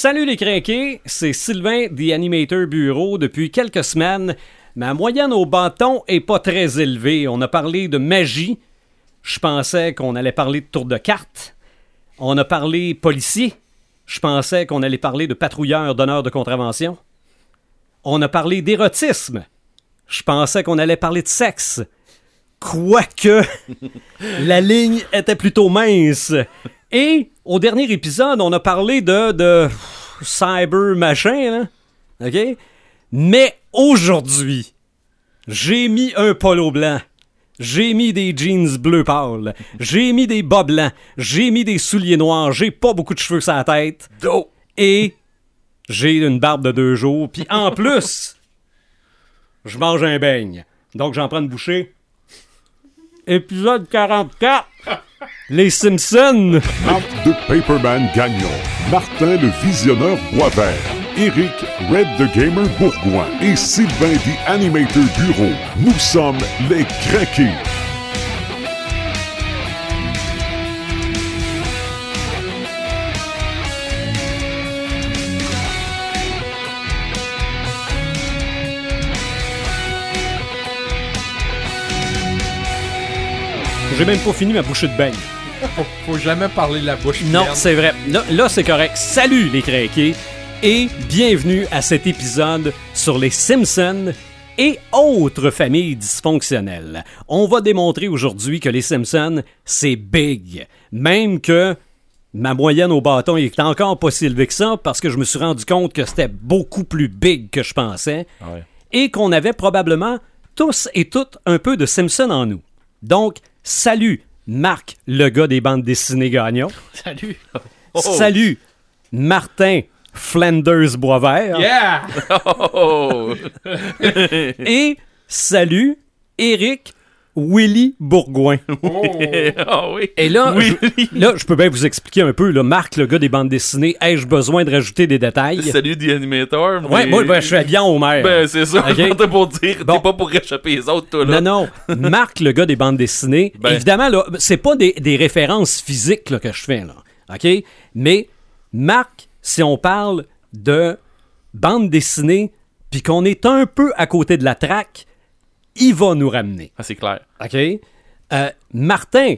Salut les crinqués, c'est Sylvain The Animator Bureau. Depuis quelques semaines, ma moyenne au bâton est pas très élevée. On a parlé de magie. Je pensais qu'on allait parler de tour de cartes. On a parlé policier. Je pensais qu'on allait parler de patrouilleur d'honneur de contravention. On a parlé d'érotisme. Je pensais qu'on allait parler de sexe. Quoique, la ligne était plutôt mince. Et au dernier épisode, on a parlé de, de cyber machin, là. OK? Mais aujourd'hui, j'ai mis un polo blanc. J'ai mis des jeans bleu pâle. J'ai mis des bas blancs. J'ai mis des souliers noirs. J'ai pas beaucoup de cheveux sur la tête. Et j'ai une barbe de deux jours. Puis en plus, je mange un beigne. Donc j'en prends une bouchée. Épisode 44. Les Simpsons. Marc de Paperman Gagnon, Martin le Visionneur Boisvert, Eric Red the Gamer Bourgoin et Sylvain the Animator Bureau. Nous sommes les craqués. J'ai même pas fini ma bouchée de beigne. Faut, faut jamais parler de la bouche Non, c'est vrai. Là, là, c'est correct. Salut les craqués et bienvenue à cet épisode sur les Simpsons et autres familles dysfonctionnelles. On va démontrer aujourd'hui que les Simpsons, c'est big. Même que ma moyenne au bâton est encore pas si élevée que ça parce que je me suis rendu compte que c'était beaucoup plus big que je pensais Ouais. et qu'on avait probablement tous et toutes un peu de Simpson en nous. Donc, salut Marc, le gars des bandes dessinées gagnants. Salut. Salut Martin Flanders Boisvert. Yeah! Oh! Et salut Eric Willy Bourgoin. Oh. Ah oui. Et là, je, là, je peux bien vous expliquer un peu. Là, Marc, le gars des bandes dessinées, ai-je besoin de rajouter des détails? Salut The Animator. Ouais, mais- moi, ben, je suis bien Homer. Ben, c'est ça. Pour dire, Bon. t'es pas pour réchapper les autres, toi, là. Non, non. Marc, le gars des bandes dessinées, Ben. évidemment, là, c'est pas des, des références physiques là, que je fais, là. OK? Mais Marc, si on parle de bande dessinée, puis qu'on est un peu à côté de la traque, il va nous ramener. Ah, c'est clair. OK? Euh, Martin,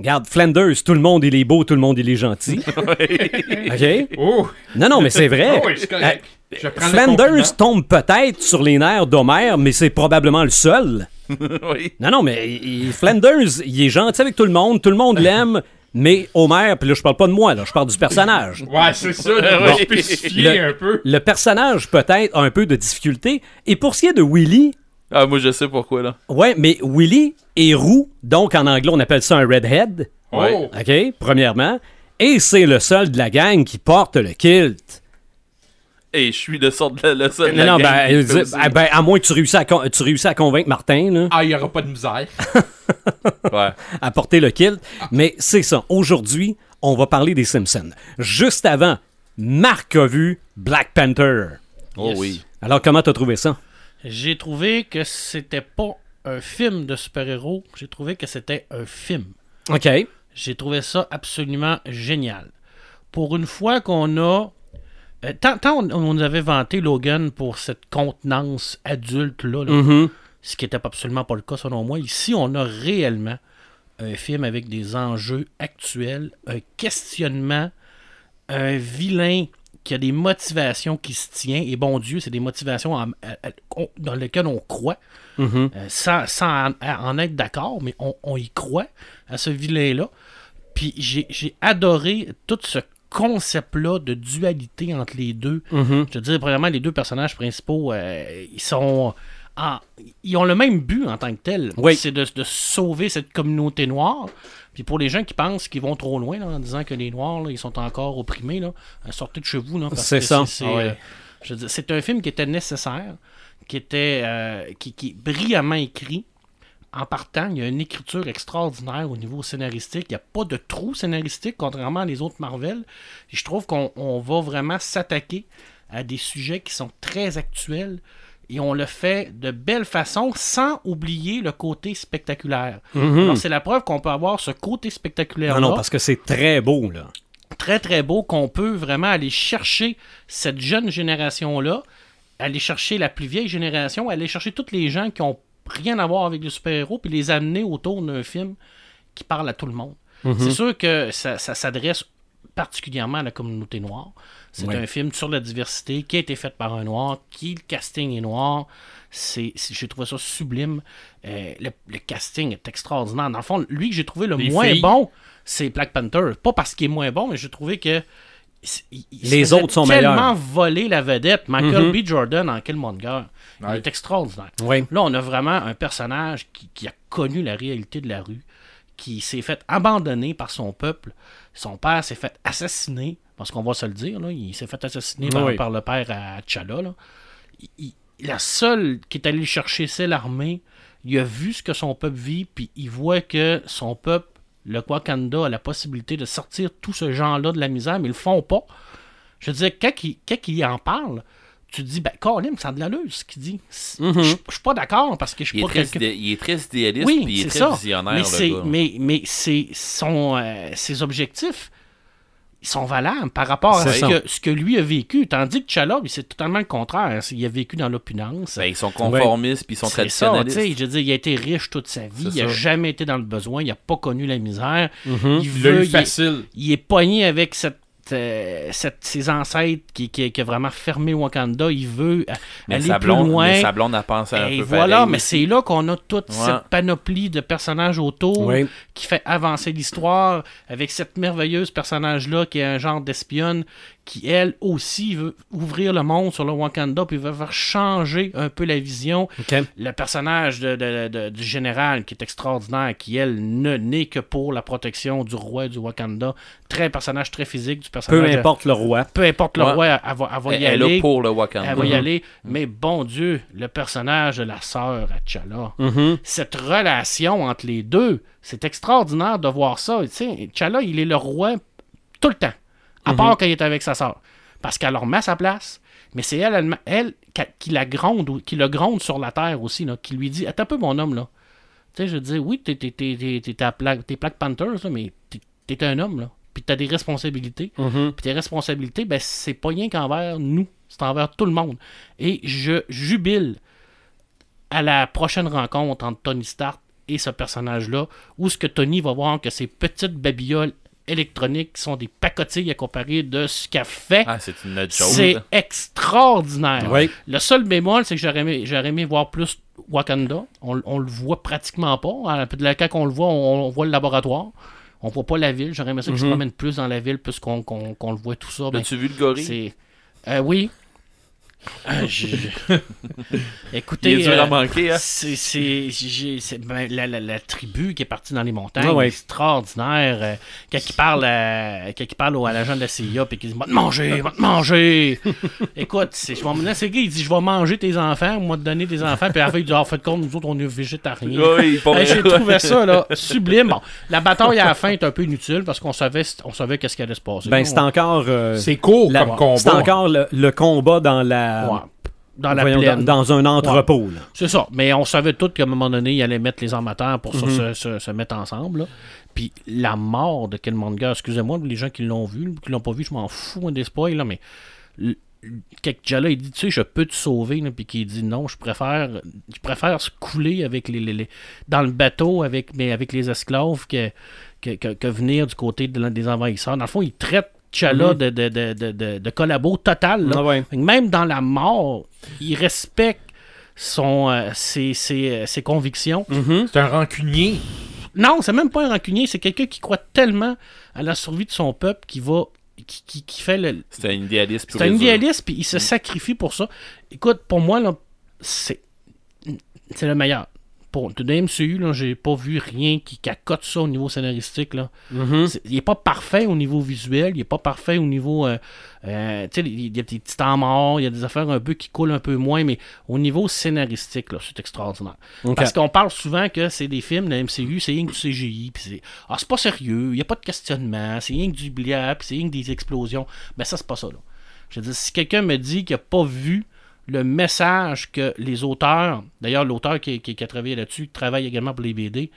regarde, Flanders, tout le monde, il est beau, tout le monde, il est gentil. OK? Oh! Non, non, mais c'est vrai. Oh oui, c'est correct. Je prends le Flanders tombe peut-être sur les nerfs d'Homer, mais c'est probablement le seul. oui. Non, non, mais il- Flanders, il est gentil avec tout le monde, tout le monde l'aime, mais Homer, puis là, je parle pas de moi, là, je parle du personnage. Ouais, c'est ça, spécifier Le- un peu. Le personnage, peut-être, a un peu de difficulté. Et pour ce qui est de Willy, Ah, moi, je sais pourquoi, là. ouais, mais Willy est roux, donc en anglais, on appelle ça un redhead. Oh! OK, premièrement. Et c'est le seul de la gang qui porte le kilt. Et je suis le sort de la, le seul de Non, la non, gang ben, qui euh, ah, ben, à moins que tu réussisses à, con- tu réussisses à convaincre Martin, là. Ah, il y aura pas de misère. Ouais. à porter le kilt. Mais c'est ça. Aujourd'hui, on va parler des Simpsons. Juste avant, Marc a vu Black Panther. Oh Yes. oui. Alors, comment t'as trouvé ça? J'ai trouvé que c'était pas un film de super-héros, j'ai trouvé que c'était un film. OK. J'ai trouvé ça absolument génial. Pour une fois qu'on a. euh, tant tant on, on nous avait vanté Logan pour cette contenance adulte-là, là, Mhm. ce qui n'était absolument pas le cas selon moi. Ici, on a réellement un film avec des enjeux actuels, un questionnement, un vilain qui a des motivations qui se tient. Et bon Dieu, c'est des motivations en- dans lesquelles on croit, Mhm. euh, sans, sans en, en être d'accord, mais on, on y croit à ce vilain-là. Puis j'ai adoré tout ce concept-là de dualité entre les deux. Mhm. Je veux dire, premièrement, les deux personnages principaux, euh, ils sont. en- ils ont le même but en tant que tel. Oui. C'est de, de sauver cette communauté noire. Puis pour les gens qui pensent qu'ils vont trop loin là, en disant que les Noirs, là, ils sont encore opprimés, là, euh, sortez de chez vous. C'est ça. C'est Ah ouais. euh, c'est un film qui était nécessaire, qui était euh, qui, qui est brillamment écrit. En partant, il y a une écriture extraordinaire au niveau scénaristique. Il n'y a pas de trou scénaristique, contrairement à les autres Marvel. Et je trouve qu'on on va vraiment s'attaquer à des sujets qui sont très actuels et on le fait de belle façon sans oublier le côté spectaculaire. Alors, c'est la preuve qu'on peut avoir ce côté spectaculaire Non, non, parce que c'est très beau, là. très très beau qu'on peut vraiment aller chercher cette jeune génération-là, aller chercher la plus vieille génération, aller chercher tous les gens qui ont rien à voir avec les super-héros, puis les amener autour d'un film qui parle à tout le monde. C'est sûr que ça, ça s'adresse particulièrement à la communauté noire. C'est Oui. un film sur la diversité qui a été fait par un noir, qui le casting est noir. C'est, j'ai trouvé ça sublime. Euh, le, le casting est extraordinaire. Dans le fond, lui que j'ai trouvé le Les moins filles. bon, c'est Black Panther. Pas parce qu'il est moins bon, mais j'ai trouvé que il- il- il Les autres sont tellement meilleurs. volé la vedette. Michael Mhm. B. Jordan en Killmonger, il Ouais. est extraordinaire. Là, on a vraiment un personnage qui, qui a connu la réalité de la rue, qui s'est fait abandonner par son peuple. Son père s'est fait assassiner, parce qu'on va se le dire, là, il s'est fait assassiner par, Oui. par le père à T'Challa. là. Il- il- la seule qui est allée le chercher, c'est l'armée. Il a vu ce que son peuple vit, puis il voit que son peuple, le Wakanda, a la possibilité de sortir tout ce genre-là de la misère, mais ils le font pas. Je veux dire, quand il, quand il en parle, tu te dis, ben, Colin, ça a de l'allure, ce qu'il dit. C'est- Mhm. Je suis pas d'accord parce que je suis pas très il est très idéaliste Oui, puis il est très ça. visionnaire, mais le c'est, gars. mais, mais c'est son, euh, ses objectifs, ils sont valables par rapport à ce que, ce que lui a vécu. Tandis que Chala, lui, c'est totalement le contraire. Il a vécu dans l'opulence. Ben, ils sont conformistes puis ils sont ça, traditionnalistes. sais. Je veux dire, il a été riche toute sa vie. Il a ça. jamais été dans le besoin. Il a pas connu la misère. Mhm. Il veut. eu il est- facile. il est pogné avec cette, euh, cette- ses ancêtres qui, qui, qui a vraiment fermé Wakanda. Il veut euh, mais, aller plus loin. mais sa blonde a pensé un Et peu voilà, pareil mais c'est là qu'on a toute Ouais. cette panoplie de personnages autour Oui. qui fait avancer l'histoire avec cette merveilleuse personnage-là qui est un genre d'espionne qui, elle aussi, veut ouvrir le monde sur le Wakanda puis veut faire changer un peu la vision. Le personnage de- de- de- du général qui est extraordinaire, qui, elle, ne n'est que pour la protection du roi du Wakanda. Très personnage très physique du Peu personnage. importe le roi. Peu importe le Ouais. roi, elle, va, elle va y Elle est aller. là pour le Wakanda. Elle va y Mhm. aller. Mais bon Dieu, le personnage de la sœur à T'Challa Mhm. cette relation entre les deux, c'est extraordinaire de voir ça. Tu sais, T'Challa, il est le roi tout le temps, à Mhm. part quand il est avec sa sœur. Parce qu'elle le remet à sa place, mais c'est elle, elle, elle, qui- la gronde, qui le gronde sur la terre aussi, là, qui lui dit Attends un peu, mon homme, là. Tu sais, je veux dire, oui, t'es, t'es Black Panthers, là, mais t'es, un homme, là. Puis t'as des responsabilités. Mhm. Puis tes responsabilités, ben, c'est pas rien qu'envers nous, c'est envers tout le monde. Et je jubile à la prochaine rencontre entre Tony Stark et ce personnage-là, où ce que Tony va voir que ces petites babioles électroniques sont des pacotilles à comparer de ce qu'a fait. Ah, c'est une autre chose. c'est extraordinaire. Oui. Le seul bémol, c'est que j'aurais aimé, j'aurais aimé voir plus Wakanda. On, on le voit pratiquement pas. Hein, puis de là, Quand on le voit, on, on voit le laboratoire. On voit pas la ville. J'aurais aimé ça qu'il se Mhm. promène plus dans la ville, plus qu'on qu'on- qu'on le voit tout ça. Ben, As-tu vu le gorille? c'est. Euh, oui. Je- Écoutez. Il est dur euh, à manquer, hein? c'est, c'est, j'ai- c'est- ben, la, la- la tribu qui est partie dans les montagnes, Ouais, ouais. extraordinaire. euh, quand il parle, à, quand il parle au- à l'agent de la CIA, puis qu'il dit Va te manger, va te manger. Écoute, c'est, je vais- le gars, il dit Je vais manger tes enfants, moi te donner tes enfants, puis après, il dit Ah, fait compte, nous autres, on est végétariens. Hey, j'ai trouvé ça là, sublime. Bon, la bataille à la fin est un peu inutile parce qu'on savait, on savait qu'est-ce qui allait se passer. Ben, c'est encore. euh, C'est court la- comme combat. C'est encore le, le combat dans la. Ouais. dans la voyons, plaine. dans, dans un entrepôt. C'est ça. Mais on savait tous qu'à un moment donné, il allait mettre les terre pour Mhm. se, se- se mettre ensemble. là. Puis la mort de Killmonger, excusez-moi, les gens qui l'ont vu, qui l'ont pas vu, je m'en fous des spoils, là, mais Jala il dit, tu sais, je peux te sauver, là, puis qu'il dit non, je préfère, je préfère se couler avec les, les- les- dans le bateau avec, mais avec les esclaves que, que, que- que venir du côté de- des envahisseurs. Dans le fond, il traite T'Challa Mhm. de, de, de, de, de- de collabo total. là. Ah ouais. Même dans la mort, il respecte son, euh, ses, ses, euh, ses convictions. Mhm. C'est un rancunier. Non, c'est même pas un rancunier, c'est quelqu'un qui croit tellement à la survie de son peuple qui va. qui, qui- qui fait le. C'est un idéaliste. C'est un idéaliste, puis il se sacrifie pour ça. Écoute, pour moi, là, c'est. C'est le meilleur. Pour de MCU, là, j'ai pas vu rien qui cacote ça au niveau scénaristique. Là. Mhm. C'est- Il est pas parfait au niveau visuel, il est pas parfait au niveau. euh, euh, tu sais, il y a des petits temps morts, il y a des affaires un peu qui coulent un peu moins, mais au niveau scénaristique, là, c'est extraordinaire. Parce qu'on parle souvent que c'est des films, la MCU, c'est rien que du CGI, puis c'est. Ah, c'est pas sérieux, il y a pas de questionnement, c'est rien que du bliap, puis c'est rien que des explosions. Ben, ça, c'est pas ça, là. Je veux dire, si quelqu'un me dit qu'il a pas vu le message que les auteurs, d'ailleurs l'auteur qui, qui- qui a travaillé là-dessus travaille également pour les BD,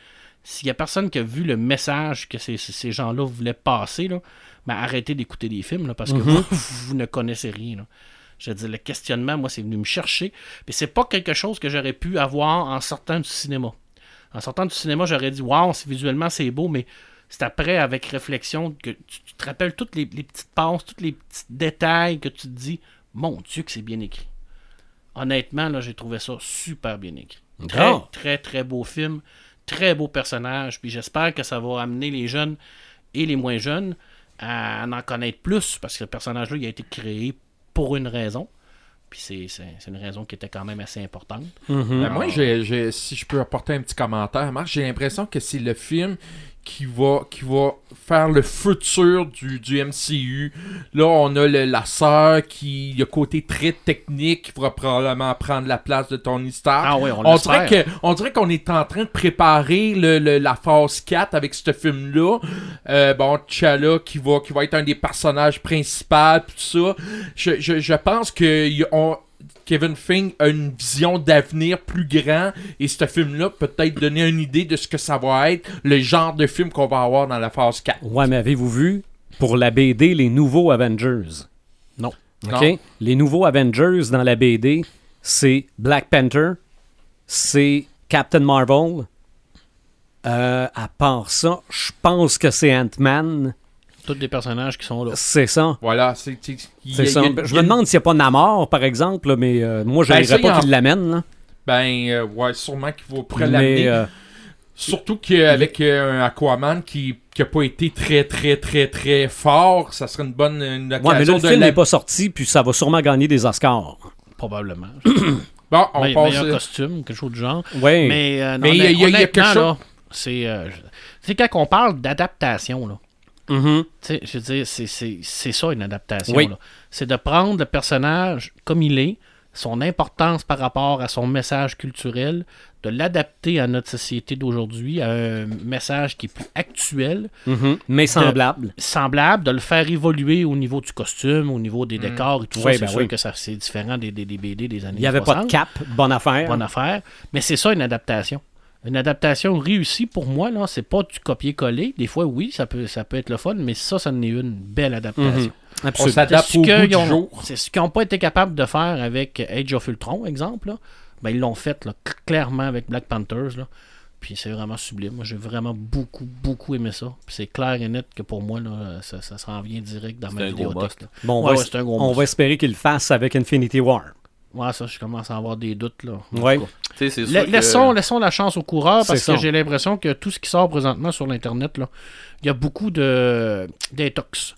s'il y a personne qui a vu le message que ces, gens-là voulaient passer, là, ben, arrêtez d'écouter des films, là, parce que Mhm. vous, vous ne connaissez rien. là. Je veux dire, le questionnement, moi, c'est venu me chercher. Puis c'est pas quelque chose que j'aurais pu avoir en sortant du cinéma. En sortant du cinéma, j'aurais dit, waouh, visuellement, c'est beau, mais c'est après, avec réflexion, que tu, tu te rappelles toutes les, les petites passes, tous les petits détails que tu te dis, mon Dieu, que c'est bien écrit. Honnêtement, là, j'ai trouvé ça super bien écrit. Très, très, très beau film. Très beau personnage. Puis j'espère que ça va amener les jeunes et les moins jeunes à en connaître plus parce que le personnage-là, il a été créé pour une raison. Puis c'est, c'est- c'est une raison qui était quand même assez importante. Mhm. Ben, moi, j'ai, j'ai- si je peux apporter un petit commentaire, Marc, j'ai l'impression que c'est le film qui va, qui va faire le futur du, du MCU. Là, on a le- la sœur qui, le côté très technique, qui va probablement prendre la place de Tony Stark. Ah oui, on on dirait que on dirait qu'on est en train de préparer le, le- la phase 4 avec ce film là euh, bon T'Challa qui va qui va être un des personnages principaux tout ça je, je, je pense que y- on- Kevin Feige a une vision d'avenir plus grand et ce film-là peut peut-être donner une idée de ce que ça va être, le genre de film qu'on va avoir dans la phase 4. Ouais, mais avez-vous vu pour la BD les nouveaux Avengers? Non. OK? Non. Les nouveaux Avengers dans la BD, c'est Black Panther, c'est Captain Marvel. Euh, à part ça, je pense que c'est Ant-Man. Tous des personnages qui sont là. C'est ça. Voilà, c'est c'est- il y a- C'est ça. il y a- Je me demande s'il n'y a pas Namor, par exemple, là, mais euh, moi, je Ben, ça, pas il y en- qu'il l'amène. là. Ben euh, ouais, sûrement qu'il va pourrait Mais l'amener. euh, Surtout qu'avec un Aquaman qui qui a pas été très très très très fort, ça serait une bonne une ouais, mais là, le de film la- n'est pas sorti, puis ça va sûrement gagner des Oscars. Probablement. Bon, on Mais- passe meilleur costume, quelque chose du genre. Oui. Mais, euh, non, Mais il y a- il y a- il y a honnêtement, quelque là, c'est, euh, je- c'est quand on parle d'adaptation, là. Mhm. Sais, je veux dire, c'est, ça une adaptation. Oui. C'est de prendre le personnage comme il est, son importance par rapport à son message culturel, de l'adapter à notre société d'aujourd'hui, à un message qui est plus actuel, Mhm. Mais semblable. semblable, de le faire évoluer au niveau du costume, au niveau des décors et tout Oui, ça. C'est ben sûr oui. que ça, c'est différent des, des, des BD des années Il n'y avait pas de 60. cap, bonne affaire. bonne affaire. Mais c'est ça une adaptation. Une adaptation réussie pour moi, là, c'est pas du copier-coller. Des fois, oui, ça peut, ça peut être le fun, mais ça, ça en est une belle adaptation. on Absolument. s'adapte C'est ce au ont- jour. C'est ce qu'ils n'ont pas été capables de faire avec Age of Ultron, exemple. là. Ben, ils l'ont fait là, cl- clairement avec Black Panthers. Là. Puis c'est vraiment sublime. Moi, j'ai vraiment beaucoup, beaucoup aimé ça. Puis c'est clair et net que pour moi, là, ça, ça s'en vient direct dans ma vidéothèque. Bon, on, Ouais, va, ouais, c'est un gros on va espérer qu'il le fasse avec Infinity War. Ouais, ça, je commence à avoir des doutes. Là. Ouais. La- que- laissons, laissons la chance aux coureurs parce que j'ai l'impression que tout ce qui sort présentement sur l'Internet, là, il y a beaucoup de d'intox.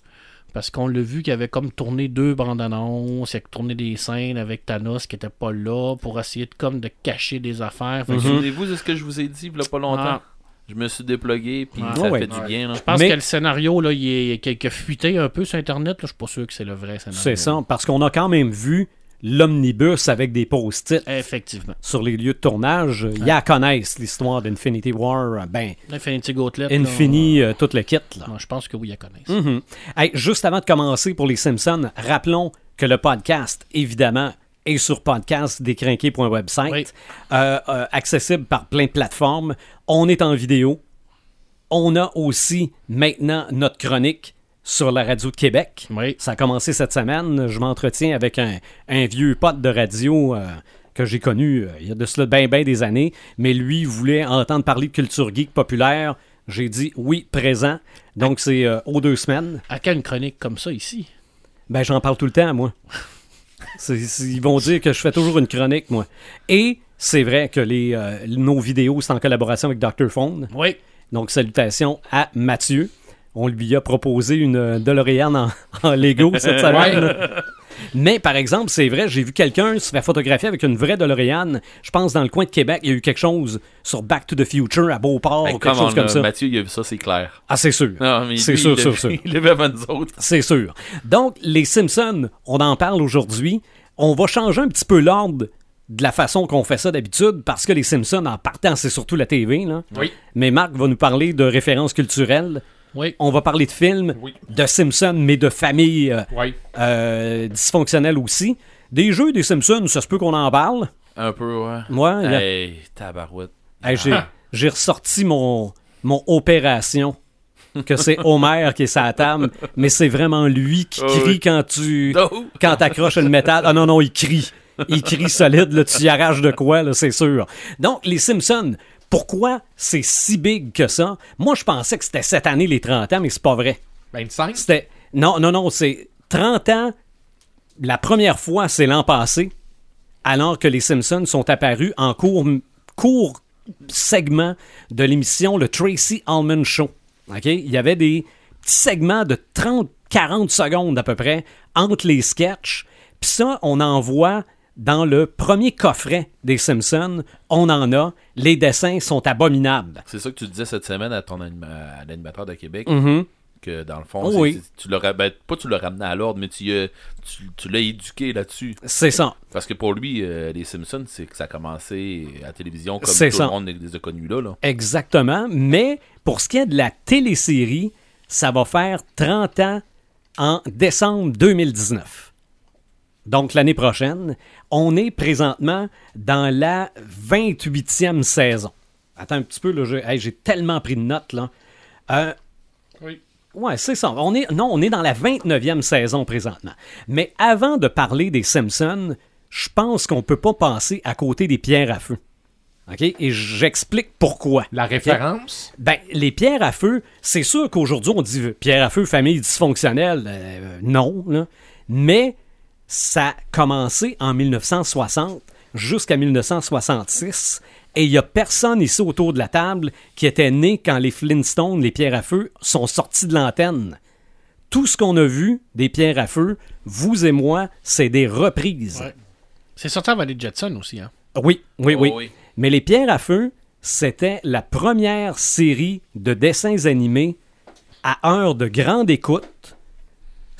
Parce qu'on l'a vu qu'il avait comme tourné deux bandes annonces, il a tourné des scènes avec Thanos qui était pas là pour essayer de, comme de cacher des affaires. Fait que Souvenez-vous de ce que je vous ai dit il y a pas longtemps? Ah. Je me suis déplugué, puis Ah. ça Ouais. fait du bien. Là. Je pense Mais- que le scénario, là, il est qui a fuité un peu sur Internet. Là. Je suis pas sûr que c'est le vrai scénario. C'est ça, parce qu'on a quand même vu l'omnibus avec des post-it Effectivement. sur les lieux de tournage. Il y a à connaître l'histoire d'Infinity War. Ben, Infinity Gauntlet. là, Infini, euh, tout le kit. Là. moi, je pense que oui, ils la connaissent. Mhm. Hey, juste avant de commencer pour les Simpsons, rappelons que le podcast, évidemment, est sur podcastdécrinqué.website, Oui. euh, euh, accessible par plein de plateformes. On est en vidéo. On a aussi maintenant notre chronique sur la radio de Québec. Oui. Ça a commencé cette semaine. Je m'entretiens avec un, un vieux pote de radio euh, que j'ai connu euh, il y a de cela bien, bien des années. Mais lui voulait entendre parler de culture geek populaire. J'ai dit oui, présent. Donc c'est euh, aux deux semaines. À quand une chronique comme ça ici? Ben j'en parle tout le temps, moi. Ils vont dire que je fais toujours une chronique, moi. Et c'est vrai que les, euh, nos vidéos, c'est en collaboration avec Dr. Phone. Oui. Donc, salutations à Mathieu. On lui a proposé une euh, DeLorean en, en Lego cette semaine. Mais, par exemple, c'est vrai, j'ai vu quelqu'un se faire photographier avec une vraie DeLorean. Je pense dans le coin de Québec, il y a eu quelque chose sur Back to the Future à Beauport Ben, ou quelque come chose comme là, ça. Mathieu, il a vu ça, c'est clair. Ah, c'est sûr. C'est sûr, il sûr. Il vu avant nous autres. C'est sûr. Donc, les Simpsons, on en parle aujourd'hui. On va changer un petit peu l'ordre de la façon qu'on fait ça d'habitude, parce que les Simpsons, en partant, c'est surtout la TV. Là. Oui. Mais Marc va nous parler de références culturelles. Oui. On va parler de films, Oui. de Simpsons, mais de familles euh, Oui. euh, dysfonctionnelles aussi. Des jeux des Simpsons, ça se peut qu'on en parle? Un peu, ouais. Moi, Hey, tabarouette. hey, j'ai, j'ai ressorti mon, mon opération que c'est Homer qui est sa table, mais c'est vraiment lui qui Ah crie oui. quand tu Oh! quand t'accroches le métal. Ah non, non, il crie. Il crie solide, là, tu y arraches de quoi, là, c'est sûr. Donc, les Simpsons, pourquoi c'est si big que ça? Moi, je pensais que c'était cette année les 30 ans, mais c'est pas vrai. 25? C'était. Non, non, non, c'est 30 ans. La première fois, c'est l'an passé, alors que les Simpsons sont apparus en court, court segment de l'émission Le Tracy Allman Show. Il y avait des petits segments de 30-40 secondes à peu près entre les sketchs. Puis ça, on en voit dans le premier coffret des Simpsons. On en a. Les dessins sont abominables. C'est ça que tu disais cette semaine à ton anima- à l'animateur de Québec. Mhm. Que dans le fond, Oh oui. tu ben, pas tu l'as ramené à l'ordre, mais tu, euh, tu, tu l'as éduqué là-dessus. C'est ça. Parce que pour lui, euh, les Simpsons, c'est que ça a commencé à la télévision comme tout ça. le monde les a connus là. là. Exactement. Mais pour ce qui est de la télésérie, ça va faire 30 ans en décembre 2019. Donc l'année prochaine, on est présentement dans la 28e saison. Attends un petit peu, là, j'ai hey, j'ai tellement pris de notes. Là. Euh, Oui. Ouais, c'est ça. On est, non, on est dans la 29e saison présentement. Mais avant de parler des Simpsons, je pense qu'on peut pas passer à côté des pierres à feu. OK? Et j'explique pourquoi. La référence? Ben, les pierres à feu, c'est sûr qu'aujourd'hui, on dit pierre à feu, famille dysfonctionnelle. Euh, non, là. Mais ça a commencé en 1960 jusqu'à 1966. Et il n'y a personne ici autour de la table qui était né quand les Flintstones, les pierres à feu, sont sortis de l'antenne. Tout ce qu'on a vu des pierres à feu, vous et moi, c'est des reprises. Ouais. C'est sorti avant les Jetsons aussi, hein? Oui, oui, Oh, oui. oui. Mais Les Pierres à Feu, c'était la première série de dessins animés à heure de grande écoute.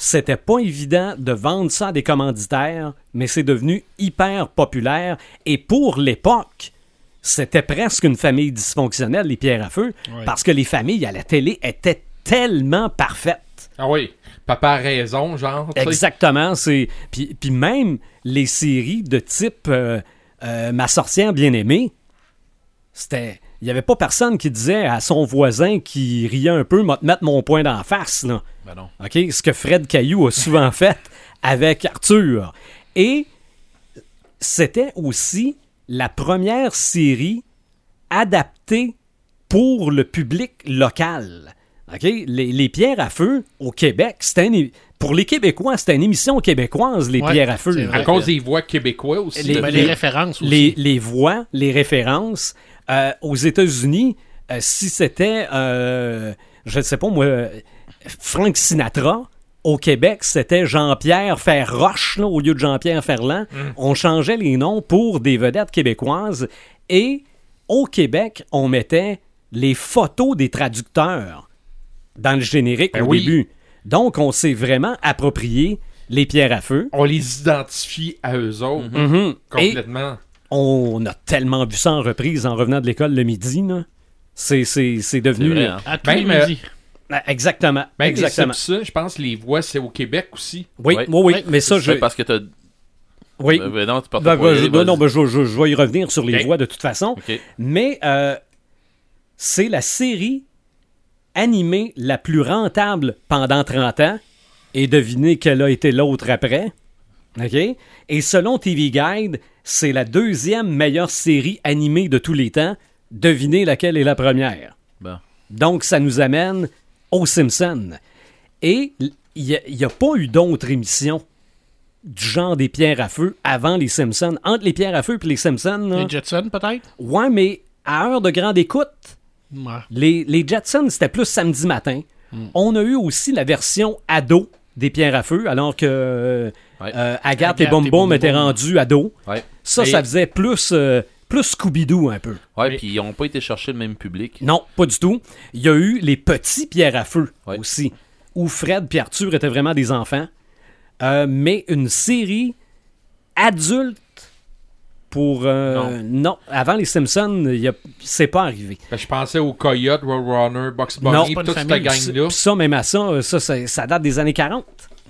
C'était pas évident de vendre ça à des commanditaires, mais c'est devenu hyper populaire. Et pour l'époque, c'était presque une famille dysfonctionnelle, les Pierres à Feu, parce que les familles à la télé étaient tellement parfaites. Ah oui. Papa a raison, genre. Exactement. C'est puis, puis même les séries de type euh, euh, Ma sorcière bien aimée, c'était il y avait pas personne qui disait à son voisin qui riait un peu m'a te mettre mon poing d'en face là. Ben non. Ce que Fred Caillou a souvent fait avec Arthur. Et c'était aussi la première série adaptée pour le public local. OK? Les, les pierres à feu au Québec, c'était une pour les Québécois, c'était une émission québécoise, les Ouais, pierres à feu. À cause des voix québécois aussi. Les- les, références aussi. Les, les voix, les références. Euh, aux États-Unis, euh, si c'était, euh, je ne sais pas moi, Frank Sinatra, au Québec, c'était Jean-Pierre Ferroche là, au lieu de Jean-Pierre Ferland. On changeait les noms pour des vedettes québécoises. Et au Québec, on mettait les photos des traducteurs dans le générique Ben au oui. début. Donc, on s'est vraiment approprié les pierres à feu. On les identifie à eux autres. Mhm. Complètement. On a tellement vu ça en reprise en revenant de l'école le midi. là. C'est, c'est, c'est devenu. C'est vrai, hein? À tous Même, les euh, midis. Ah, Exactement. Même les exactement. Simpsons, je pense que les voix, c'est au Québec aussi. Oui, oui, oui, mais ça, je. C'est parce que t'as. Oui. Ben, ben non, tu Ben, pas. ben, ben, non, ben, je, je- je vais y revenir sur les voix de toute façon. Ok. Mais euh, c'est la série animée la plus rentable pendant 30 ans. Et devinez quelle a été l'autre après. OK? Et selon TV Guide, c'est la deuxième meilleure série animée de tous les temps. Devinez laquelle est la première. Bon. Donc, ça nous amène aux Simpsons. Et il n'y a, pas eu d'autres émissions du genre des pierres à feu avant les Simpsons. Entre les pierres à feu et les Simpsons, là, Les Jetsons, peut-être? ouais, mais à heure de grande écoute, Ouais. les, les Jetsons, c'était plus samedi matin. On a eu aussi la version ado des pierres à feu, alors que euh, Ouais. euh, Agathe, Agathe et Boom. étaient rendus ados. Ouais. Ça, Et- ça faisait plus, euh, plus Scooby-Doo un peu. Ouais, puis ils ont pas été chercher le même public. Non, pas du tout. Il y a eu les petits pierres à feu Ouais. aussi, où Fred et Arthur étaient vraiment des enfants. Euh, mais une série adulte pour... euh, non. avant les Simpsons, a- c'est pas arrivé. Ben, je pensais aux Coyotes, Roadrunner, Box Non, Bunny, toute cette gang-là. Ça, même à ça, ça, ça, ça date des années 40.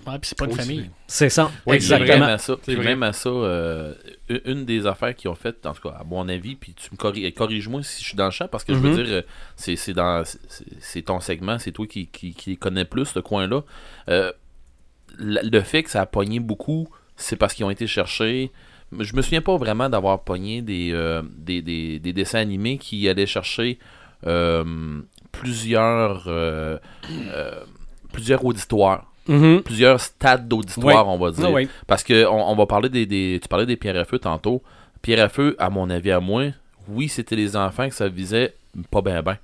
Ouais, puis c'est pas une famille. C'est ça, Oui, Puis Même exactement. à ça, puis même à ça euh, une- des affaires qu'ils ont faites, en tout cas, à mon avis, puis tu me corri- corrige-moi si je suis dans le champ, parce que je Mhm. veux dire, euh, c'est c'est dans c'est- ton segment, c'est toi qui, qui, qui connais plus ce coin-là. Euh, le fait que ça a pogné beaucoup, c'est parce qu'ils ont été chercher. Je me souviens pas vraiment d'avoir pogné des, euh, des, des, des dessins animés qui allaient chercher euh, plusieurs euh, euh, plusieurs auditoires, Mhm. plusieurs stades d'auditoire, on va dire. Ah oui. Parce que on, on va parler des, des- Tu parlais des pierres à feu tantôt. Pierres à feu, à mon avis, à moi, oui, c'était les enfants que ça visait pas bien ben.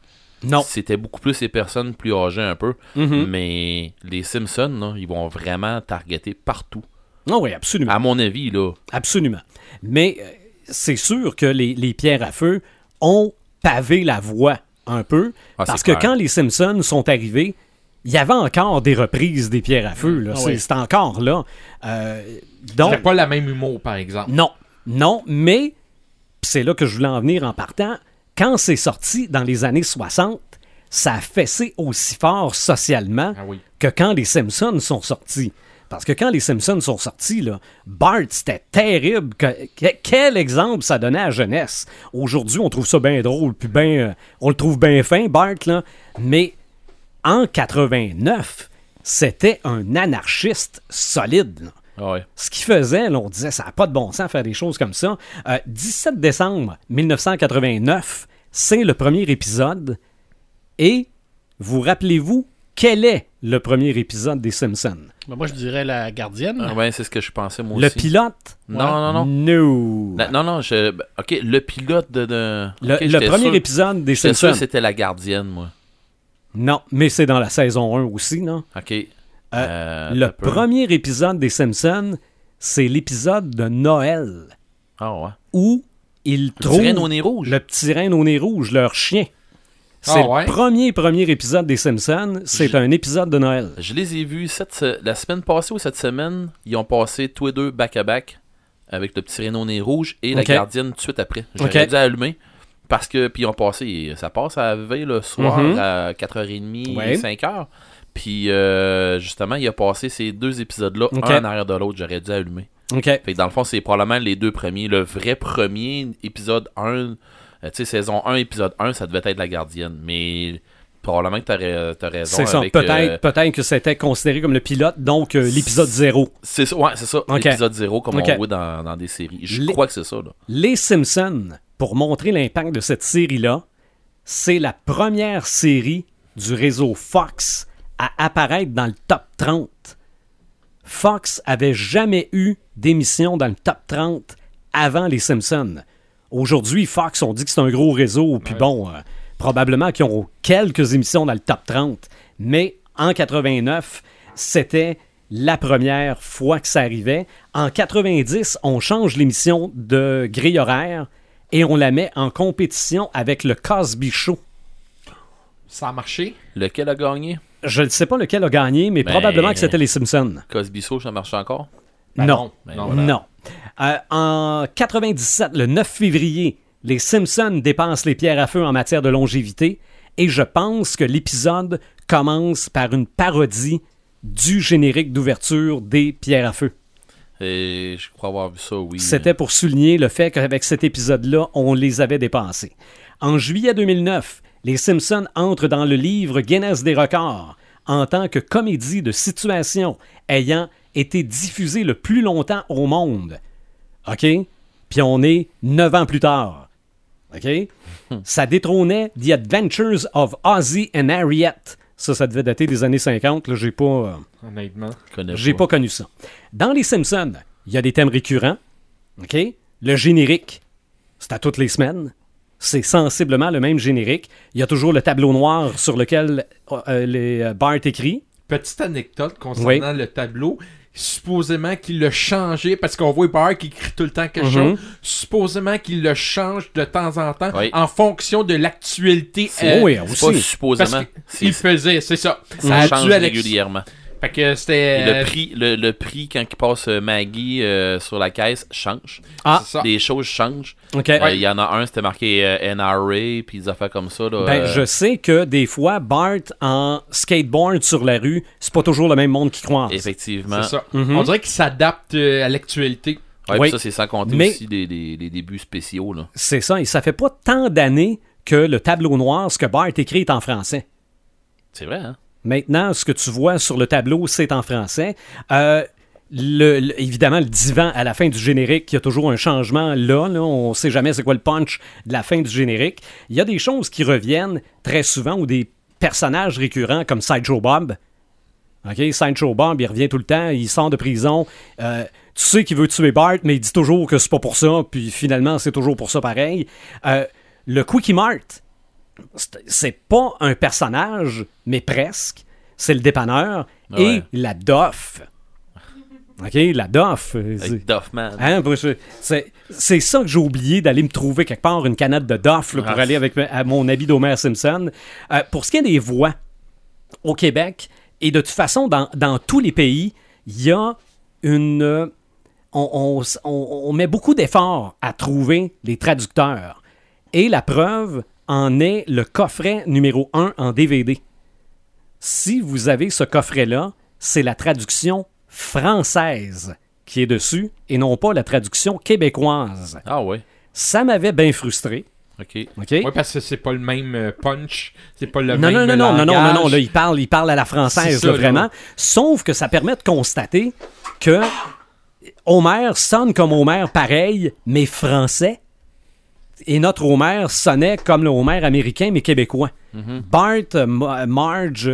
Non. C'était beaucoup plus les personnes plus âgées un peu. Mhm. Mais les Simpsons, là, ils vont vraiment targeter partout. Ah oui, absolument. À mon avis, là. Absolument. Mais euh, c'est sûr que les, les pierres à feu ont pavé la voie un peu. Ah, parce que clair. quand les Simpsons sont arrivés, il y avait encore des reprises des pierres à feu. là. Ah C'est oui. c'est encore là. Euh, donc, C'était pas la même humour, par exemple. non, non, mais c'est là que je voulais en venir en partant. Quand c'est sorti dans les années 60, ça a fessé aussi fort socialement Ah oui. que quand les Simpsons sont sortis. Parce que quand les Simpsons sont sortis, là, Bart, c'était terrible. Que- que- quel exemple ça donnait à la jeunesse. Aujourd'hui, on trouve ça bien drôle, puis ben, euh, on le trouve bien fin, Bart, là. Mais en 89, c'était un anarchiste solide. là. Ah ouais. Ce qu'il faisait, là, on disait, ça n'a pas de bon sens faire des choses comme ça. Euh, 17 décembre 1989, c'est le premier épisode. Et vous rappelez-vous quel est le premier épisode des Simpsons? Ben, moi, je dirais la gardienne. Ah ouais, c'est ce que je pensais, moi Le aussi. pilote? Non, non, non. No. La- Non, non, je... ben, ok, le pilote de. de... Le, le premier sûr- épisode des sûr Simpsons. que c'était la gardienne, moi. Non, mais c'est dans la saison 1 aussi, non? Ok. Euh, le t'as peu. premier épisode des Simpsons, c'est l'épisode de Noël Ah ouais. où ils Le trouvent reine au nez rouge. le petit reine au nez rouge, leur chien. C'est Ah ouais? le premier premier épisode des Simpsons. C'est un épisode de Noël. Je les ai vus cette, la semaine passée ou cette semaine. Ils ont passé tous les deux back-à-back avec le petit reine au nez rouge et la gardienne tout de suite après. J'aurais Ok. dû allumer. Parce que, puis ils ont passé, ça passe à veille le soir Mhm. à 4h30, Ouais. 5h. Puis euh, justement, il a passé ces deux épisodes-là, Ok. un en arrière de l'autre. J'aurais dû allumer. OK. Fait que dans le fond, c'est probablement les deux premiers. Le vrai premier épisode 1, euh, tu sais, saison 1, épisode 1, ça devait être la gardienne. Mais probablement que t'as ra- t'as raison. C'est ça. avec, Peut-être euh, peut-être que c'était considéré comme le pilote, donc euh, l'épisode 0. c'est ça, ouais, c'est ça. Ok. L'épisode 0, comme Ok. on voit dans, dans des séries. Je Les- crois que c'est ça, là. Les Simpsons, pour montrer l'impact de cette série-là, c'est la première série du réseau Fox à apparaître dans le top 30. Fox avait jamais eu d'émission dans le top 30 avant les Simpsons. Aujourd'hui, Fox, on dit que c'est un gros réseau, puis bon, euh, probablement qu'ils ont quelques émissions dans le top 30. Mais en 89, c'était la première fois que ça arrivait. En 90, on change l'émission de grille horaire et on la met en compétition avec le Cosby Show. Ça a marché? Lequel a gagné? Je ne sais pas lequel a gagné, mais Ben- probablement que c'était les Simpsons. Cosby Show, ça marche encore? Ben non. Ben non, voilà. Non. Euh, en 97, le 9 février, les Simpsons dépensent les pierres à feu en matière de longévité et je pense que l'épisode commence par une parodie du générique d'ouverture des pierres à feu. Et je crois avoir vu ça, oui. C'était pour souligner le fait qu'avec cet épisode-là, on les avait dépensés. En juillet 2009, les Simpsons entrent dans le livre Guinness des records en tant que comédie de situation ayant été diffusée le plus longtemps au monde. OK? Puis on est neuf ans plus tard. OK? Ça détrônait The Adventures of Ozzy and Harriet. Ça, ça devait dater des années 50. Là, j'ai pas... euh, Honnêtement. J'ai pas connu ça. Dans Les Simpsons, il y a des thèmes récurrents. OK? Le générique, c'est à toutes les semaines. C'est sensiblement le même générique. Il y a toujours le tableau noir sur lequel euh, les euh, Bart écrit. Petite anecdote concernant le tableau. Supposément qu'il l'a changé parce qu'on voit Barr qui écrit tout le temps quelque Mhm. chose. Supposément qu'il le change de temps en temps Oui. en fonction de l'actualité. Euh, oui, pas aussi. supposément. parce qu'il faisait, c'est ça. Ça a change régulièrement. Fait que c'était. Le euh, prix, le, le prix quand il passe euh, Maggie euh, sur la caisse change. Ah, c'est ça. Les choses changent. OK. Euh, Il y en a un, c'était marqué euh, NRA, puis des affaires comme ça. Là, Ben, euh, je sais que des fois, Bart en skateboard sur la rue, c'est pas toujours le même monde qui croise. Effectivement. C'est ça. Mhm. On dirait qu'il s'adapte à l'actualité. Ouais, Oui. ça, c'est sans compter Mais- aussi des, des, des débuts spéciaux. Là. C'est ça, et ça fait pas tant d'années que le tableau noir, ce que Bart écrit est en français. C'est vrai, hein? Maintenant, ce que tu vois sur le tableau, c'est en français. Euh, évidemment, le divan à la fin du générique, il y a toujours un changement là. on sait jamais c'est quoi le punch de la fin du générique. Il y a des choses qui reviennent très souvent ou des personnages récurrents comme Sideshow Bob. OK, Sideshow Bob, il revient tout le temps, il sort de prison. Euh, tu sais qu'il veut tuer Bart, mais il dit toujours que c'est pas pour ça, puis finalement, c'est toujours pour ça pareil. Euh, le Quickie Mart, c'est- pas un personnage, mais presque. C'est le dépanneur Ouais. et la Doff. OK, la Doff. Hein, c'est- ça que j'ai oublié d'aller me trouver quelque part une canette de Doff là, pour Ah. aller avec à mon habit d'Homer Simpson. Euh, pour ce qui est des voix au Québec, et de toute façon, dans, dans tous les pays, il y a une. euh, On, on- on met beaucoup d'efforts à trouver les traducteurs. Et la preuve en est le coffret numéro 1 en DVD. Si vous avez ce coffret-là, c'est la traduction française qui est dessus et non pas la traduction québécoise. Ah ouais. Ça m'avait bien frustré. OK. OK? Ouais, parce que c'est pas le même euh, punch. C'est pas le non, même. non, non, non, non, non, non, non, là, il parle, il parle à la française, C'est ça, là, là. vraiment. Sauf que ça permet de constater que Homer sonne comme Homer pareil, mais français. Et notre Homer sonnait comme le Homer américain, mais québécois. Bart, euh, Ma- Marge,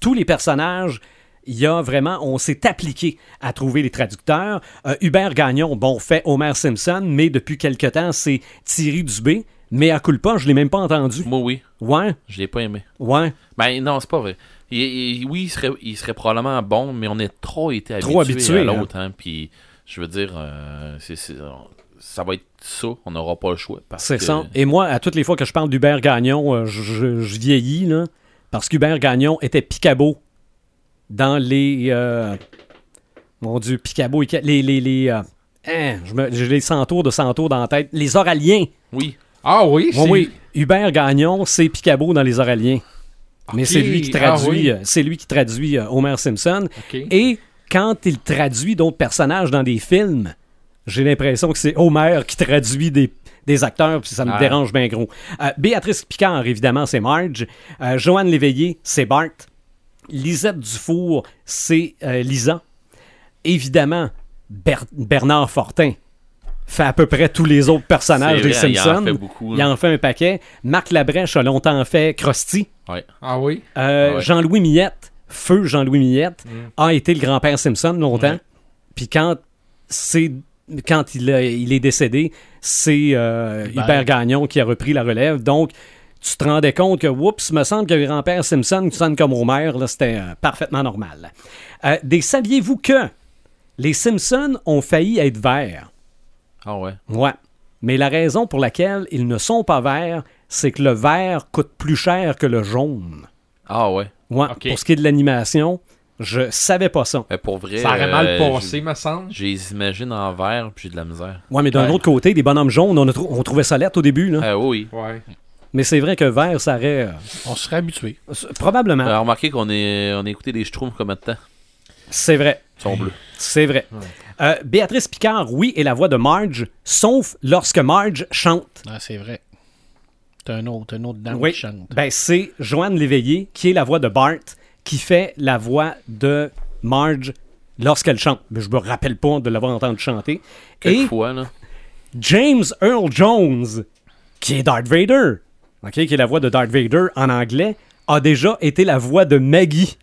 tous les personnages, il y a vraiment, on s'est appliqué à trouver les traducteurs. Euh, Hubert Gagnon, bon, fait Homer Simpson, mais depuis quelque temps, c'est Thierry Dubé. Mais à culpa, je l'ai même pas entendu. Moi, oui. Ouais, Je l'ai pas aimé. ouais. Ben non, c'est pas vrai. Il- il- oui, il serait, il serait probablement bon, mais on est trop été Trop habitué habitué, à l'autre. Hein. Puis, je veux dire, euh, c'est- ça va être ça. On n'aura pas le choix. parce C'est que- ça. Et moi, à toutes les fois que je parle d'Hubert Gagnon, euh, je, je- je vieillis, là, parce qu'Hubert Gagnon était Picabo dans les... euh, mon Dieu, Picabo, et- les... les, les euh, hein, je me- j'ai les centaures de centaures dans la tête. Les Oraliens. Oui. Ah oui, Oui, c'est. oui. Hubert Gagnon, c'est Picabo dans les Oraliens. Mais c'est lui qui ah traduit, oui. c'est lui qui traduit Homer Simpson. Et quand il traduit d'autres personnages dans des films, j'ai l'impression que c'est Homer qui traduit des, des acteurs, puis ça me Ah. dérange bien gros. Euh, Béatrice Picard, évidemment, c'est Marge. Euh, Joanne Léveillé, c'est Bart. Lisette Dufour, c'est euh, Lisa. Évidemment, Ber- Bernard Fortin fait à peu près tous les autres personnages des vrai, il en Simpsons. fait beaucoup, Il hein. en fait un paquet. Marc Labrèche a longtemps fait Krusty. Ouais. Ah oui? Euh, Ah ouais. Jean-Louis Millette, feu Jean-Louis Millette, a été le grand-père Simpson longtemps. Ouais. Puis quand c'est quand il, a- il est décédé, c'est euh, Hubert. Hubert Gagnon qui a repris la relève. Donc, tu te rendais compte que, oups, me semble que le grand-père Simpson qui sonne comme Homer, là, c'était euh, parfaitement normal. Euh, des saviez-vous que les Simpsons ont failli être verts? Ah ouais. Ouais. Mais la raison pour laquelle ils ne sont pas verts, c'est que le vert coûte plus cher que le jaune. Ah ouais. Ouais, pour ce qui est de l'animation, je savais pas ça. Pour vrai. Ça aurait mal euh, passé, me semble. J'ai les imagine en vert, puis j'ai de la misère. Ouais, mais d'un Ouais. autre côté, des bonhommes jaunes, on, a trou- on trouvait ça lettre au début, là. Ah oui. Ouais. Mais c'est vrai que vert, ça aurait. euh, On serait habitué. probablement. Euh, remarquez qu'on est, on a écouté des Schtroumpfs de temps C'est vrai. Ils sont bleus. C'est vrai. Euh, Béatrice Picard, oui, est la voix de Marge, sauf lorsque Marge chante. Ah, c'est vrai. T'as un autre, un autre dame Oui. qui chante. Ben, c'est Joanne Léveillé, qui est la voix de Bart, qui fait la voix de Marge lorsqu'elle chante. Mais je me rappelle pas de l'avoir entendu chanter. Et Quelquefois, là? James Earl Jones, qui est Darth Vader, ok, qui est la voix de Darth Vader en anglais, a déjà été la voix de Maggie.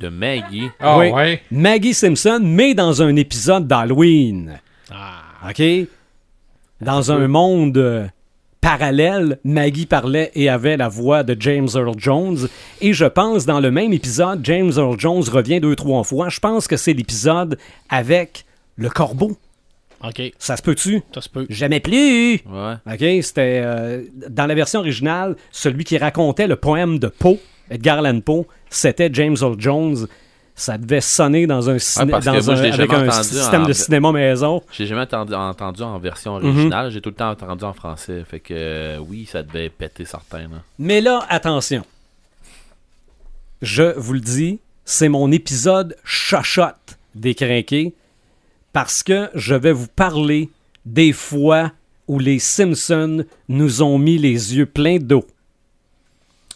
De Maggie? Ah Oui. ouais. Maggie Simpson, mais dans un épisode d'Halloween. Ah, OK? Dans un monde euh, parallèle, Maggie parlait et avait la voix de James Earl Jones. Et je pense, dans le même épisode, James Earl Jones revient deux, trois fois. Je pense que c'est l'épisode avec le corbeau. ok. Ça se peut-tu? Ça se peut. Jamais plus! Ouais. OK? C'était. euh, dans la version originale, celui qui racontait le poème de Poe, Edgar Allan Poe, c'était James Earl Jones. Ça devait sonner dans un, ciné- dans avec un système en- de cinéma maison. J'ai jamais entendu, entendu en version Mhm. originale, j'ai tout le temps entendu en français. Fait que euh, oui, ça devait péter certains. Là. Mais là, attention. Je vous le dis, c'est mon épisode chochotte des crinqués parce que je vais vous parler des fois où les Simpsons nous ont mis les yeux pleins d'eau.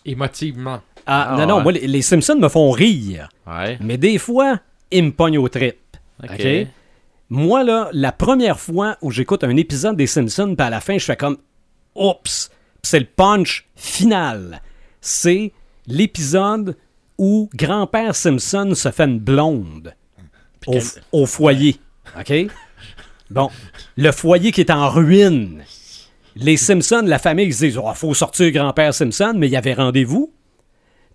Émotivement. Ah, Ah, non, non, ouais. moi, les, les Simpsons me font rire. Ouais. Mais des fois, ils me pognent au trip. Ok. Moi, là, la première fois où j'écoute un épisode des Simpsons, puis à la fin, je fais comme Oups! Puis c'est le punch final. C'est l'épisode où grand-père Simpson se fait une blonde au, au foyer. OK? Bon, le foyer qui est en ruine. Les Simpsons, la famille, ils se disent Oh, faut sortir grand-père Simpson, mais il y avait rendez-vous.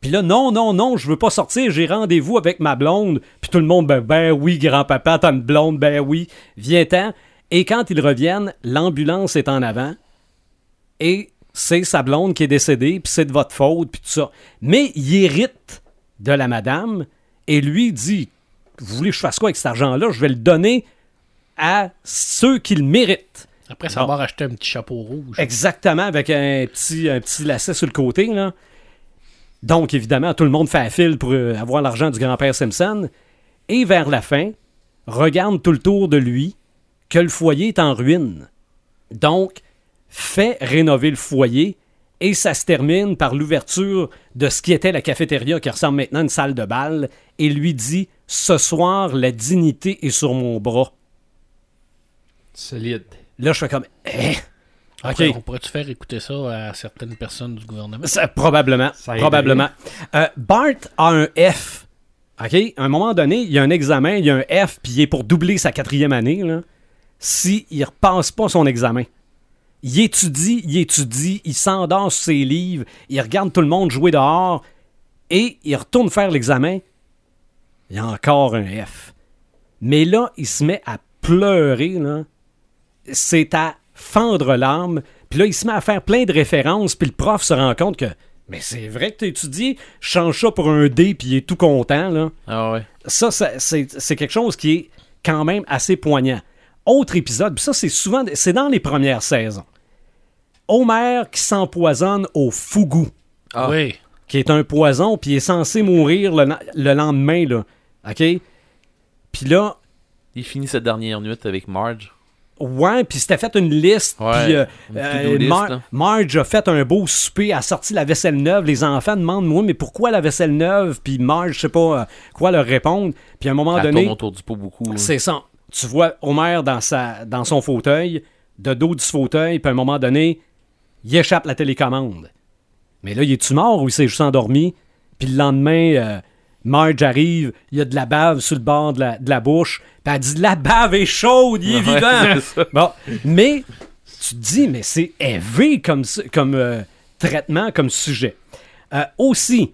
Puis là, non, non, non, je veux pas sortir, j'ai rendez-vous avec ma blonde. Puis tout le monde, ben, ben oui, grand-papa, t'as une blonde, ben oui, viens-t'en. Et quand ils reviennent, l'ambulance est en avant. Et c'est sa blonde qui est décédée, puis c'est de votre faute, puis tout ça. Mais il hérite de la madame, et lui dit Vous voulez que je fasse quoi avec cet argent-là? Je vais le donner à ceux qui le méritent. Après savoir acheter un petit chapeau rouge. Exactement, avec un petit, un petit lacet sur le côté. Là. Donc, évidemment, tout le monde fait la file pour euh, avoir l'argent du grand-père Simpson. Et vers la fin, regarde tout le tour de lui que le foyer est en ruine. Donc, fait rénover le foyer et ça se termine par l'ouverture de ce qui était la cafétéria qui ressemble maintenant à une salle de bal et lui dit Ce soir, la dignité est sur mon bras. Solide. Là, je fais comme Eh, OK. On pourrait-tu faire écouter ça à certaines personnes du gouvernement? Ça, probablement. Ça probablement. Euh, Bart a un F. OK? À un moment donné, il y a un examen, il y a un F, puis il est pour doubler sa quatrième année. Là, si il repasse pas son examen. Il étudie, il étudie, il s'endort sur ses livres, il regarde tout le monde jouer dehors, et il retourne faire l'examen. Il y a encore un F. Mais là, il se met à pleurer, là. C'est à fendre l'âme. Puis là, il se met à faire plein de références. Puis le prof se rend compte que, mais c'est vrai que tu étudié, change ça pour un D, puis il est tout content, là. Ah ouais. Ça, ça, c'est c'est quelque chose qui est quand même assez poignant. Autre épisode, puis ça, c'est souvent, c'est dans les premières saisons. Homer qui s'empoisonne au fougou, Ah. Oui. qui est un poison, puis il est censé mourir le, le lendemain, là. OK? Puis là, Il finit sa dernière nuit avec Marge. Ouais, puis c'était fait une liste. Puis euh, euh, Mar-. Marge a fait un beau souper, a sorti la vaisselle neuve. Les enfants demandent, moi, mais pourquoi la vaisselle neuve? Puis Marge, je sais pas euh, quoi leur répondre. Puis à un moment donné, tourne autour du pot beaucoup. là. c'est ça. Tu vois Homer dans, sa, dans son fauteuil, de dos du fauteuil, puis à un moment donné, il échappe la télécommande. Mais là, il est-tu mort ou il s'est juste endormi? Puis le lendemain, euh, Marge arrive, il y a de la bave sur le bord de la, de la bouche, puis elle dit La bave est chaude, il est Ouais, vivant! Bon, mais tu te dis, mais c'est élevé comme, comme euh, traitement, comme sujet. Euh, aussi,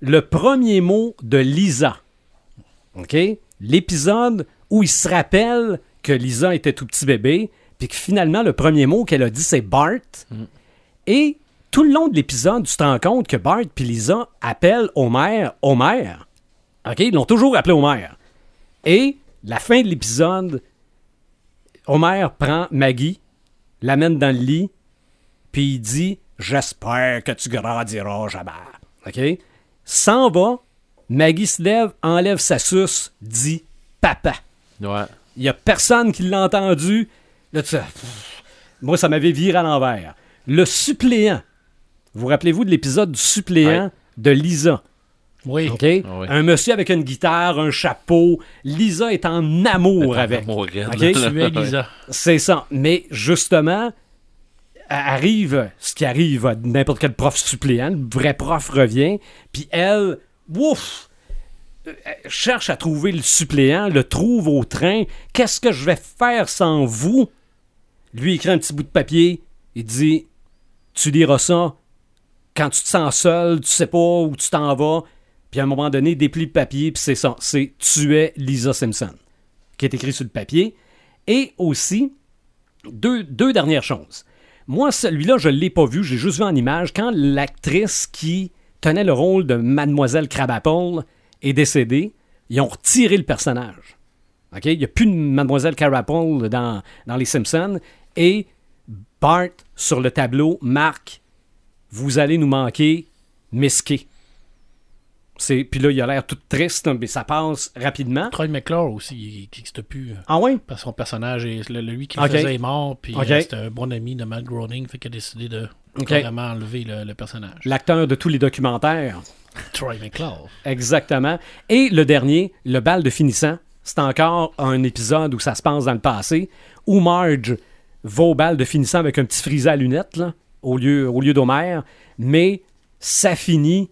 le premier mot de Lisa. OK? L'épisode où il se rappelle que Lisa était tout petit bébé, puis que finalement, le premier mot qu'elle a dit, c'est Bart. Et tout le long de l'épisode, tu te rends compte que Bart et Lisa appellent Homer Homer. OK? Ils l'ont toujours appelé Homer. Et la fin de l'épisode, Homer prend Maggie, l'amène dans le lit, puis il dit J'espère que tu grandiras jamais. OK? S'en va, Maggie se lève, enlève sa suce, dit Papa. Ouais. Il n'y a personne qui l'a entendu. Là, tu moi, ça m'avait viré à l'envers. Le suppléant. Vous rappelez-vous de l'épisode du suppléant Ouais. de Lisa? Oui. OK? Ah oui. Un monsieur avec une guitare, un chapeau. Lisa est en amour Elle est en avec. amour raide, OK? là. Tu es Lisa. C'est ça. Mais justement, arrive ce qui arrive à n'importe quel prof suppléant. Le vrai prof revient. Puis elle, ouf, euh, cherche à trouver le suppléant, le trouve au train. Qu'est-ce que je vais faire sans vous? Lui il écrit un petit bout de papier. Il dit Tu liras ça quand tu te sens seul, tu sais pas où tu t'en vas. Puis à un moment donné, déplie le papier, puis c'est ça. C'est Tu es Lisa Simpson, qui est écrit sur le papier. Et aussi, deux, dernières choses. Moi, celui-là, je ne l'ai pas vu, j'ai juste vu en image. Quand l'actrice qui tenait le rôle de Mademoiselle Crabapple est décédée, ils ont retiré le personnage. Il n'y a plus de Mademoiselle Carapole dans, Les Simpsons. Et Bart, sur le tableau, marque Vous allez nous manquer, Misky. C'est- Puis là, il a l'air tout triste, mais ça passe rapidement. Troy McClure aussi, il n'existe plus. euh, Ah ouais? Parce que son personnage, est, le- lui qui le faisait est mort, puis Ok. euh, c'était un bon ami de Matt Groening, fait qu'il a décidé de vraiment enlever le, le personnage. L'acteur de tous les documentaires. Troy McClure. Exactement. Et le dernier, le bal de finissant, c'est encore un épisode où ça se passe dans le passé, où Marge va au bal de finissant avec un petit frisé à lunettes, là, au lieu, au lieu d'Homer, mais ça finit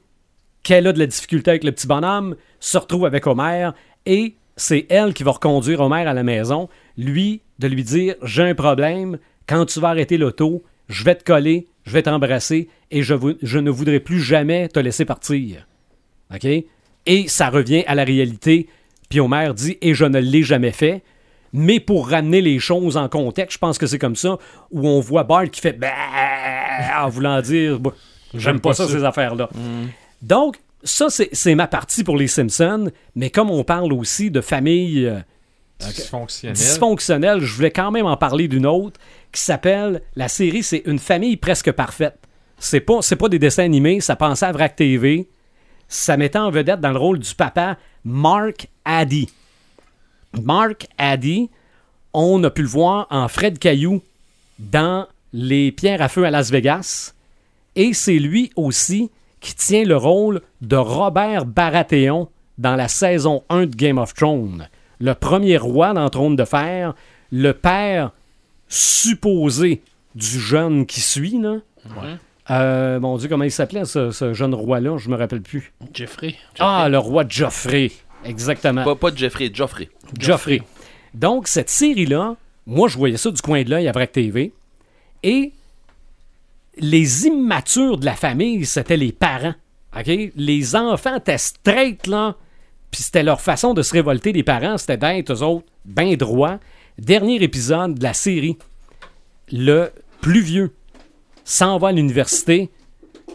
qu'elle a de la difficulté avec le petit bonhomme, se retrouve avec Homer, et c'est elle qui va reconduire Homer à la maison, lui, de lui dire J'ai un problème, quand tu vas arrêter l'auto, je vais te coller, je vais t'embrasser, et je, ne voudrais plus jamais te laisser partir. OK? Et ça revient à la réalité. Puis Homer dit Et je ne l'ai jamais fait. Mais pour ramener les choses en contexte, je pense que c'est comme ça, où on voit Bart qui fait Bah en voulant dire Bah, J'aime pas, ça, ces affaires-là. Donc, ça, c'est ma partie pour les Simpsons. Mais comme on parle aussi de famille euh, Dysfonctionnel. dysfonctionnelle, je voulais quand même en parler d'une autre qui s'appelle La série, c'est Une famille presque parfaite. C'est pas, c'est pas des dessins animés, ça pensait à Vrac TV. Ça mettait en vedette dans le rôle du papa Mark Addy. Mark Addy, on a pu le voir en Fred Caillou dans Les Pierres à feu à Las Vegas. Et c'est lui aussi qui tient le rôle de Robert Baratheon dans la saison 1 de Game of Thrones. Le premier roi dans Trône de Fer, le père supposé du jeune qui suit. Là. Ouais. Euh, mon Dieu, comment il s'appelait ce, ce jeune roi-là? Je me rappelle plus. Jeffrey. Ah, le roi Joffrey. Exactement. Pas, pas de Jeffrey, Joffrey. Joffrey. Donc, cette série-là, moi, je voyais ça du coin de l'œil à Vrac TV. Et les immatures de la famille, c'était les parents. Les enfants étaient straight, là. Puis c'était leur façon de se révolter des parents, c'était d'être, eux autres, ben droits. Dernier épisode de la série. Le plus vieux s'en va à l'université.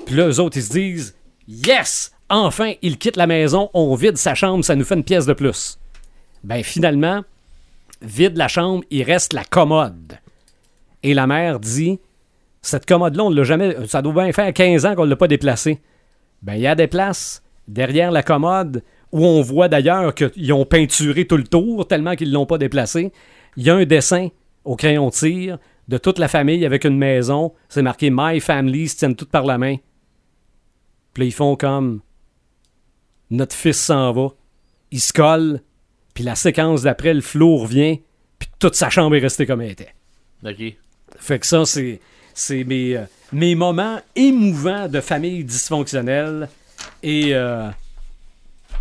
Puis là, eux autres, ils se disent Yes! Enfin, il quitte la maison, on vide sa chambre, ça nous fait une pièce de plus. Ben finalement, vide la chambre, il reste la commode. Et la mère dit Cette commode-là, on l'a jamais. Ça doit bien faire 15 ans qu'on ne l'a pas déplacée. Ben, il y a des places derrière la commode où on voit d'ailleurs qu'ils ont peinturé tout le tour tellement qu'ils ne l'ont pas déplacé. Il y a un dessin au crayon de cire de toute la famille avec une maison. C'est marqué My Family, ils se tiennent toutes par la main. Puis là, ils font comme Notre fils s'en va. Il se colle. Puis la séquence d'après, le flot revient. Puis toute sa chambre est restée comme elle était. Ok. Fait que ça, c'est, c'est mes, euh, mes moments émouvants de famille dysfonctionnelle. Et euh,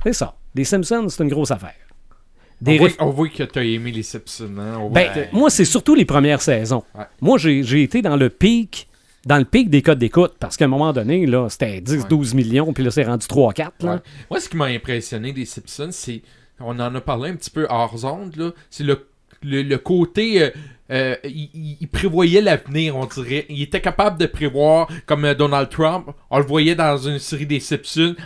c'est ça. Les Simpsons, c'est une grosse affaire. Des on, voit, réf- on voit que t'as aimé les Simpsons. Hein? On Ben, que- moi, c'est surtout les premières saisons. Ouais. Moi, j'ai, j'ai été dans le pic dans le pic des codes d'écoute parce qu'à un moment donné, là, c'était 10-12 millions, puis là, c'est rendu 3-4. là. Ouais. Moi, ce qui m'a impressionné des Simpsons, c'est. On en a parlé un petit peu hors zone, là. C'est le, le, le côté. euh, euh, il, il- prévoyait l'avenir, on dirait. Il était capable de prévoir, comme euh, Donald Trump, on le voyait dans une série des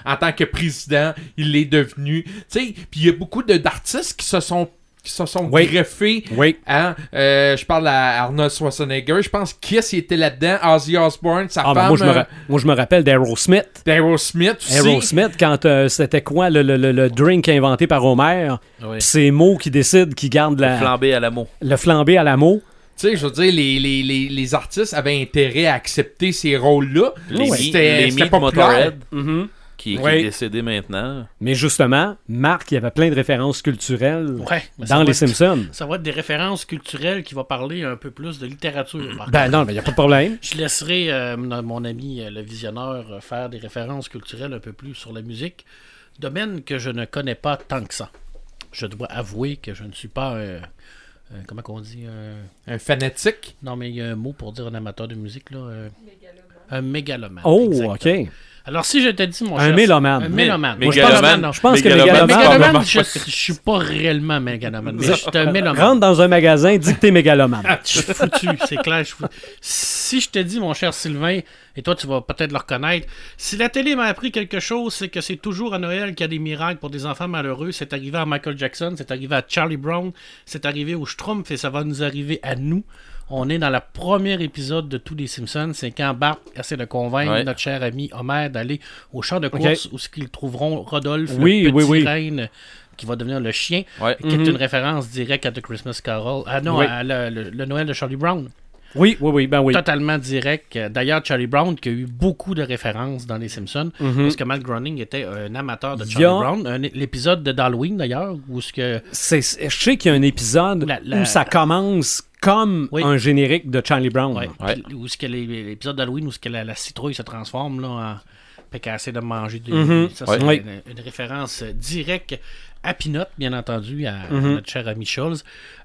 en tant que président, il l'est devenu. Tu sais, puis il y a beaucoup d'artistes qui se sont qui se sont Oui. greffés Oui. Hein? Euh, je parle à Arnold Schwarzenegger. Je pense Kiss il était là-dedans. Ozzy Osbourne, sa Ah, ben, femme. moi, je me euh, ra- moi, je me rappelle d'Aerosmith. Aerosmith aussi. Aerosmith, quand euh, c'était quoi le, le- le- le drink inventé par Homer, Oui. c'est Mo qui décide qui garde la, Flambé à l'amour. le flambé à la Mo. Tu sais, je veux dire, les, les, les, les artistes avaient intérêt à accepter ces rôles-là. Les C'était- les c'était populaire. Motorhead, qui, est décédé maintenant. Mais justement, Marc, il y avait plein de références culturelles mais dans va les être- Simpsons. Ça va être des références culturelles qui vont parler un peu plus de littérature. par Ben non, il n'y a pas de problème. Je laisserai euh, mon ami euh, le visionneur euh, faire des références culturelles un peu plus sur la musique, domaine que je ne connais pas tant que ça. Je dois avouer que je ne suis pas un, un- comment qu'on dit un- Un fanatique? non mais il y a un mot pour dire un amateur de musique là, euh, un mégalomane. Oh, exactement. OK. Alors, si je te dis, mon Un cher- mélomane. Un mélomane. Mé- Moi, je pense- mégalomane. non, Je pense que. Mégalomane, Mégalomane, je, je suis pas réellement mégalomane, mais je suis un mélomane. Rentre dans un magasin, dis que t'es mégalomane. Je suis foutu, c'est clair. je suis foutu. Si je te dis, mon cher Sylvain, et toi tu vas peut-être le reconnaître, si la télé m'a appris quelque chose, c'est que c'est toujours à Noël qu'il y a des miracles pour des enfants malheureux. C'est arrivé à Michael Jackson, c'est arrivé à Charlie Brown, c'est arrivé au Schtroumpf et ça va nous arriver à nous. On est dans le premier épisode de tous les Simpsons. C'est quand Bart essaie de convaincre Ouais. notre cher ami Homer d'aller au champ de course où ce qu'ils trouveront Rodolphe, Oui, le petit oui, oui. reine qui va devenir le chien, Ouais. qui est une référence directe à The Christmas Carol. Ah non, Oui. à le- le- le Noël de Charlie Brown Oui, oui, oui, ben oui. totalement direct. D'ailleurs, Charlie Brown, qui a eu beaucoup de références dans Les Simpsons, parce que Matt Groening était un amateur de Charlie a- Brown. L'épisode de d'Halloween, d'ailleurs, où ce que... Je sais qu'il y a un épisode La- la- où ça commence comme Oui. un générique de Charlie Brown. Ouais, Ouais. où ce que l'épisode d'Halloween où ce que la, la citrouille se transforme là, en... Essaie de manger des... Mhm. Ça, c'est Oui. une, une référence directe à Pinot, bien entendu, à, Mhm. notre cher ami.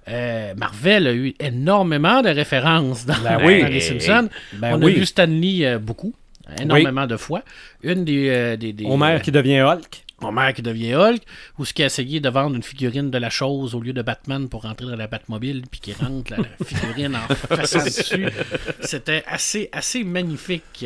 Euh, Marvel a eu énormément de références dans, Ben oui. dans Les Simpsons. Ben On oui. a vu Stanley euh, beaucoup, énormément de fois. Une des... euh, des, des Homer qui devient Hulk. Homer qui devient Hulk, ou ce qui a essayé de vendre une figurine de la chose au lieu de Batman pour rentrer dans la Batmobile, puis qui rentre la, la figurine en façon dessus. C'était assez, assez magnifique.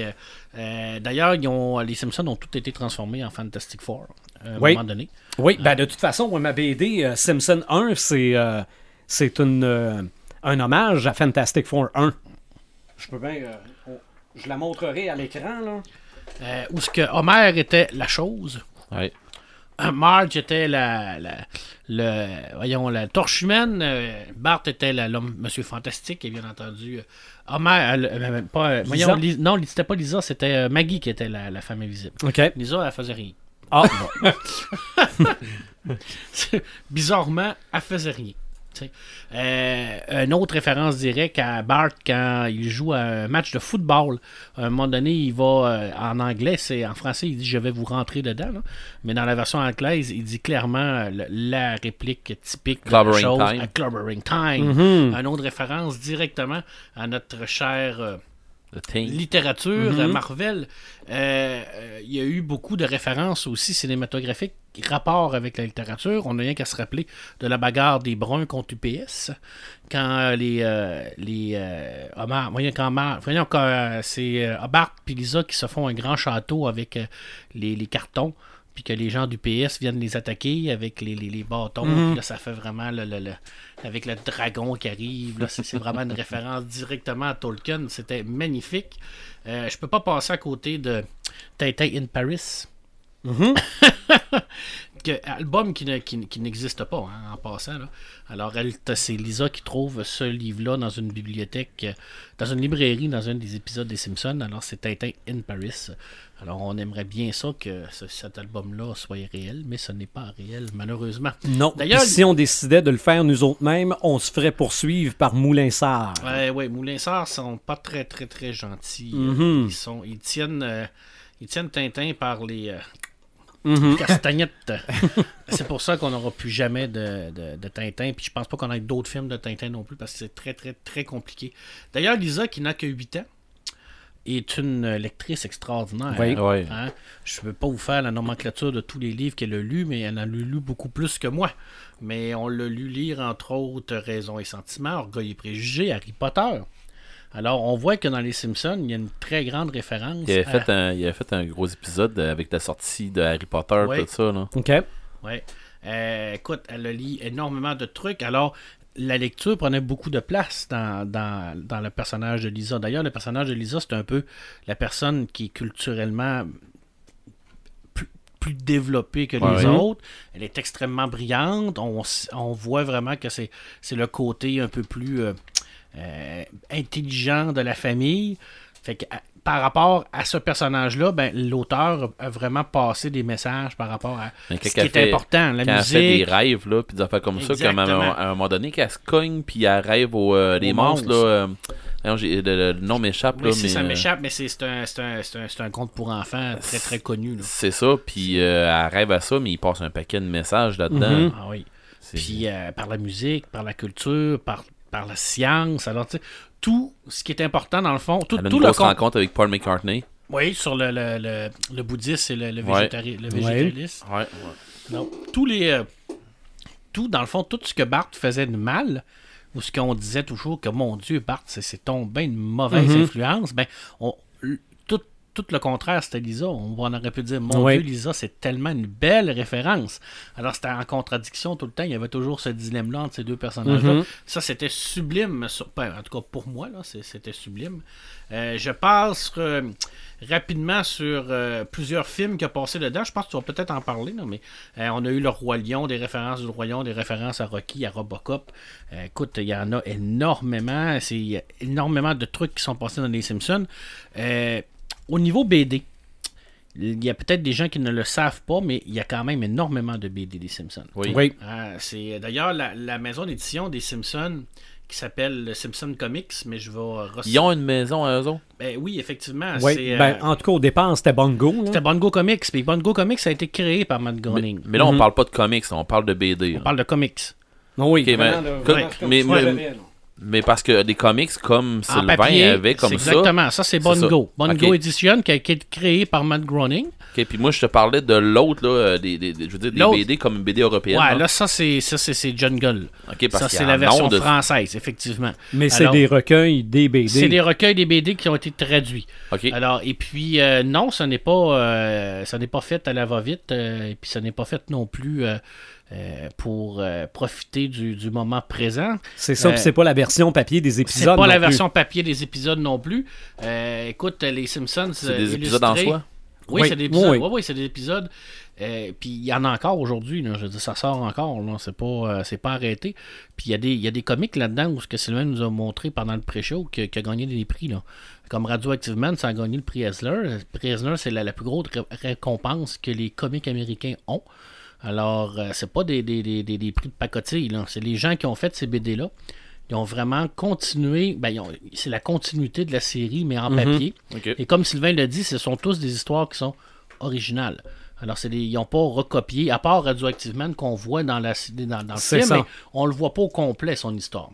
Euh, D'ailleurs, ils ont- les Simpsons ont tous été transformés en Fantastic Four à un Oui. moment donné. Oui, ben de toute façon, moi, ma BD euh, Simpson 1, c'est euh, c'est une, euh, un hommage à Fantastic Four 1. Je peux bien. euh, je la montrerai à l'écran, là. Euh, où ce que Homer était la chose, Ouais. Marge était la, la, voyons, la torche humaine. euh, Bart était l'homme, Monsieur Fantastique, et bien entendu. euh, Homer, euh, pas, euh, voyons, Lisa? Non, c'était pas Lisa, c'était Maggie qui était la, la femme invisible. OK. Lisa, elle faisait rien. Ah, Bizarrement, elle faisait rien. Euh, une autre référence directe à Bart quand il joue à un match de football. À un moment donné, il va euh, en anglais, c'est en français, il dit je vais vous rentrer dedans. là. Mais dans la version anglaise, il dit clairement euh, le- la réplique typique de la chose time. à Clobbering Time. Mhm. Une autre référence directement à notre cher euh. Littérature, Mhm. euh, Marvel, euh, euh, il y a eu beaucoup de références aussi cinématographiques, rapport avec la littérature. On n'a rien qu'à se rappeler de la bagarre des Bruns contre UPS. Quand euh, les. euh, les voyons, quand, voyons, quand c'est Hobart et Lisa qui se font un grand château avec les, les cartons. Puis que les gens du PS viennent les attaquer avec les, les, les bâtons. Puis là, ça fait vraiment le, le- le- avec le dragon qui arrive. C'est, vraiment une référence directement à Tolkien. C'était magnifique. Euh, je peux pas passer à côté de Tintin in Paris. que, album qui, ne- qui- qui n'existe pas hein, en passant. Là. Alors, c'est Lisa qui trouve ce livre-là dans une bibliothèque, euh, dans une librairie, dans un des épisodes des Simpsons. Alors, c'est Tintin in Paris. Alors, on aimerait bien ça que ce- cet album-là soit réel, mais ce n'est pas réel, malheureusement. non. D'ailleurs- si on décidait de le faire nous autres mêmes, on se ferait poursuivre par Moulin Sart. Ouais, ouais, Moulin Sart sont pas très, très, très gentils. Mhm. Ils sont, ils tiennent, euh, ils tiennent Tintin par les euh, Mhm. castagnettes. c'est pour ça qu'on n'aura plus jamais de, de, de Tintin. Puis je pense pas qu'on ait d'autres films de Tintin non plus parce que c'est très, très, très compliqué. D'ailleurs, Lisa, qui n'a que 8 ans, est une lectrice extraordinaire. Oui. Ouais. Hein? Je ne veux pas vous faire la nomenclature de tous les livres qu'elle a lus, mais elle en a lu beaucoup plus que moi. Mais on l'a lu lire, entre autres, Raison et Sentiments, Orgueil et Préjugés, Harry Potter. Alors, on voit que dans Les Simpsons, il y a une très grande référence. Il avait, à- fait un, il avait fait un gros épisode avec la sortie de Harry Potter tout ça. Là. OK. Ouais. Euh, écoute, elle a lu énormément de trucs. Alors, la lecture prenait beaucoup de place dans, dans, dans le personnage de Lisa. D'ailleurs, le personnage de Lisa, c'est un peu la personne qui est culturellement plus, plus développée que les autres. Elle est extrêmement brillante. On, voit vraiment que c'est c'est le côté un peu plus euh, euh, intelligent de la famille. Fait que, par rapport à ce personnage-là, ben, l'auteur a vraiment passé des messages par rapport à ce qui est fait- important, la Quand elle fait des musique. rêves, là, puis des affaires comme ça, comme à, à un moment donné, qu'elle se cogne, puis elle rêve aux euh, les Aux monstres, là. euh, non, j'ai- le, le nom m'échappe, Oui, là, mais. ça euh, m'échappe, mais c'est c'est un, c'est un, c'est un, conte pour enfants très très connu. là. C'est ça, puis euh, elle rêve à ça, mais il passe un paquet de messages là-dedans. Mhm. Ah oui. C'est- Puis euh, par la musique, par la culture, par, par la science. Alors, tu sais, tout ce qui est important dans le fond, tout, Elle a une le grosse rencontre avec Paul McCartney. Oui, sur le, le, le, le bouddhisme et le, le, Ouais. végétari- le végétalisme. Ouais, ouais. Non. Tous les. euh, tout, dans le fond, tout ce que Bart faisait de mal, ou ce qu'on disait toujours que mon Dieu, Bart, c'est, tombé une mauvaise Mhm. influence, ben, on, tout, le contraire, c'était Lisa. On, aurait pu dire, mon Oui. Dieu, Lisa, c'est tellement une belle référence. Alors, c'était en contradiction tout le temps. Il y avait toujours ce dilemme-là entre ces deux personnages-là. Mhm. Ça, c'était sublime. Sur, ben, en tout cas, pour moi, c'était sublime. Euh, je passe euh, rapidement sur euh, plusieurs films qui ont passé dedans. Je pense que tu vas peut-être en parler, mais on a eu le Roi Lion, des références du Roi Lion, des références à Rocky, à Robocop. Écoute, il y en a énormément. C'est il y a énormément de trucs qui sont passés dans les Simpsons. Au niveau BD, il y a peut-être des gens qui ne le savent pas, mais il y a quand même énormément de BD des Simpsons. Oui. Oui. Ah, c'est d'ailleurs la, la maison d'édition des Simpsons qui s'appelle le Simpson Comics, mais je vais Ils ont une maison à eux autres? Ben oui, effectivement. Oui. Ben, euh, en tout cas, au départ, c'était Bongo. C'était Bongo Comics. Puis Bongo Comics a été créé par Matt Mais, Groening. mais là, on Mhm. parle pas de comics, on parle de BD. On parle de comics. Oui, Ok, mais- vraiment, là, que- vraiment, comme mais- tu mais- l'avais, là. Mais parce que des comics comme En Sylvain papier, avait comme c'est ça. Exactement. Ça, c'est. Bongo. Bongo. Edition qui a été créé par Matt Groening. Ok, puis moi, je te parlais de l'autre, là, euh, des, des- des- je veux dire, des. BD comme une BD européenne. Ouais, là. là, ça, c'est ça, c'est, Jungle. Ok, parce Ça, c'est la version de- française, effectivement. Mais c'est des recueils, des BD. C'est des recueils des BD qui ont été traduits. Ok. Alors, et puis, euh, non, ça n'est pas, euh, ça n'est pas fait à la va-vite, euh, et puis ça n'est pas fait non plus euh, euh, pour euh, profiter du, du moment présent. C'est ça, Euh, puis c'est pas la version papier des C'est épisodes. pas la plus. version papier des épisodes non plus. Euh, écoute, les Simpsons. C'est euh, des épisodes en soi? Oui, Oui, c'est des épisodes. oui, Oui, oui. oui, c'est des épisodes. Euh, puis il y en a encore aujourd'hui. là. Je veux dire, ça sort encore. Là. C'est pas, euh, c'est pas arrêté. Puis il y a des, il y a des comics là-dedans où ce que Sylvain nous a montré pendant le pré-show qui, qui a gagné des prix. Là. Comme Radioactive Man, ça a gagné le prix Eisner. Le prix Eisner, c'est la, la plus grosse ré- récompense que les comics américains ont. Alors, euh, c'est pas des, des, des, des- des prix de pacotille. C'est les gens qui ont fait ces BD-là. Ils ont vraiment continué. Ben, c'est la continuité de la série, mais en Mhm. papier. Et comme Sylvain l'a dit, ce sont tous des histoires qui sont originales. Alors, c'est ils n'ont pas recopié, à part Radioactive qu'on voit dans, la, dans, dans le film, ça. mais on le voit pas au complet, son histoire.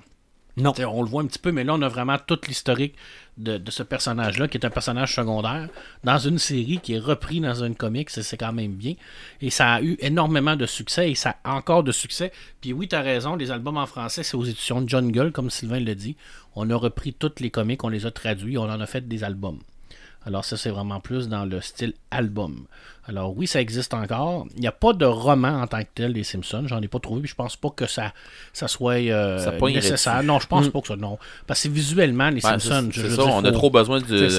Non. T'sais, on le voit un petit peu, mais là, on a vraiment tout l'historique de, ce personnage-là, qui est un personnage secondaire, dans une série qui est repris dans un comic, c'est quand même bien. Et ça a eu énormément de succès, et ça a encore de succès. Puis oui, tu as raison, les albums en français, c'est aux éditions de John comme Sylvain le dit. On a repris tous les comics, on les a traduits, on en a fait des albums. Alors ça, c'est vraiment plus dans le style album. Alors oui, ça existe encore. Il n'y a pas de roman en tant que tel des Simpsons. J'en ai pas trouvé. Puis je pense pas que ça, ça soit euh, Ça nécessaire. Non, je pense pas que ça. Non. Parce que visuellement, les Ouais, Simpsons, c'est c'est ça, dire, on a trop besoin C'est c'est de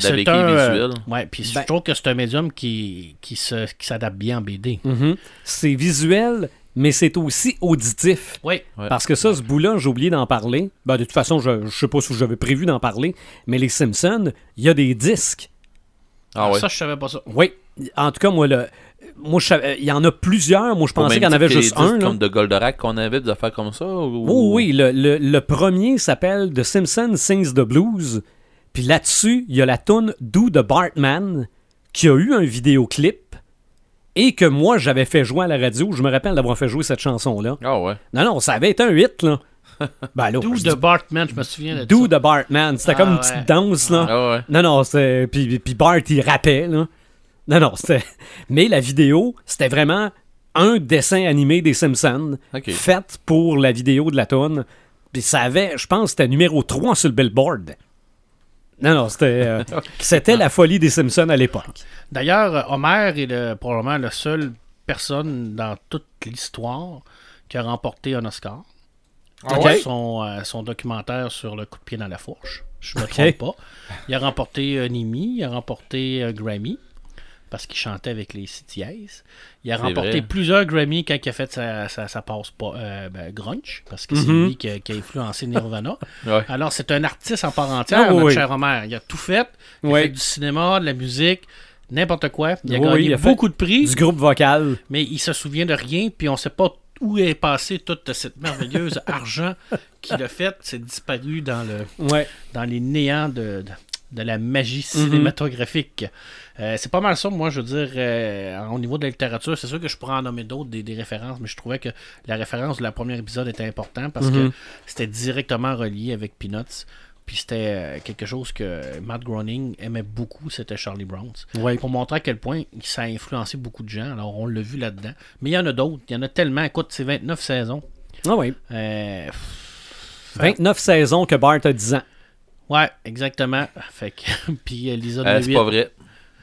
c'est la un. euh, ouais, puis Ben- je trouve que c'est un médium qui, qui, se, qui s'adapte bien en BD. Mhm. C'est visuel, mais c'est aussi auditif. Oui. Parce que ça, ce bout-là, j'ai oublié d'en parler. Ben, de toute façon, je ne sais pas si j'avais prévu d'en parler, mais les Simpsons, il y a des disques. Ah ouais. Ça, je savais pas ça. Oui. En tout cas, moi, le, moi je savais- il y en a plusieurs. Moi, je pensais qu'il y en avait juste un. là. Comme de Goldorak qu'on avait, des affaires comme ça. ou- Oh oui, le, le- le premier s'appelle The Simpsons Sings the Blues. Puis là-dessus, il y a la tune Do the Bartman qui a eu un vidéoclip et que moi j'avais fait jouer à la radio. Je me rappelle d'avoir fait jouer cette chanson-là. Ah ouais. Non, non, ça avait été un hit, là. Ben là, D'où de Bartman, je me souviens de Do ça. the Bartman. C'était Ah, comme une ouais. petite danse, là. Ah ouais. Non, non, c'était. Puis, puis Bart, il rappait, là. Non, non, c'était. Mais la vidéo, c'était vraiment un dessin animé des Simpsons, Ok. fait pour la vidéo de la tonne. Puis ça avait, je pense, c'était numéro 3 sur le billboard. Non, non, c'était. euh, c'était la folie des Simpsons à l'époque. D'ailleurs, Homer est le, probablement la seule personne dans toute l'histoire qui a remporté un Oscar. Ah Pour ouais? son, euh, son documentaire sur le coup de pied dans la fourche. Je me Ok. trompe pas. Il a remporté un Emmy, il a remporté un Grammy parce qu'il chantait avec les CTS. Il a remporté vrai. plusieurs Grammy quand il a fait sa, sa, sa passe pas, euh, ben, grunge parce que c'est Mhm. lui qui a, qui a influencé Nirvana. Ouais. Alors c'est un artiste en part entière, Ah, notre oui. cher Homer. Il a tout fait. Il a fait du cinéma, de la musique, n'importe quoi. Il a Oui, gagné il a fait beaucoup de prix Du groupe vocal. mais il se souvient de rien, puis on sait pas où est passé toute cette merveilleuse argent qu'il a fait. C'est disparu dans, le, Ouais. dans les néants de, de, de la magie Mhm. cinématographique. Euh, c'est pas mal ça, moi, je veux dire, euh, au niveau de la littérature. C'est sûr que je pourrais en nommer d'autres, des, des références, mais je trouvais que la référence de la première épisode était importante parce Mhm. que c'était directement relié avec Peanuts. puis c'était euh, quelque chose que Matt Groening aimait beaucoup, c'était Charlie Browns. Ouais. Pour montrer à quel point ça a influencé beaucoup de gens. Alors, on l'a vu là-dedans. Mais il y en a d'autres. Il y en a tellement. Écoute, c'est 29 saisons. Ah oui. Euh, 29 saisons que Bart a 10 ans. Ouais, exactement. Fait que, puis euh, Lisa Euh, c'est pas vrai.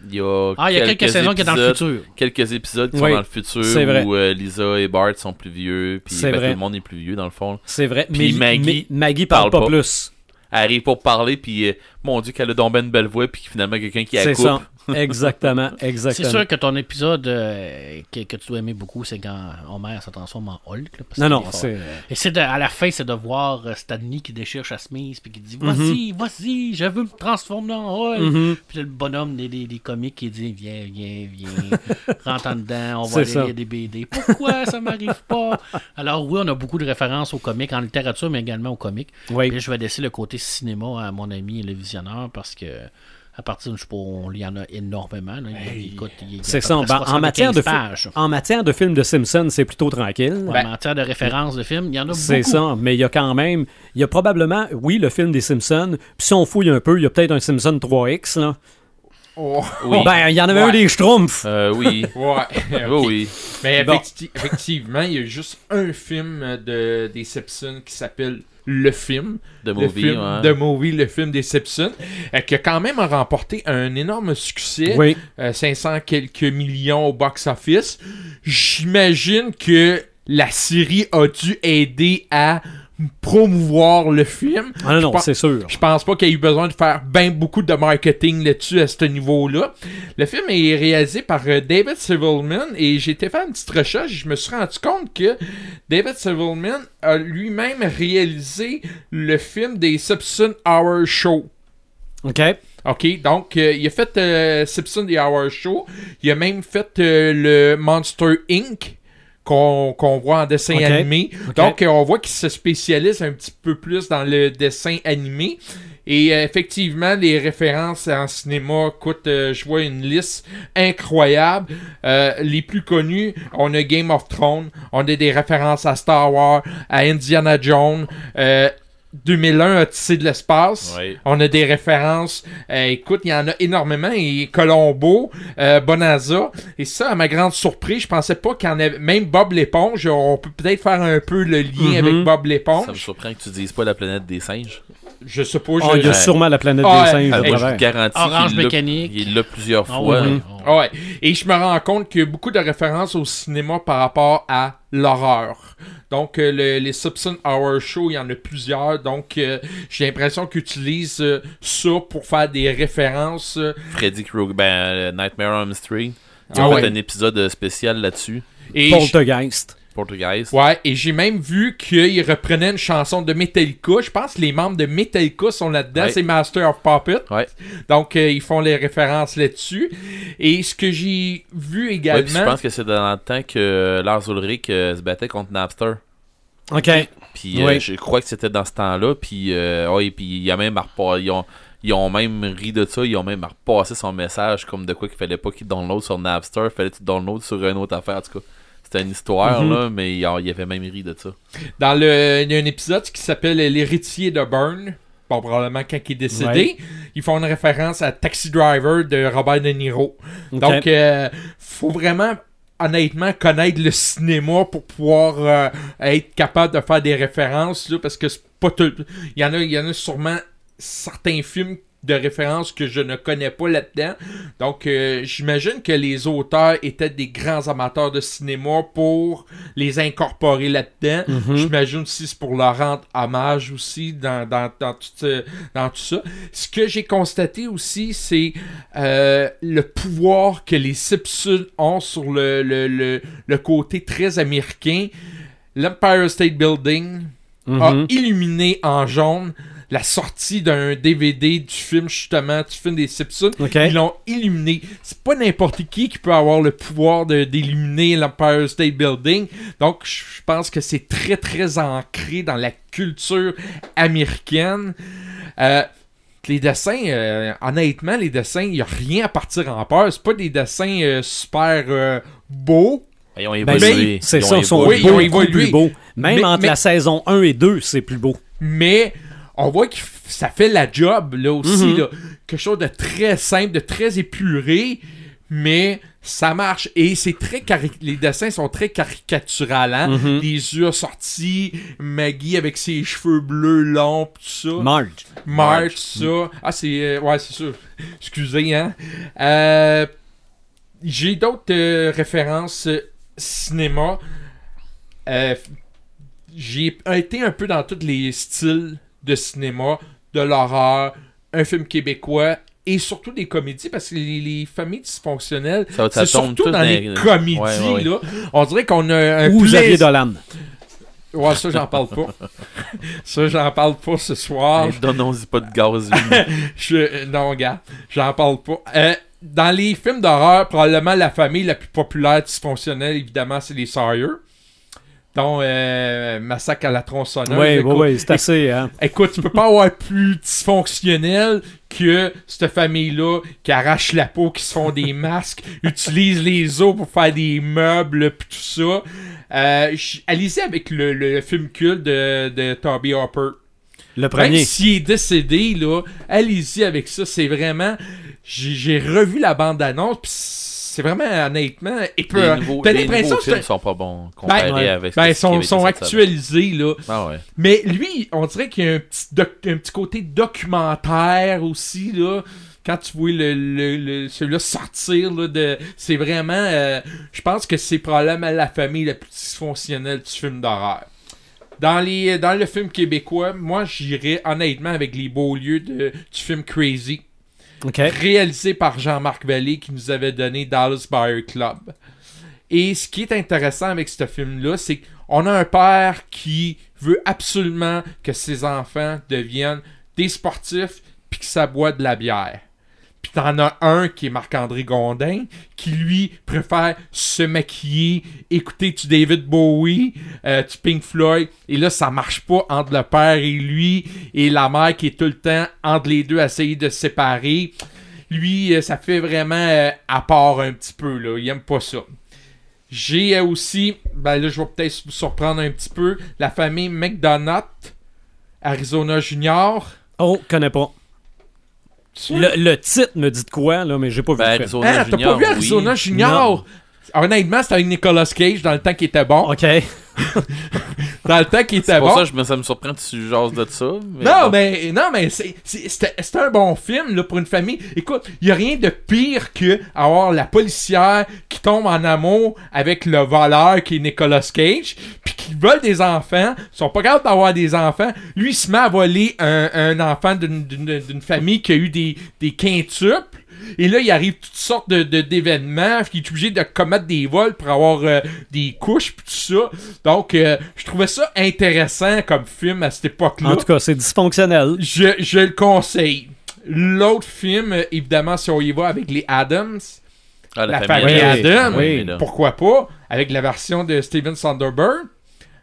Il y a, Ah, il y a quelques saisons qui est dans le futur. Quelques épisodes qui Oui, sont dans le futur où euh, Lisa et Bart sont plus vieux, puis ben, tout le monde est plus vieux dans le fond. C'est vrai. Puis mais Maggie Maggie parle, parle pas, pas. plus. Elle arrive pour parler, puis euh, mon Dieu, qu'elle a donc ben une belle voix, puis finalement quelqu'un qui la coupe. ça. Exactement. C'est Exactement. sûr que ton épisode euh, que, que tu dois aimer beaucoup, c'est quand Homer se transforme en Hulk. là, parce Non, non, c'est. Et c'est de- à la fin, c'est de voir euh, Stanley qui déchire sa puis qui dit Mhm. Vas-y, vas-y, je veux me transformer en Hulk. Mhm. Puis là, le bonhomme des, des, des comiques qui dit Viens, viens, viens, rentre en dedans, on va C'est aller lire des BD. Pourquoi ça m'arrive pas? Alors, oui, on a beaucoup de références aux comiques, en littérature, mais également aux comiques. Oui. Puis là, je vais laisser le côté cinéma à mon ami le visionneur parce que. À partir de, je sais pas, on- il y en a énormément. là. Il- il- écoute, il y a C'est ça. Ben, en, matière de 75 fi- pages. en matière de films de Simpsons, c'est plutôt tranquille. Ouais, en matière de références de films, il y en a beaucoup. C'est ça, mais il y a quand même, il y a probablement, oui, le film des Simpsons, puis si on fouille un peu, il y a peut-être un Simpson 3X, là. Oh. Oui. Ben, il y en avait Ouais. un des Schtroumpfs. Euh, oui. Ouais. oui. Mais Bon. effecti- effectivement, il y a juste un film de, des Simpsons qui s'appelle Le Film. The le Movie, film ouais. de Movie, le film des Simpsons, euh, qui a quand même remporté un énorme succès. Oui. Euh, 500 quelques millions au box-office. J'imagine que la série a dû aider à promouvoir le film. Ah non, non, pense- c'est sûr. Je pense pas qu'il y ait eu besoin de faire bien beaucoup de marketing là-dessus à ce niveau-là. Le film est réalisé par euh, David Silverman et j'ai été faire une petite recherche et je me suis rendu compte que David Silverman a lui-même réalisé le film des Simpson Hour Show. OK. OK, donc euh, il a fait euh, Simpson The Hour Show. Il a même fait euh, le Monster Inc. qu'on voit en dessin animé. Donc euh, on voit qu'il se spécialise un petit peu plus dans le dessin animé. Et euh, effectivement, les références en cinéma, écoute, euh, je vois une liste incroyable. Euh, les plus connus, on a Game of Thrones, on a des références à Star Wars, à Indiana Jones, euh, 2001, Odyssée de l'espace. On a des références. euh, écoute, il y en a énormément. Et Colombo, euh, Bonanza. Et ça, à ma grande surprise, je pensais pas qu'il y en avait. Même Bob l'éponge, on peut peut-être faire un peu le lien Mhm. avec Bob Ça me l'éponge. surprend que tu dises pas la planète des singes. Je sais pas. Ah, je- il y a sûrement la planète Ah, des singes je vous garantis Orange mécanique. Il l'a plusieurs Ah fois. oui. Ah Ouais. Et je me rends compte qu'il y a beaucoup de références au cinéma par rapport à l'horreur. Donc, euh, le- les Simpson Hour Show, il y en a plusieurs. Donc, euh, j'ai l'impression qu'ils utilisent euh, ça pour faire des références. euh, Freddy Krueger, ben, euh, Nightmare on Elm Street. Ils Ah ouais. un épisode spécial là-dessus. et Poltergeist. Ouais, et j'ai même vu qu'ils reprenaient une chanson de Metallica. Je pense que les membres de Metallica sont là-dedans. Ouais. C'est Master of Puppet. Ouais. Donc, euh, ils font les références là-dessus. Et ce que j'ai vu également. je pense que c'est dans le temps que Lars Ulrich euh, se battait contre Napster. OK. Puis euh, Ouais. je crois que c'était dans ce temps-là. Puis, euh, ouais, puis il y a même repa- ils ont, ils ont même ri de ça. Ils ont même repassé son message comme de quoi qu'il fallait pas qu'il download sur Napster. Il fallait qu'il download sur une autre affaire. En tout cas, c'était une histoire, Mhm. là, mais il, il avait même ri de ça. Dans le, il y a un épisode qui s'appelle L'héritier de Burn. Bon, probablement quand il est décédé. Ouais. Ils font une référence à Taxi Driver de Robert De Niro. Donc, euh, faut vraiment, honnêtement, connaître le cinéma pour pouvoir euh, être capable de faire des références, là, parce que c'est pas tout. Il y en a, il y en a sûrement certains films de référence que je ne connais pas là-dedans. Donc, euh, j'imagine que les auteurs étaient des grands amateurs de cinéma pour les incorporer là-dedans. Mhm. J'imagine aussi c'est pour leur rendre hommage aussi dans, dans, dans, tout, ce- dans tout ça. Ce que j'ai constaté aussi, c'est euh, le pouvoir que les Simpsons ont sur le, le, le, le côté très américain. L'Empire State Building a Mhm. illuminé en jaune la sortie d'un DVD du film justement du film des Simpsons ils l'ont illuminé. C'est pas n'importe qui qui peut avoir le pouvoir de- d'illuminer l'Empire State Building. Donc, je pense que c'est très, très ancré dans la culture américaine. Euh, les dessins, euh, honnêtement, les dessins, il n'y a rien à partir en peur. C'est pas des dessins euh, super euh, beaux. Ils ont Ben, évolué. c'est ça, ils sont Oui, ils ont beaucoup évolué. plus beaux. Même Mais- entre mais- la saison 1 et 2, c'est plus beau. mais on voit qu'ils ça fait la job, là aussi. Mhm. là. Quelque chose de très simple, de très épuré, mais ça marche. Et c'est très cari- les dessins sont très caricaturales. Hein? Mhm. Les yeux sortis, Maggie avec ses cheveux bleus longs, pis tout ça. Marge. March, ça. Ah, c'est. euh, ouais, c'est sûr. Excusez, hein. Euh, J'ai d'autres euh, références euh, cinéma. J'ai été un peu dans tous les styles de cinéma, de l'horreur, un film québécois et surtout des comédies parce que les, les familles dysfonctionnelles, c'est surtout tout dans dans les les- comédies. Ouais, ouais, ouais. Là, on dirait qu'on a un Ou Xavier plaisir- Dolan. Ouais, ça, j'en parle pas. ça, j'en parle pas ce soir. Hey, Donnons-y pas de gaz. lui. Je, non, gars, j'en parle pas. Euh, dans les films d'horreur, probablement la famille la plus populaire dysfonctionnelle, évidemment, c'est les Sawyer. Dont euh, Massacre à la tronçonneuse. Oui, oui, Écoute- oui, c'est assez, hein. Écoute, tu peux pas avoir plus dysfonctionnel que cette famille-là qui arrache la peau, qui se font des masques, utilise les os pour faire des meubles, pis tout ça. Euh, Allez-y avec le, le film culte de, de Toby Hopper. Le premier. s'il est décédé, là, allez-y avec ça. C'est vraiment. J'ai revu la bande-annonce, c'est vraiment, honnêtement, Les épeurant. nouveaux, T'as les l'impression nouveaux que c'est films un- sont pas bons comparés Ben, avec ce Ben, qui ils sont, été sont actualisés, là. Ah ouais. Mais lui, on dirait qu'il y a un petit, doc- un petit côté documentaire aussi, là. Quand tu vois le, le, le- celui-là sortir, là, de, c'est vraiment. euh, je pense que c'est probablement la famille la plus dysfonctionnelle du film d'horreur. Dans, les, dans le film québécois, moi, j'irais honnêtement avec les beaux lieux de, du film Crazy, Réalisé par Jean-Marc Vallée qui nous avait donné Dallas Buyer Club. Et ce qui est intéressant avec ce film-là, c'est qu'on a un père qui veut absolument que ses enfants deviennent des sportifs puis que ça boit de la bière. Puis t'en as un qui est Marc-André Gondin, qui lui préfère se maquiller, écouter du David Bowie, euh, du Pink Floyd, et là ça marche pas entre le père et lui, et la mère qui est tout le temps entre les deux à essayer de se séparer. Lui, euh, ça fait vraiment euh, à part un petit peu, là, il aime pas ça. J'ai euh, aussi, ben là je vais peut-être vous surprendre un petit peu, la famille McDonough, Arizona Junior. Oh, connais pas. Le, le titre me dit de quoi, là, mais j'ai pas vu Ben, le film. Arizona Hein, t'as Junior, pas vu oui. Arizona Junior? Honnêtement, c'était avec Nicolas Cage dans le temps qui était bon. OK. Dans le temps qui était C'est pour bon. ça que ça me surprend que tu jases de ça. mais non, bon. mais, non, mais c'est- c'est- c'était c'était un bon film là, pour une famille. Écoute, il a rien de pire que avoir la policière qui tombe en amour avec le voleur qui est Nicolas Cage, puis qui vole des enfants, ils sont pas capables d'avoir des enfants. Lui, il se met à voler un, un enfant d'une- d'une d'une famille qui a eu des, des quintuples. Et là, il arrive toutes sortes de, de- d'événements, puis il est obligé de commettre des vols pour avoir euh, des couches, puis tout ça. Donc, euh, je trouvais ça intéressant comme film à cette époque-là. En tout cas, c'est dysfonctionnel. Je, je le conseille. L'autre film, évidemment, si on y va avec les Adams, Ah, la, famille, Adams. Adams, Oui. pourquoi pas, avec la version de Steven Sonderberg.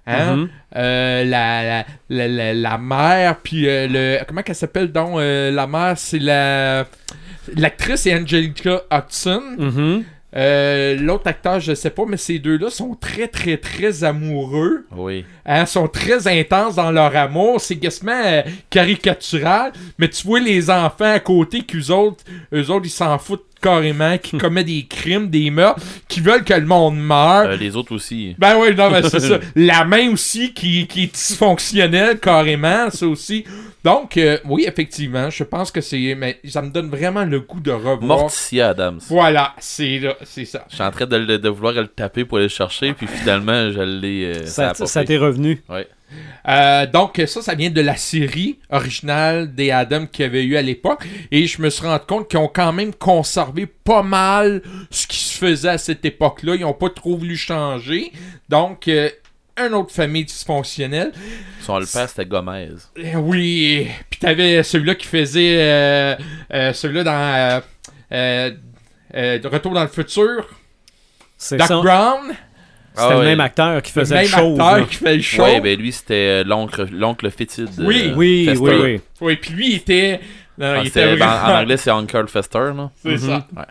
Hein? Mhm. Euh, la, la, la, la, la mère, puis euh, le. Comment qu'elle s'appelle donc euh, La mère, c'est la. L'actrice c'est Angelica Hudson. Mhm. Euh, L'autre acteur, je sais pas, mais ces deux-là sont très, très, très amoureux. Oui. Hein, sont très intenses dans leur amour. C'est quasiment euh, caricatural. Mais tu vois les enfants à côté qu'eux autres, eux autres, ils s'en foutent carrément, qui commettent des crimes, des meurtres, qui veulent que le monde meure. Euh, les autres aussi. Ben oui, non, mais c'est ça. La main aussi qui, qui est dysfonctionnelle carrément, ça aussi. Donc, euh, oui, effectivement, je pense que c'est. Mais ça me donne vraiment le goût de revoir. Morticia Adams. Voilà, c'est là, c'est ça. Je suis en train de, vouloir le taper pour aller le chercher, puis finalement, je l'ai. euh, Ça, ça t'est revenu. Ouais. Euh, donc ça, ça vient de la série originale des Adams qu'il y avait eu à l'époque. Et je me suis rendu compte qu'ils ont quand même conservé pas mal ce qui se faisait à cette époque-là. Ils n'ont pas trop voulu changer. Donc, euh, une autre famille dysfonctionnelle. Son le père, c'était Gomez. Euh, oui, puis t'avais celui-là qui faisait euh, euh, celui-là dans euh, euh, euh, Retour dans le futur. C'est Doc. Brown, C'était Ah le même acteur qui le faisait même le show. acteur là. qui fait le show. Ouais, ben lui, c'était euh, l'oncle, l'oncle fétide. Oui, euh, Oui, Fester. oui, oui. Oui, puis lui, il était... Non, Ah, il était ben, en anglais, c'est Uncle Fester, là. C'est ça. Ouais.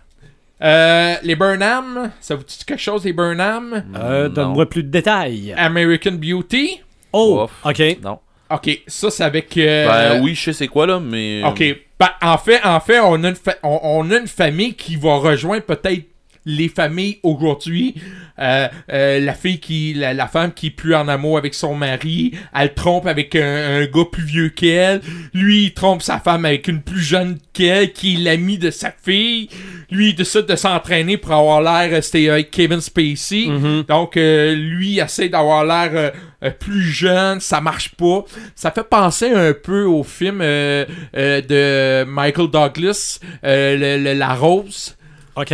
Euh, les Burnham, ça vous dit quelque chose, les Burnham? Euh, Non. Donne-moi plus de détails. American Beauty? Oh, Ouf. OK. Non. Ok, ça c'est avec. euh, Ben oui, je sais c'est quoi là, mais. Ok. Ben, en fait, en fait, on a une, fa- on, on a une famille qui va rejoindre peut-être les familles aujourd'hui. Euh, euh, la fille qui, la, la femme qui est plus en amour avec son mari, elle trompe avec un, un gars plus vieux qu'elle. Lui, il trompe sa femme avec une plus jeune qu'elle, qui est l'ami de sa fille. Lui, il décide de s'entraîner pour avoir l'air, euh, c'était avec Kevin Spacey. Donc, euh, lui, il essaie d'avoir l'air euh, euh, plus jeune, ça marche pas. Ça fait penser un peu au film euh, euh, de Michael Douglas, euh, le- le- La Rose. OK.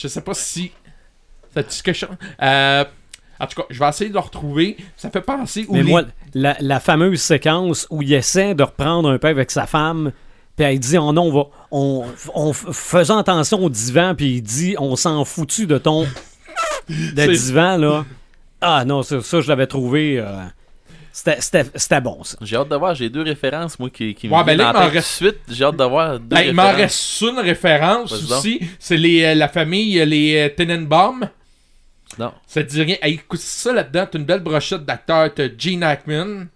Je sais pas si. Dit quelque chose? Euh, en tout cas, je vais essayer de le retrouver. Ça fait penser au Mais moi, la, la fameuse séquence où il essaie de reprendre un peu avec sa femme, puis elle dit Oh non, on va. On, faisant attention au divan, puis il dit On s'en foutu de ton. de C'est- divan, là. Ah non, ça, ça, je l'avais trouvé. euh, c'était bon, ça. J'ai hâte de voir, j'ai deux références, moi, qui, qui me ben là, en reste- suite. J'ai hâte de voir deux Ben, il m'en références. reste une référence aussi. C'est les, euh, la famille, euh, les euh, Tenenbaum. Non. Ça te dit rien. Hey, écoute ça là-dedans. T'as une belle brochette d'acteurs. T'as Gene Hackman,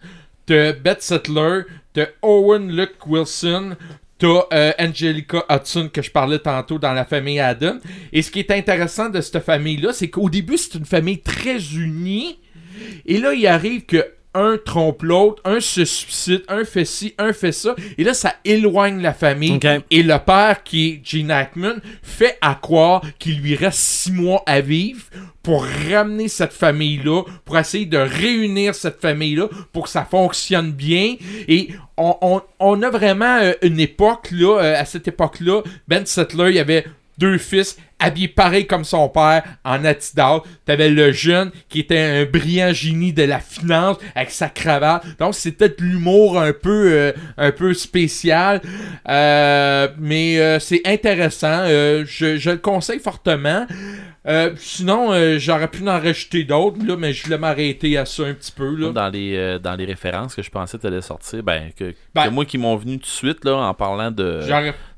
t'as Beth Settler, t'as Owen Luke Wilson, t'as euh, Angelica Hudson que je parlais tantôt dans la famille Adam. Et ce qui est intéressant de cette famille-là, c'est qu'au début, c'est une famille très unie. Et là, il arrive que un trompe l'autre, un se suicide, un fait ci, un fait ça. Et là, ça éloigne la famille. Et le père, qui est Gene Hackman, fait à croire qu'il lui reste six mois à vivre pour ramener cette famille-là, pour essayer de réunir cette famille-là, pour que ça fonctionne bien. Et on, on- on a vraiment euh, une époque, là, euh, à cette époque-là, Ben Settler, il y avait deux fils habillés pareil comme son père en Adidas. T'avais le jeune qui était un brillant génie de la finance avec sa cravate. Donc c'était de l'humour un peu euh, un peu spécial. Euh, mais euh, c'est intéressant. Je, je le conseille fortement. Sinon, j'aurais pu en rajouter d'autres, là, mais je voulais m'arrêter à ça un petit peu. Là. Dans les, dans les références que je pensais t'allais sortir, ben, que, Ben- que moi qui m'ont venu tout de suite, là, en parlant de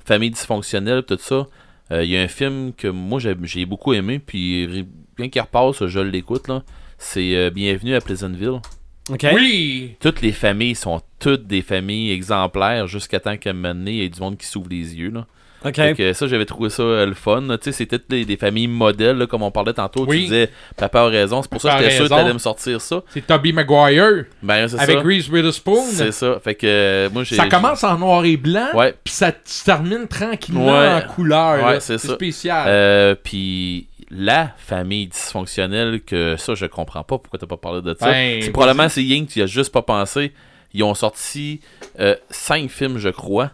famille dysfonctionnelle, tout ça, euh, il y a un film que moi j'ai beaucoup aimé, puis bien qu'il repasse, je l'écoute, là. C'est euh, Bienvenue à Pleasantville. Oui! Toutes les familles sont toutes des familles exemplaires jusqu'à temps qu'à un moment donné, il y ait du monde qui s'ouvre les yeux, là. OK. Fait que ça, j'avais trouvé ça euh, le fun. Tu sais, c'était des, des familles modèles, là, comme on parlait tantôt. Oui. Tu disais, papa a raison. C'est pour ça que j'étais sûr que t'allais me sortir ça. C'est Toby Maguire Ben, c'est avec ça. Reese Witherspoon. C'est ça. Fait que euh, moi, j'ai. Ça commence en noir et blanc, Ouais. puis ça termine tranquillement Ouais. en couleur. Ouais, c'est ça. spécial. Euh, puis la famille dysfonctionnelle, que ça, je comprends pas pourquoi t'as pas parlé de ça. Ben, c'est probablement c'est Ying, tu y as juste pas pensé. Ils ont sorti cinq films, je crois.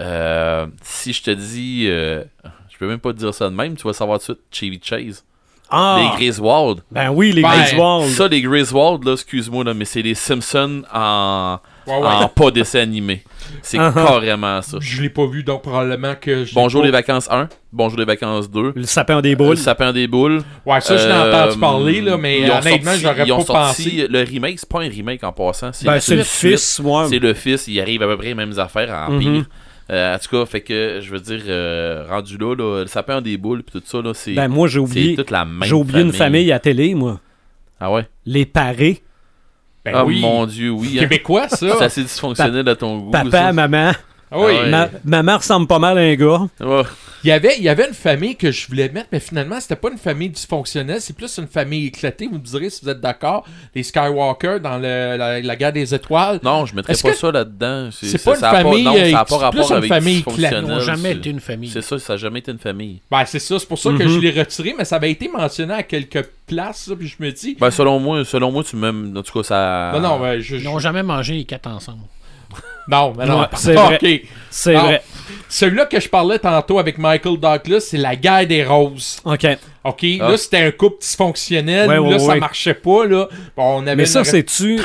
Euh, si je te dis, euh, je peux même pas te dire ça de même, tu vas savoir tout de suite Chevy Chase. Ah! Les Griswold. Ben oui, les Ben, Griswold. Ça, les Griswold, là, excuse-moi, là, mais c'est les Simpsons en, Ouais, ouais. en pas dessin animé. C'est Uh-huh. carrément ça. Je l'ai pas vu, donc probablement que je. Bonjour les vacances 1, Bonjour les vacances 2, Le sapin des Le boules. sapin des boules. Ouais, ça, je l'ai Euh, entendu parler, là, mais honnêtement, j'aurais ils ont pas sorti pensé. Le remake, c'est pas un remake en passant. C'est Ben, le suite. fils, ouais. C'est le fils, il arrive à peu près les mêmes affaires en Mhm. pire. Euh, en tout cas, fait que je veux dire, euh, rendu là, là, le sapin des boules puis tout ça, là, c'est Ben moi, j'ai oublié. toute la même J'ai oublié une famille à télé, moi. Ah ouais? Les parés. Ben ah oui. mon dieu, oui. hein. Québécois, C'est ça. assez dysfonctionnel à ton goût. Papa, ça. maman. Ah oui. Ah ouais. Ma- maman ressemble pas mal à un gars. Il y avait, il y avait une famille que je voulais mettre, mais finalement, c'était pas une famille dysfonctionnelle, c'est plus une famille éclatée. Vous me direz si vous êtes d'accord. Les Skywalker dans le- la, la guerre des étoiles. Non, je mettrais pas que ça là-dedans. c'est ça- pas ça une a famille, non, ça a euh, pas rapport avec famille Ils n'ont jamais c'est- été une famille. C'est ça, ça a jamais été une famille. Ben, c'est ça, c'est pour ça que Mhm. je l'ai retiré, mais ça avait été mentionné à quelques places, là, puis je me dis. Ben, selon moi, selon moi, tu m'aimes. En tout cas, ça. Non, non, ben, je. Ils n'ont jamais mangé les quatre ensemble. Non, mais non. Ouais, c'est vrai. C'est vrai. Celui-là que je parlais tantôt avec Michael Douglas, c'est la guerre des roses. OK. OK, Ah. là, c'était un couple dysfonctionnel. Ouais, là, ça marchait pas, là. Bon, on avait Mais ça, une- c'est-tu.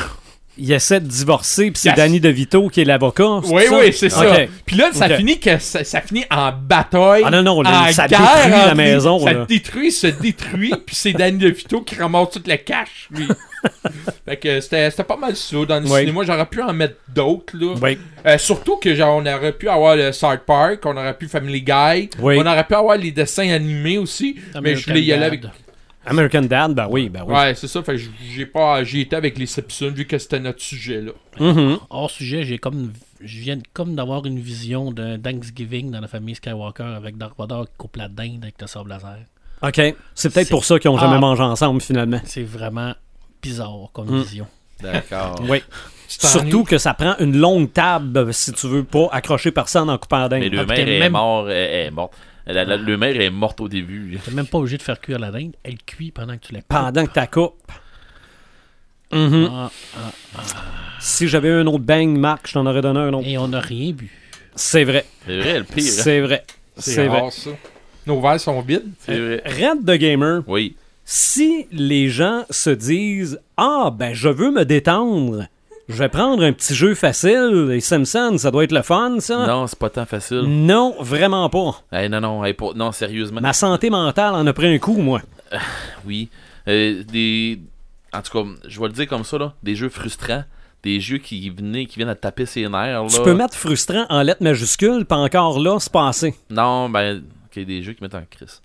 Il essaie de divorcer, puis c'est Yes. Danny DeVito qui est l'avocat. Oui, ça? oui, c'est ça. Puis là, ça finit que ça, ça finit en bataille. Ah non, non, là, en ça guerre détruit la maison, Ça là. détruit, se détruit, puis c'est Danny DeVito qui ramasse toute la cash, lui. fait que c'était c'était pas mal ça. Dans le Oui. cinéma, j'aurais pu en mettre d'autres, là. Oui. Euh, surtout que genre, on aurait pu avoir le South Park, on aurait pu Family Guy, Oui. on aurait pu avoir les dessins animés aussi, mais je voulais y aller avec... American Dad, ben oui, ben oui. Ouais, c'est ça. Fait que j'ai pas, j'ai été avec les Simpsons vu que c'était notre sujet là. Mhm. Hors sujet, j'ai comme je viens comme d'avoir une vision d'un Thanksgiving dans la famille Skywalker avec Dark Vador qui coupe la dinde avec le sable laser. OK. C'est peut-être pour ça qu'ils ont jamais Ah. mangé ensemble, finalement. C'est vraiment bizarre comme Mm. vision. D'accord. Oui. Surtout que ça prend une longue table si tu veux pas accrocher personne en coupant la dinde. Mais le Ah, mère est même- mort, est morte. La- la- le mère est morte au début. T'es même pas obligé de faire cuire la dinde, elle cuit pendant que tu la coupes. Pendant que tu coupes. Mhm. Ah, Si j'avais eu un autre bang, Marc, je t'en aurais donné un autre. et on n'a rien bu. C'est vrai. C'est vrai, le pire. C'est vrai. C'est C'est vrai. ça. Nos verres sont vides. C'est vrai. Red the Gamer, Oui. si les gens se disent Ah, ben, je veux me détendre, je vais prendre un petit jeu facile, les Simpsons, ça doit être le fun, ça. Non, c'est pas tant facile. Non, vraiment pas. Hey, non, non, hey, pour- non, sérieusement. Ma santé mentale en a pris un coup, moi. Oui. Euh, des... En tout cas, je vais le dire comme ça, là. Des jeux frustrants. Des jeux qui, venaient, qui viennent à taper ses nerfs. Là. Tu peux mettre frustrant en lettres majuscules, pas encore là, c'est pas assez. Non, ben, ok, des jeux qui mettent en crise.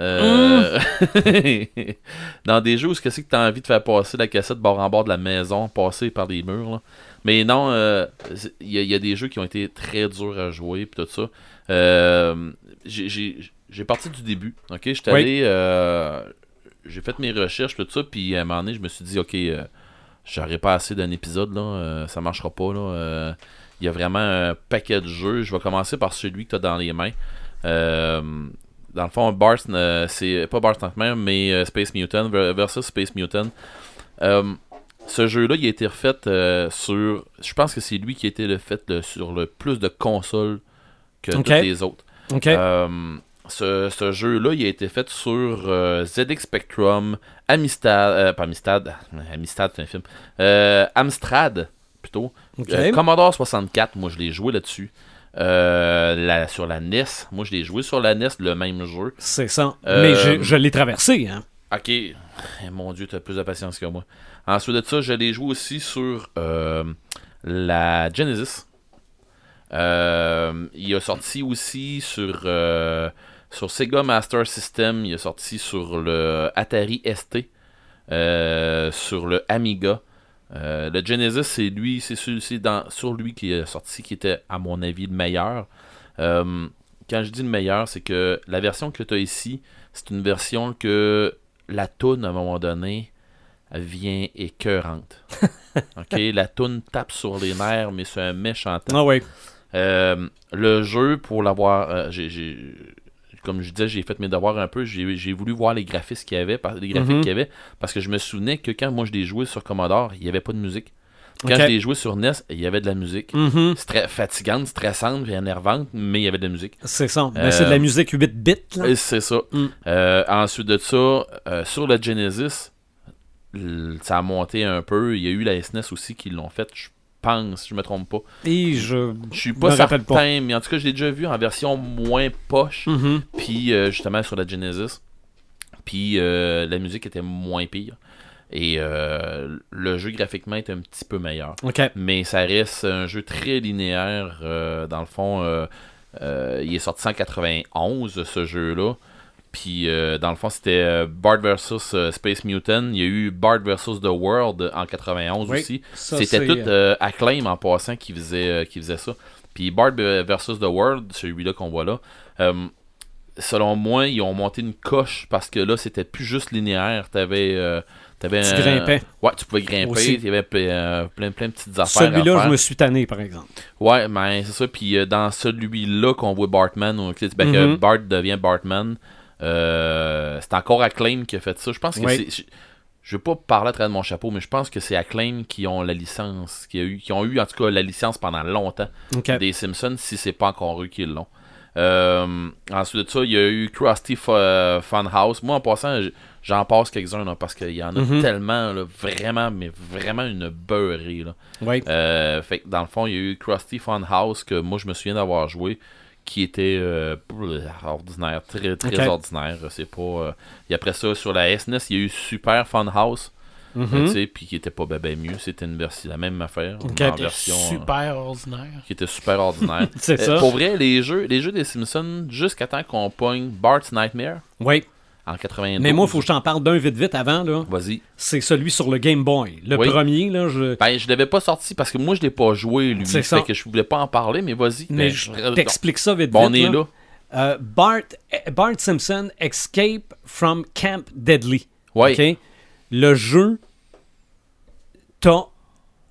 Euh... Dans des jeux où ce que c'est que t'as envie de faire passer la cassette bord en bord de la maison, passer par des murs, là. Mais non, euh, c'est- il y, a- il y a des jeux qui ont été très durs à jouer, pis tout ça. Euh, j'ai- parti du début, ok? J'étais Oui. allé... euh, J'ai fait mes recherches, tout ça, puis à un moment donné, je me suis dit, ok, euh, j'aurais pas assez d'un épisode, là, euh, ça marchera pas, là. euh, il y a vraiment un paquet de jeux. Je vais commencer par celui que tu as dans les mains. Euh, dans le fond, Bart, c'est pas Bart Nightmare, mais euh, Space Mutant ver- versus Space Mutant. Euh, ce jeu-là, il a été refait euh, sur. Je pense que c'est lui qui a été le fait le- sur le plus de consoles que toutes les autres. Ce, ce jeu-là, il a été fait sur euh, ZX Spectrum, Amistad, euh, pas Amistad, Amistad c'est un film, Amstrad plutôt, OK. euh, Commodore 64, moi je l'ai joué là-dessus. Euh, la- sur la NES, moi je l'ai joué sur la NES, le même jeu. C'est ça. Euh, Mais je, je l'ai traversé, hein. Ok, mon dieu, t'as plus de patience que moi. Ensuite de ça, je l'ai joué aussi sur euh, la Genesis. Il a sorti aussi sur, sur Sega Master System. Il a sorti sur le Atari ST. euh, sur le Amiga. Euh, le Genesis, c'est lui, c'est sur, lui qui est sorti, qui était, à mon avis, le meilleur. Euh, quand je dis le meilleur, c'est que la version que tu as ici, c'est une version que la toune, à un moment donné, vient écœurante. ok, la toune tape sur les nerfs, mais c'est un méchant temps. Ah. Euh, le jeu, pour l'avoir. j'ai- comme je disais, j'ai fait mes devoirs un peu. J'ai voulu voir les graphismes qu'il y avait, les graphiques Mhm. qu'il y avait, parce que je me souvenais que quand moi je l'ai joué sur Commodore, il n'y avait pas de musique. Quand je l'ai joué sur NES, il y avait de la musique. Mhm. C'était fatigante, stressante, et énervante, mais il y avait de la musique. C'est ça. Ben, Euh, c'est de la musique 8 bits. Et C'est ça. Mm. Euh, ensuite de ça, euh, sur le Genesis, ça a monté un peu. Il y a eu la SNES aussi qui l'ont fait, je pense, si je me trompe pas. Et je. Je suis pas certain, pas. mais en tout cas, je l'ai déjà vu en version moins poche, Mhm. puis euh, justement sur la Genesis. Puis euh, la musique était moins pire. Et euh, le jeu graphiquement est un petit peu meilleur. Mais ça reste un jeu très linéaire. dans le fond, il est sorti en 91, ce jeu-là. Puis, euh, dans le fond, c'était euh, Bart vs euh, Space Mutant. Il y a eu Bart vs The World en 91 Oui, aussi. C'était tout euh, Acclaim en passant qui faisait, qui faisait ça. Puis Bart euh, vs The World, celui-là qu'on voit là, selon moi, ils ont monté une coche parce que là, c'était plus juste linéaire. T'avais. euh, t'avais Tu un- grimpais. Ouais, tu pouvais grimper. Il y avait plein, plein, plein de petites affaires. Celui-là, je me suis tanné, par exemple. Ouais, mais c'est ça. Puis dans celui-là qu'on voit Bartman, ben, que Mhm. Bart devient Bartman, euh, c'est encore Acclaim qui a fait ça. Je pense que Oui. c'est. Je, je veux pas parler à travers de mon chapeau, mais je pense que c'est Acclaim qui ont la licence, qui, a eu, qui ont eu en tout cas la licence pendant longtemps des Simpsons, si c'est pas encore eux qui l'ont. Euh, ensuite de ça, il y a eu Krusty euh, Funhouse. Moi, en passant, j'en passe quelques-uns là, parce qu'il y en a Mhm. tellement, là, vraiment, mais vraiment une beurrée. Là. Oui. Euh, fait que dans le fond, il y a eu Krusty Funhouse que moi je me souviens d'avoir joué qui était euh, ordinaire, très très ordinaire. C'est pas. euh, Et après ça, sur la SNES, il y a eu Super Funhouse. Mhm. euh, tu sais, puis qui était pas ben, ben mieux. C'était une version, la même affaire. Ok. en C'était version. euh, Super ordinaire. qui était super ordinaire. C'est Euh, ça. Pour vrai, les jeux, les jeux des Simpsons, jusqu'à temps qu'on pogne Bart's Nightmare, Oui. En 92. Mais moi, il faut que je t'en parle d'un vite vite avant. là. Vas-y. C'est celui sur le Game Boy. Le Oui. premier, là, je... Ben, je l'avais pas sorti parce que moi, je l'ai pas joué, lui. C'est Fait ça. que je voulais pas en parler, mais vas-y. mais Ben, je t'explique ça vite Bon, on vite. est là. Euh, Bart, Bart Simpson Escape from Camp Deadly. Ouais. OK? Le jeu, t'as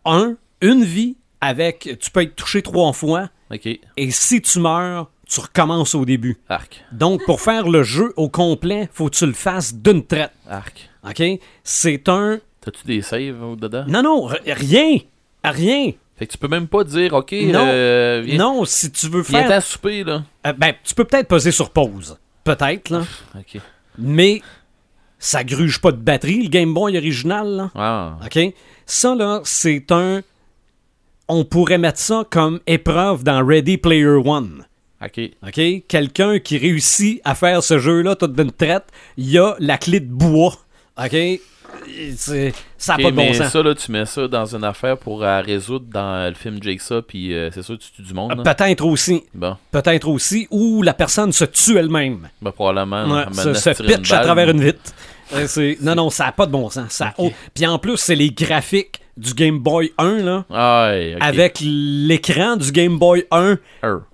un, une vie avec. Tu peux être touché trois fois. Ok. Et si tu meurs, tu recommences au début. Arc. Donc, pour faire le jeu au complet, faut que tu le fasses d'une traite. Arc. OK? C'est un. T'as-tu des saves au dedans? Non, non, rien. Rien. Fait que tu peux même pas dire, ok, Non. euh, viens, Non, si tu veux viens faire. t'à souper, là. Euh, ben, tu peux peut-être poser sur pause. Peut-être, là. Ok. Mais ça gruge pas de batterie, le Game Boy original, là. Ah. OK? Ça, là, c'est un. On pourrait mettre ça comme épreuve dans Ready Player One. Ok. OK? Quelqu'un qui réussit à faire ce jeu-là toute d'une traite, il y a la clé de bois. OK? Ça n'a pas de bon mais sens. ça, là, tu mets ça dans une affaire pour euh, résoudre dans euh, le film ça, puis euh, c'est sûr, tu tues du monde. là. Peut-être aussi. Bon, Peut-être aussi. Ou la personne se tue elle-même. ben, probablement. Ouais, se, se pitch à travers une vitre. Euh, Non, non, ça n'a pas de bon sens. Ça... oh, Puis en plus, c'est les graphiques du Game Boy 1, là, avec l'écran du Game Boy 1. Er.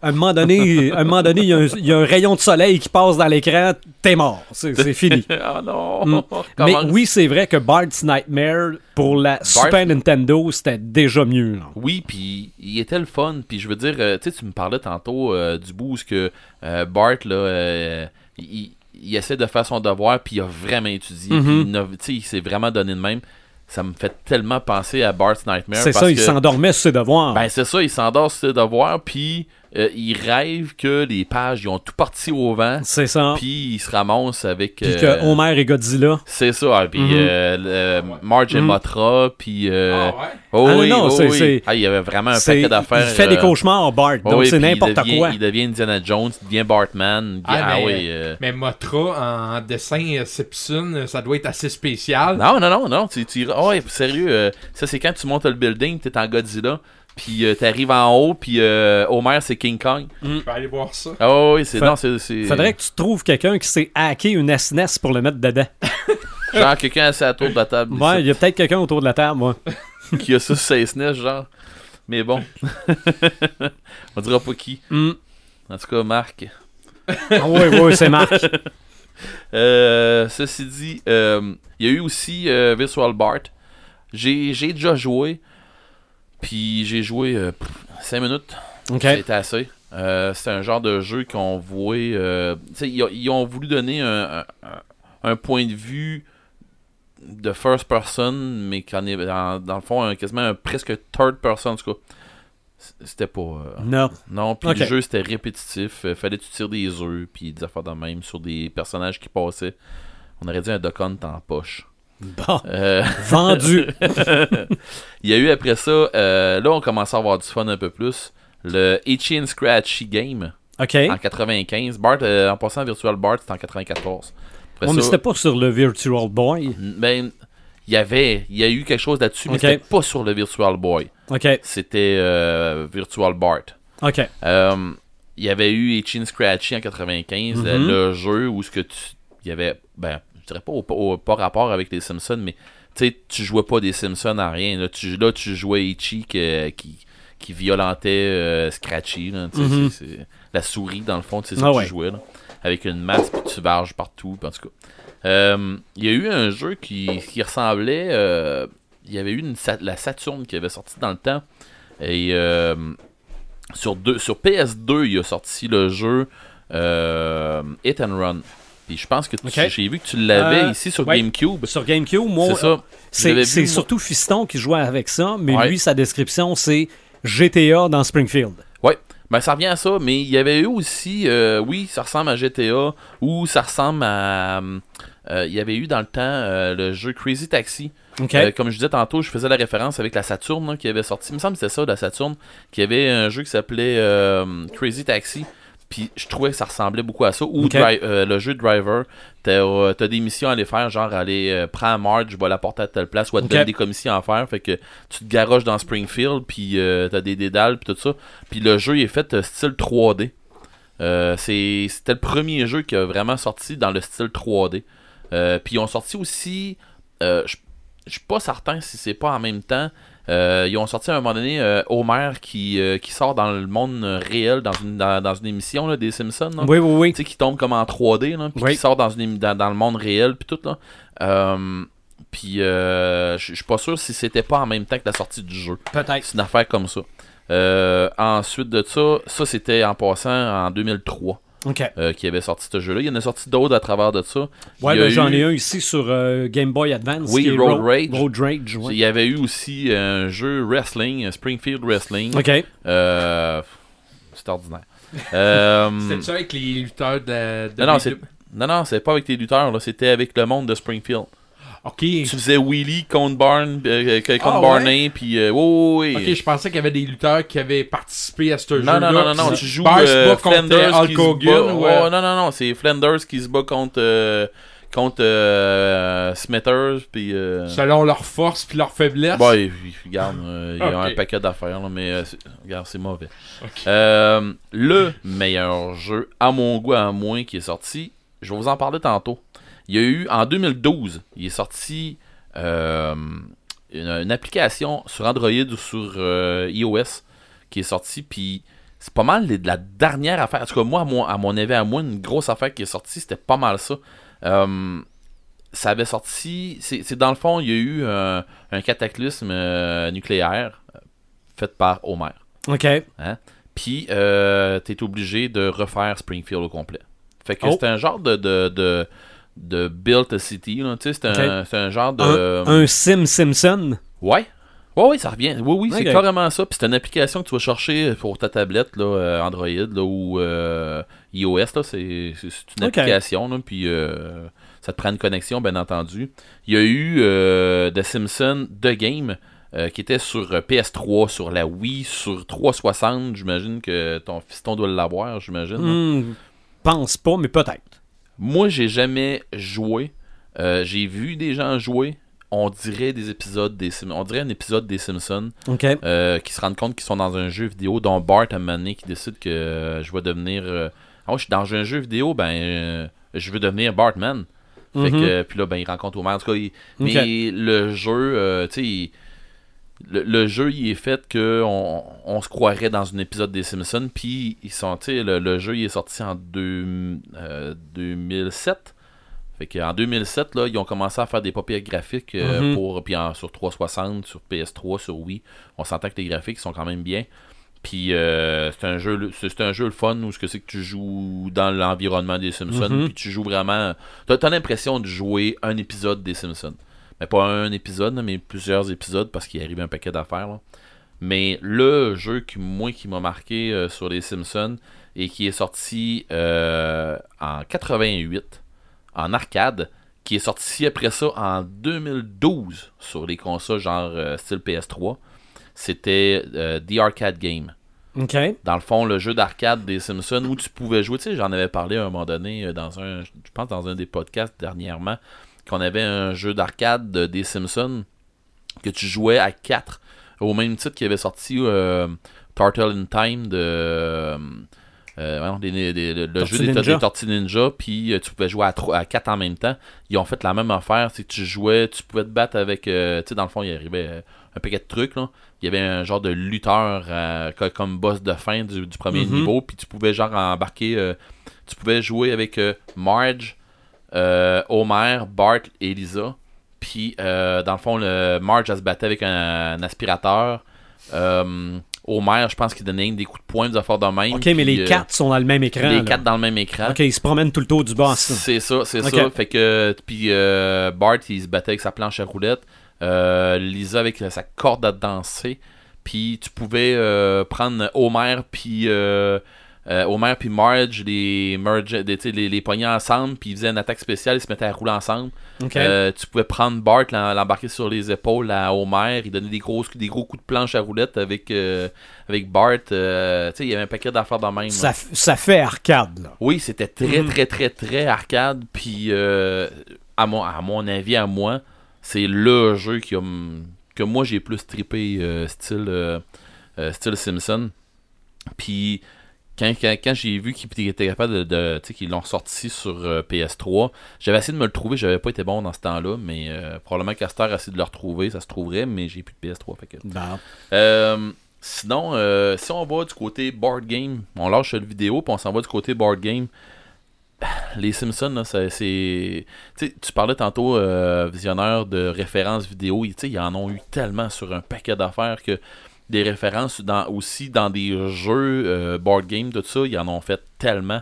À un moment donné, à un moment donné, il y, a un- il y a un rayon de soleil qui passe dans l'écran, t'es mort. C'est fini. Ah non! Mm. Mais oui, c'est vrai que Bart's Nightmare pour la Super Nintendo, c'était déjà mieux. là. Oui, puis il était le fun. Puis je veux dire, euh, tu sais, tu me parlais tantôt euh, du bout que euh, Bart, là, il, il essaie de faire son devoir, puis il a vraiment étudié. Puis sais, il s'est vraiment donné de même. Ça me fait tellement penser à Bart's Nightmare. C'est ça, il s'endormait sur ses devoirs. Ben, c'est ça, il s'endort sur ses devoirs, puis euh, il rêve que les pages, ils ont tout parti au vent, c'est ça. puis il se ramasse avec... Puis euh, que Homer et Godzilla. C'est ça, puis euh, Marge et Mhm. Motra, puis... euh, Ah ouais? oh Ah, oui, non, oh c'est- oui. Ah, il y avait vraiment un paquet d'affaires. Il fait des euh, cauchemars, Bart. oh Donc oui, c'est n'importe quoi. Il devient Indiana Jones, il devient Bartman. il devient- Ah, Ah, mais- oui. euh, Mais Motra en dessin Simpson, ça doit être assez spécial. Non, non, non, non. Tu, tu... Ah ouais, sérieux. euh, ça, c'est quand tu montes le building, t'es en Godzilla, puis euh, t'arrives en haut, puis euh, Homer, c'est King Kong. Je vais aller voir ça. Ah oui, c'est... Fa- Non, c'est... c'est- Faudrait que tu trouves quelqu'un qui s'est hacké une SNES pour le mettre dedans. Genre, quelqu'un assis à tour de la table. Ouais, il y a peut-être quelqu'un autour de la table, moi. qui a ça sur sa SNES, genre. Mais bon. On dira pas qui. Hmm. En tout cas, Marc. Ah oui, oui, c'est Marc. Euh, ceci dit, euh, il y a eu aussi euh, Virtual Bart. J'ai j'ai déjà joué. Puis j'ai joué 5 minutes. OK. C'était assez. Euh, C'était un genre de jeu qu'on vouait. euh, ils, ont- ils ont voulu donner un, un- un point de vue de first person, mais qu'en est dans, dans le fond, un- quasiment un presque third person. En tout cas, C- c'était pas. euh, Non. non, puis le jeu c'était répétitif. Euh, fallait que tu tires des œufs, puis des affaires de même sur des personnages qui passaient. On aurait dit un Duck Hunt en poche. Bon. Euh, Vendu. il y a eu après ça, euh, là on commence à avoir du fun un peu plus. Le Itchy and Scratchy Game OK. en 95. Bart, euh, en passant Virtual Bart, c'était en 94. Après mais ça, c'était pas sur le Virtual Boy. ben, il y avait, il y a eu quelque chose là-dessus, mais c'était pas sur le Virtual Boy. OK. C'était euh, Virtual Bart. OK. Il y avait eu Itchy and Scratchy en 95, euh, Mhm. le jeu où ce que tu, il y avait, ben, dirais pas au, au- pas rapport avec les Simpsons, mais tu tu jouais pas des Simpsons à rien. Là, tu, là, tu jouais que- qui, qui violentait euh, Scratchy. là, Mhm. c'est la souris, dans le fond, c'est ça Ah que ouais. tu jouais. Là, avec une masse, puis tu varges partout. En tout cas, Euh, il y a eu un jeu qui, qui ressemblait. euh, il y avait eu une, la Saturn qui avait sorti dans le temps. Et sur, deux, sur PS2, il a sorti le jeu Hit and Run. Puis je pense que j'ai vu que tu l'avais Euh, ici sur ouais. GameCube. Sur GameCube, moi, C'est moi. surtout Fiston qui jouait avec ça, mais Ouais. lui, sa description, c'est GTA dans Springfield. Ouais, ben ça revient à ça, mais il y avait eu aussi, euh, oui, ça ressemble à GTA, ou ça ressemble à... euh, il y avait eu dans le temps euh, le jeu Crazy Taxi. Comme je disais tantôt, je faisais la référence avec la Saturn là, qui avait sorti. Il me semble que c'était ça, la Saturn, qui avait un jeu qui s'appelait Crazy Taxi. Puis je trouvais que ça ressemblait beaucoup à ça. Ou euh, le jeu Driver, t'as euh, t'as des missions à aller faire, genre aller euh, prendre Marge, je vais la porter à telle place, ou elle te Ok. donne des commissions à faire. Fait que tu te garoches dans Springfield, puis euh, t'as des dédales, puis tout ça. Puis le jeu il est fait euh, style 3D. Euh, c'est- C'était le premier jeu qui a vraiment sorti dans le style 3D. Euh, Puis ils ont sorti aussi, je je suis pas certain si c'est pas en même temps. Euh, ils ont sorti à un moment donné euh, Homer qui, euh, qui sort dans le monde réel dans une, dans, dans une émission là, des Simpsons. là. Oui, oui, oui. Tu sais, qui tombe comme en 3D, là, puis Oui. qui sort dans, une, dans, dans le monde réel, puis tout, là. Puis, euh, je suis pas sûr si c'était pas en même temps que la sortie du jeu. Peut-être. C'est une affaire comme ça. Ensuite de ça, ça c'était en passant en 2003 OK. euh, qui avait sorti ce jeu-là. Il y en a sorti d'autres à travers de ça. Ouais, ben, j'en eu- ai un ici sur euh, Game Boy Advance. Oui, qui est Road Ro- Rage. Road Rage, ouais. Il y avait eu aussi un jeu wrestling, euh, Springfield Wrestling. OK. Euh, c'est ordinaire. Euh, C'était ça avec les lutteurs de. de non, non, B2? c'est non, non, c'est pas avec les lutteurs, c'était avec le monde de Springfield. Ok. Tu faisais Wheelie contre Barn, euh, contre Ah, Barney, puis euh, oui. Ok, je pensais qu'il y avait des lutteurs qui avaient participé à ce jeu-là. non, non, non, non, tu joues euh, contre Flanders Hulk Hogan. ou, euh, Oh, non, non, non, c'est Flanders qui se bat contre, euh, contre euh, Smithers, puis... Euh... Selon leur force puis leur faiblesse. Bon, il- regarde, euh, il y a un paquet d'affaires, là, mais euh, c'est- regarde, c'est mauvais. Euh, le meilleur jeu, à mon goût, à moi, qui est sorti, je vais vous en parler tantôt. Il y a eu, en 2012, il est sorti euh, une, une application sur Android ou sur euh, iOS qui est sortie, puis c'est pas mal les- la dernière affaire. En tout cas, moi, à mon, à mon avis, à moi, une grosse affaire qui est sortie, c'était pas mal ça. Euh, ça avait sorti. C'est dans le fond, il y a eu un, un cataclysme euh, nucléaire fait par Homer. OK. Puis, euh, t'es obligé de refaire Springfield au complet. Fait que Oh. c'est un genre de, de, de, de build a city. c'est un, genre de. Un, un Sim Simpson? Ouais. Ouais, oui, ça revient. Oui, oui, c'est carrément ça. Puis c'est une application que tu vas chercher pour ta tablette, là, euh, Android là, ou euh, iOS. C'est une application. Là, puis euh, ça te prend une connexion, bien entendu. Il y a eu euh, The Simpsons The Game euh, qui était sur euh, PS3, sur la Wii, sur 360. J'imagine que ton fiston doit l'avoir, j'imagine. Hmm, pense pas, mais peut-être. Moi, j'ai jamais joué. Euh, j'ai vu des gens jouer. On dirait des épisodes des Sim- On dirait un épisode des Simpsons OK. euh, qui se rendent compte qu'ils sont dans un jeu vidéo, dont Bart à un moment donné qui décide que euh, je vais devenir. ah ouais, je suis dans un jeu vidéo, ben euh, je veux devenir Bartman. Fait Mhm. que, puis là, ben, il rencontre Homer. En tout cas, il- mais le jeu, euh, tu sais, il- le, le jeu, il est fait que on, on se croirait dans un épisode des Simpsons. Puis, ils sont, le, le jeu, il est sorti en deux- euh, 2007. Fait qu'en 2007, là, ils ont commencé à faire des papiers graphiques euh, Mhm. pour, puis en- sur 360, sur PS3, sur Wii. On s'entend que les graphiques sont quand même bien. Puis euh, c'est un jeu, c'est un jeu le fun où ce que c'est que tu joues dans l'environnement des Simpsons, Mhm. puis tu joues vraiment. T'as as, l'impression de jouer un épisode des Simpsons, mais pas un épisode, mais plusieurs épisodes parce qu'il arrive un paquet d'affaires. Mais le jeu qui moi qui m'a marqué euh, sur les Simpsons et qui est sorti euh, en 88 en arcade, qui est sorti après ça en 2012 sur les consoles genre euh, style PS3, c'était The Arcade Game. Dans le fond, le jeu d'arcade des Simpsons où tu pouvais jouer, tu sais, j'en avais parlé à un moment donné dans un, je pense dans un des podcasts dernièrement, qu'on avait un jeu d'arcade de- des Simpsons que tu jouais à 4 au même titre qui avait sorti euh, Turtle in Time de euh, euh, des- des- le Tortue jeu des, Ninja. des Tortues Ninja, puis euh, tu pouvais jouer à, 3, à 4 en même temps. Ils ont fait la même affaire, c'est que tu jouais, tu pouvais te battre avec, euh, tu sais, dans le fond, il arrivait un paquet de trucs, là. Il y avait un genre de lutteur co- comme boss de fin du, du premier Mhm. niveau, puis tu pouvais genre embarquer, tu pouvais jouer avec Marge, Homer, Bart et Lisa. Puis, euh, dans le fond, le Marge, elle se battait avec un, un aspirateur. Euh, Homer, je pense qu'il donnait des coups de poing, des affaires de même. OK, mais les euh, quatre sont dans le même écran. les là. quatre dans le même écran. OK, ils se promènent tout le tour du boss. C'est ça, c'est ça. Fait que, puis euh, Bart, il se battait avec sa planche à roulettes. Euh, Lisa avec sa corde à danser. Puis tu pouvais euh, prendre Homer, puis euh, Homer puis Marge, les, merge, les, ensemble, puis ils faisaient une attaque spéciale, ils se mettaient à rouler ensemble. Euh, tu pouvais prendre Bart, l'em- l'embarquer sur les épaules à Homer, il donnait des gros, des gros coups de planche à roulettes avec, euh, avec Bart. euh, il y avait un paquet d'affaires de même. ça, f- ça fait arcade, là. Oui, c'était très, Mhm. très, très, très arcade. Puis, à, mon, à mon avis, à moi, c'est le jeu qui a que moi j'ai plus trippé style, style Simpson. Puis, quand, quand, quand j'ai vu qu'ils étaient capables de, de qu'ils l'ont sorti sur euh, PS3, j'avais essayé de me le trouver, j'avais pas été bon dans ce temps-là, mais euh, probablement qu'Aster a essayé de le retrouver, ça se trouverait, mais j'ai plus de PS3. Fait que... Bon. Euh, sinon, euh, si on va du côté board game, on lâche le vidéo, puis on s'en va du côté board game. Les Simpsons, là, ça- c'est. Tu parlais tantôt, visionneur de références vidéo. Sais, ils en ont eu tellement sur un paquet d'affaires que des références dans, aussi dans des jeux euh, board game, tout ça, ils en ont fait tellement.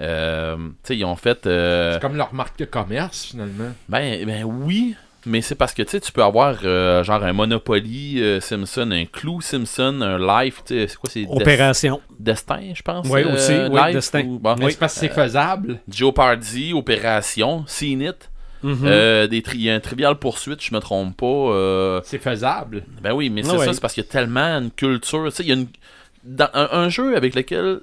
Euh, tu sais, ils ont fait. euh, C'est comme leur marque de commerce, finalement. ben, ben oui, mais c'est parce que tu sais, tu peux avoir euh, genre un Monopoly euh, Simpson, un Clou Simpson, un Life, c'est quoi c'est Des- Opération. Destin, je pense. Oui, euh, aussi, oui, Life Destin. ou- bon, Mais c'est parce que c'est faisable. Jeopardy, Opération, Scene It, Mhm. euh, des tri- il y a un Trivial Poursuite, je me trompe pas. euh, C'est faisable. ben oui, mais c'est Ah ouais. ça, c'est parce qu'il y a tellement une culture. Tu sais, il y a une, dans, un, un jeu avec lequel.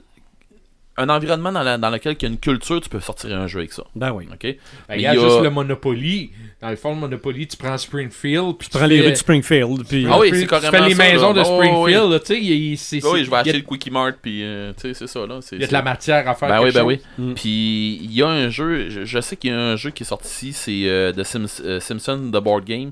Un environnement dans, la- dans lequel il y a une culture, tu peux sortir un jeu avec ça. Ben oui. OK? Ben, il y a il y a- juste le Monopoly. Dans le fond, le Monopoly, tu prends Springfield. Puis Tu prends les fais- rues de Springfield, puis... Ah oui, tu c'est carrément Tu fais les ça, maisons là. de Oh, oui. Springfield, là, tu sais. il y a- c'est- Oui, je vais acheter il y a- le Quickie Mart, puis euh, tu sais, c'est ça, là. Il y a de la matière à faire. Ben oui, ben oui. Mm. Puis il y a un jeu, je, je sais qu'il y a un jeu qui est sorti, c'est euh, The Sims- euh, Simpson The Board Game.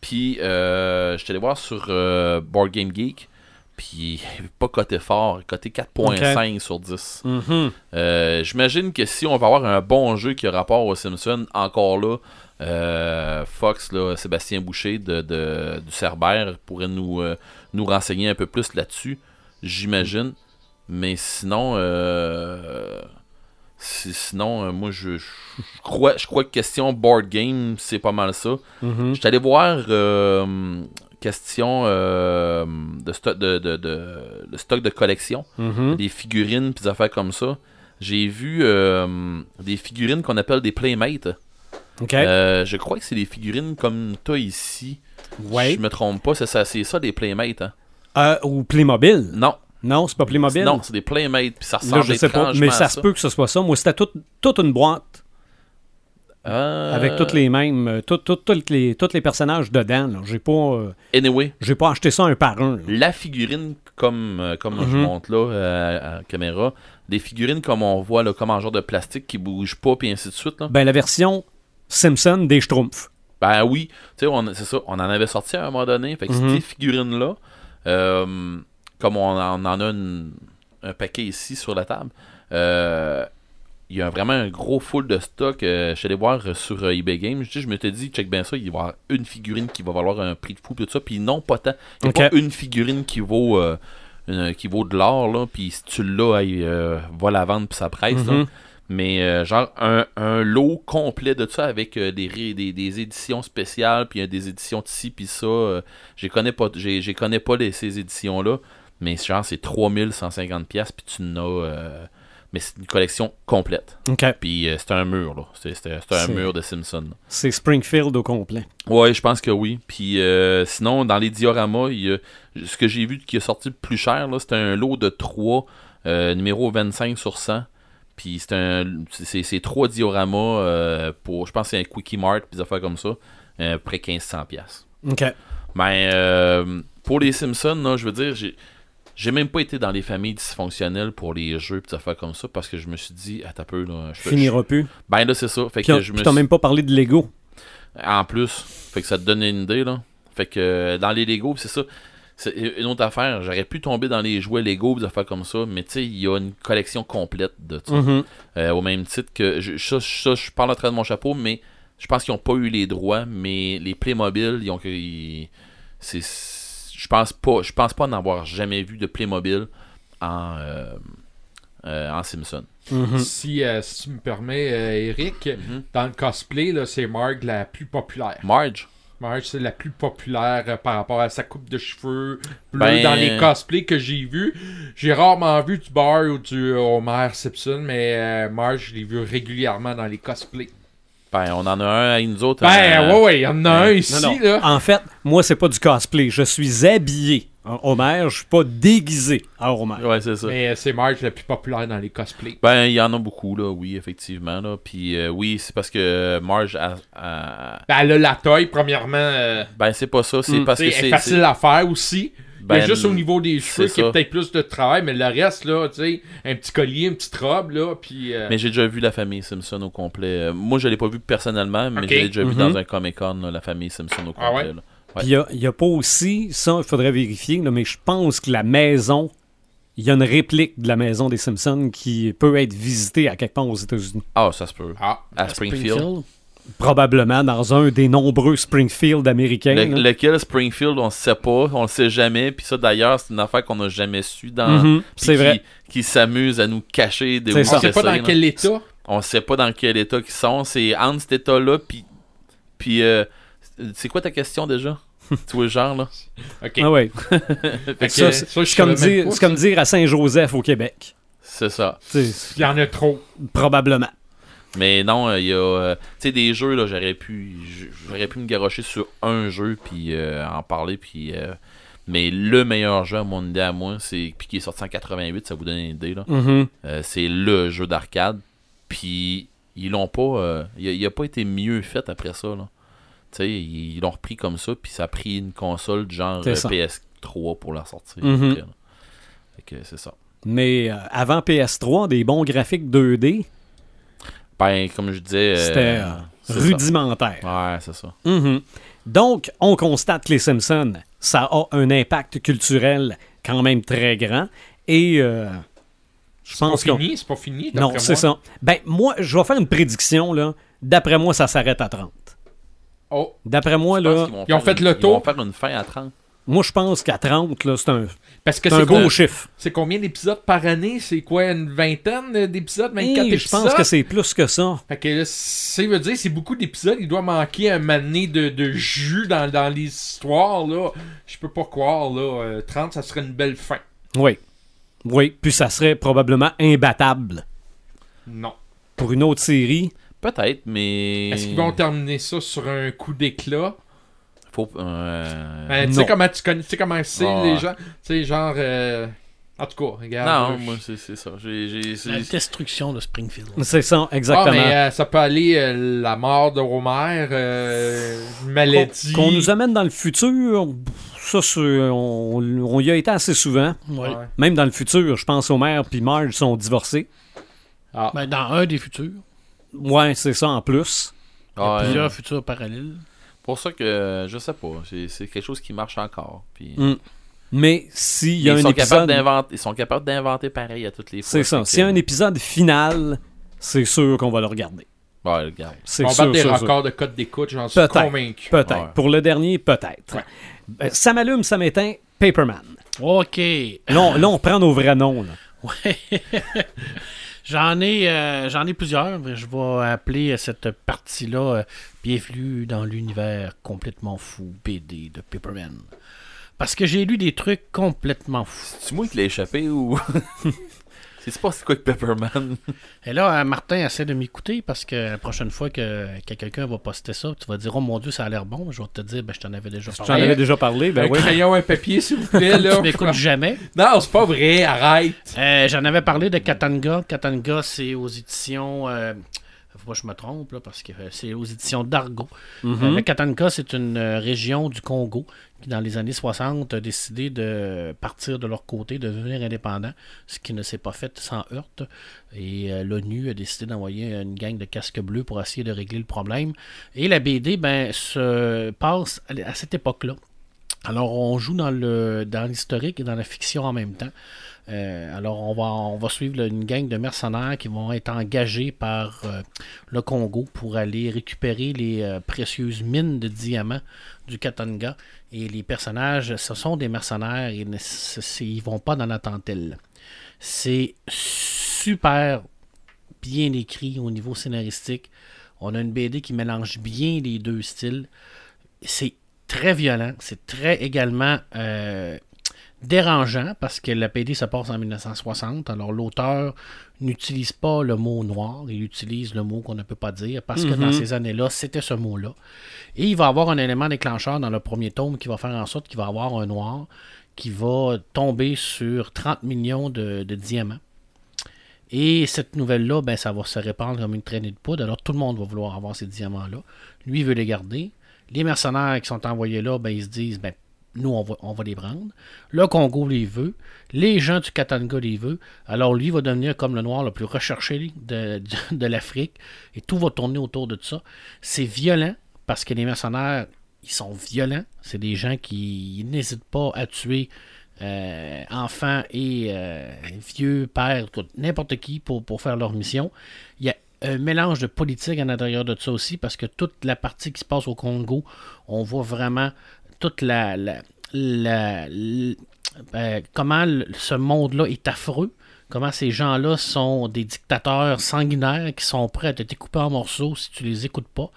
Puis euh, je suis allé voir sur euh, Board Game Geek. Puis pas coté fort, coté 4.5 sur 10. Mhm. Euh, J'imagine que si on va avoir un bon jeu qui a rapport aux Simpsons, encore là, euh, Fox, là, Sébastien Boucher de, de- du Cerbère pourrait nous, euh, nous renseigner un peu plus là-dessus, j'imagine. Mais sinon, si- sinon, moi je, je crois, je crois que question board game, c'est pas mal ça. Mhm. Je suis allé voir question euh, de, stock de, de, de- de stock de collection Mhm. des figurines puis des affaires comme ça. J'ai vu euh, des figurines qu'on appelle des Playmates. Euh, je crois que c'est des figurines comme toi ici. ouais. Je me trompe pas, c'est ça, c'est ça des Playmates. hein. Euh, ou Playmobil? Non, Non, c'est pas Playmobil? non, c'est des Playmates puis ça Là, ressemble je sais pas, mais ça se peut que ce soit ça. Moi, c'était toute, toute une boîte Euh, avec toutes les mêmes, euh, tout- tout- toutes les, tous les personnages dedans. là. J'ai pas, euh, Anyway, j'ai pas acheté ça un par un. là. la figurine comme comme je Mhm. montre là euh, à caméra, des figurines comme on voit là, comme en genre de plastique qui bouge pas puis ainsi de suite là. Ben, la version Simpson des Schtroumpfs. Ben oui, tu sais, c'est ça, on en avait sorti à un moment donné. Fait que Mhm. ces figurines-là, euh, comme on en, on en a une- un paquet ici sur la table, euh, il y a vraiment un gros full de stock. euh, je suis allé voir euh, sur euh, eBay Games. Je, dis, je m'étais dit, check bien ça, il va y avoir une figurine qui va valoir un prix de fou, tout ça. Puis non, pas tant. Il n'y a pas une figurine qui vaut, une- qui vaut de l'or, là. Puis si tu l'as, euh, va la vendre, puis ça presse, là. Mhm. Mais genre un, un lot complet de ça avec des, des, des éditions spéciales, puis des éditions de ci, puis ça. je connais pas, j'ai connais pas les, ces éditions-là. Mais genre c'est 3150$, pièces puis tu n'as... euh, mais c'est une collection complète. Puis euh, c'est un mur, là. C'est un mur de Simpson. C'est Springfield au complet. Ouais, je pense que oui. Puis euh, sinon, dans les dioramas, il y a, ce que j'ai vu qui est sorti le plus cher, là, c'était un lot de 3, numéro 25 sur 100. Puis c'est un c'est trois dioramas euh, pour, je pense c'est un Quickie Mart, puis des affaires comme ça, euh, près 1500$. piastres. OK. Mais euh, pour les Simpsons, là, je veux dire, j'ai j'ai même pas été dans les familles dysfonctionnelles pour les jeux et des affaires comme ça parce que je me suis dit, attends un peu, là. Je, Finira plus. ben là, c'est ça. Fait Puis, que on- je me suis- même pas parlé de Lego. en plus, fait que ça te donne une idée, là. Fait que euh, dans les Lego, c'est ça. C'est une autre affaire. J'aurais pu tomber dans les jouets Lego, des affaires comme ça, mais tu sais, il y a une collection complète de ça. Mhm. Euh, au même titre que. Je, ça, ça, je parle en train de mon chapeau, mais je pense qu'ils n'ont pas eu les droits, mais les Playmobil, ils ont. ils- c'est, je pense pas. Je pense pas n'avoir jamais vu de Playmobil en, euh, euh, en Simpson. Mhm. Si, euh, si tu me permets, euh, Eric, Mhm. dans le cosplay, là, c'est Marg la plus populaire. Marge? Marge, c'est la plus populaire euh, par rapport à sa coupe de cheveux bleus Ben- dans les cosplays que j'ai vus. J'ai rarement vu du Bar ou du Homer Simpson, mais euh, Marge, je l'ai vu régulièrement dans les cosplays. Ben, on en a un à nous autres. Ben, euh, ouais, ouais, il y en a un ici, Non, non. là. En fait, moi, c'est pas du cosplay. Je suis habillé en Homer. Je suis pas déguisé en Homer. Ouais, c'est ça. Mais euh, c'est Marge la plus populaire dans les cosplays. Ben, il y en a beaucoup, là, oui, effectivement. Là. Puis, euh, oui, c'est parce que euh, Marge, a, a- Ben, elle a la taille, premièrement. euh, ben, c'est pas ça. C'est Mm. parce c'est que c'est. facile à faire aussi. A juste au niveau des cheveux a ça. peut-être plus de travail, mais le reste, là, tu sais, un petit collier, une petite robe, là, puis... euh, Mais j'ai déjà vu la famille Simpson au complet. Euh, moi, je l'ai pas vu personnellement, mais l'ai déjà vu Mhm. dans un Comic-Con, la famille Simpson au Ah complet. ouais? là. Puis il n'y a, pas aussi, ça, il faudrait vérifier, là, mais je pense que la maison, il y a une réplique de la maison des Simpsons qui peut être visitée à quelque part aux États-Unis. Ah, ça se peut. Ah, À Springfield? Probablement dans un des nombreux Springfield américains. Le- lequel Springfield, on ne sait pas, on le sait jamais. Puis ça, d'ailleurs, c'est une affaire qu'on n'a jamais su dans. Mhm, c'est qui- vrai. Qui s'amuse à nous cacher des on sait pas dans là. quel état. On sait pas dans quel état qu'ils sont. C'est entre cet état-là, puis. Puis. euh, c'est quoi ta question déjà? Tu vois le genre, là? Ok. Ah ouais. Ça, c'est ça, je c'est comme, dire- pas, c'est comme ça. dire à Saint-Joseph au Québec. C'est ça. Il y en a trop. Probablement. Mais non, euh, il y a. euh, tu sais, des jeux, là, j'aurais pu. J'aurais pu me garocher sur un jeu, puis euh, en parler, puis. euh, mais le meilleur jeu, à mon idée à moi, c'est. Puis qui est sorti en 88, ça vous donne une idée, là. Mhm. Euh, c'est le jeu d'arcade. Puis ils l'ont pas. il, a, il a pas été mieux fait après ça. Là. Tu sais, ils l'ont repris comme ça. Puis ça a pris une console genre C'est euh, ça. PS3 pour la sortir. Mhm. après, là. Fait que c'est ça. Mais avant PS3, des bons graphiques 2D, Ben, comme je disais. euh, c'était euh, c'est ça. rudimentaire. Ouais, c'est ça. Mhm. Donc, on constate que les Simpsons, ça a un impact culturel quand même très grand. Et euh, je C'est pas pense qu'on... fini, c'est pas fini. Non, c'est ça. Ben, moi, je vais faire une prédiction, là. D'après moi, ça s'arrête à 30. Oh, D'après moi, là, vont Ils ont fait une- le Ils tour. vont faire une fin à 30. Moi, je pense qu'à 30, là, c'est un, parce que c'est un chiffre. c'est combien d'épisodes par année? C'est quoi, une vingtaine d'épisodes? 24 Et épisodes? je pense que c'est plus que ça. Fait que là, ça veut dire c'est beaucoup d'épisodes. Il doit manquer un mané de, de jus dans, dans les histoires. là. Je peux pas croire. là. Euh, 30, ça serait une belle fin. Oui. Oui, puis ça serait probablement imbattable Non. pour une autre série. Peut-être, mais. Est-ce qu'ils vont terminer ça sur un coup d'éclat? Faut. euh, Ben, tu sais comment tu connais, tu sais comment c'est les gens. Tu sais, genre. euh, En tout cas, regarde. Non, moi, c'est c'est ça. La destruction de Springfield. C'est ça, Ah, exactement. mais euh, ça peut aller euh, la mort de Homer, euh, maladie. Qu'on nous amène dans le futur, ça, c'est- on, on y a été assez souvent. Ouais. Ouais. Même dans le futur, je pense Homer puis Marge sont divorcés. Ah. Ben, dans un des futurs. Ouais, c'est ça en plus. Il y a plusieurs futurs parallèles. Pour ça que je sais pas. C'est c'est quelque chose qui marche encore. Puis... Mm. Mais s'il y a ils, un sont capables épisode. d'inventer, ils sont capables d'inventer pareil à toutes les fois. C'est ça. S'il y a un épisode final, c'est sûr qu'on va le regarder. Ouais, le. C'est On sûr. bat des sûr, sûr. records de code d'écoute, j'en suis Peut-être. convaincu. Peut-être. Ouais. Pour le dernier, peut-être. Ouais. Ben, ça m'allume, ça m'éteint. Paperman. OK. Là, on, là, on prend nos vrais noms. là. Ouais. j'en ai, euh, j'en ai plusieurs. mais Je vais appeler cette partie-là euh, Bienvenue dans l'univers complètement fou BD de Paperman. Parce que j'ai lu des trucs complètement fous. C'est moi qui l'ai échappé ou? C'est pas c'est quoi que Pepperman Et là, euh, Martin essaie de m'écouter parce que la prochaine fois que, que quelqu'un va poster ça, tu vas dire Oh mon Dieu, ça a l'air bon. Je vais te dire Ben, je t'en avais déjà J'en parlé. avais déjà parlé. Ben un oui. crayon, un papier, s'il vous plaît. là. Tu m'écoutes jamais? Non, c'est pas vrai, arrête. Euh, J'en avais parlé de Katanga. Katanga, c'est aux éditions. Euh, que je me trompe, là, parce que euh, c'est aux éditions d'Argo. Mhm. Euh, le Katanga, c'est une euh, région du Congo qui, dans les années 60, a décidé de partir de leur côté, de devenir indépendant, ce qui ne s'est pas fait sans heurte. Et l'ONU a décidé d'envoyer une gang de casques bleus pour essayer de régler le problème. Et la BD ben, se passe à cette époque-là. Alors, on joue dans le dans l'historique et dans la fiction en même temps. Euh, alors, on va, suivre une gang de mercenaires qui vont être engagés par euh, le Congo pour aller récupérer les euh, précieuses mines de diamants du Katanga. Et les personnages, ce sont des mercenaires et ne ils vont pas dans la dentelle. C'est super bien écrit au niveau scénaristique. On a une BD qui mélange bien les deux styles. C'est très violent. C'est très également euh, dérangeant parce que la BD se passe en 1960. Alors l'auteur n'utilise pas le mot noir, il utilise le mot qu'on ne peut pas dire parce que dans ces années-là, c'était ce mot-là. Et il va avoir un élément déclencheur dans le premier tome qui va faire en sorte qu'il va avoir un noir qui va tomber sur 30 millions de, de diamants. Et cette nouvelle-là, ben, ça va se répandre comme une traînée de poudre. Alors tout le monde va vouloir avoir ces diamants-là. Lui il veut les garder. Les mercenaires qui sont envoyés là, ben, ils se disent, ben, nous, on va, on va les prendre. Le Congo les veut. Les gens du Katanga les veut. Alors, lui va devenir comme le noir le plus recherché de, l'Afrique. Et tout va tourner autour de ça. C'est violent parce que les mercenaires, ils sont violents. C'est des gens qui n'hésitent pas à tuer euh, enfants et euh, vieux, pères, n'importe qui pour, pour faire leur mission. Il y a un mélange de politique à l'intérieur de ça aussi parce que toute la partie qui se passe au Congo, on voit vraiment toute la. la, la- euh, comment ce monde-là est affreux. Comment ces gens-là sont des dictateurs sanguinaires qui sont prêts à te découper en morceaux si tu les écoutes pas.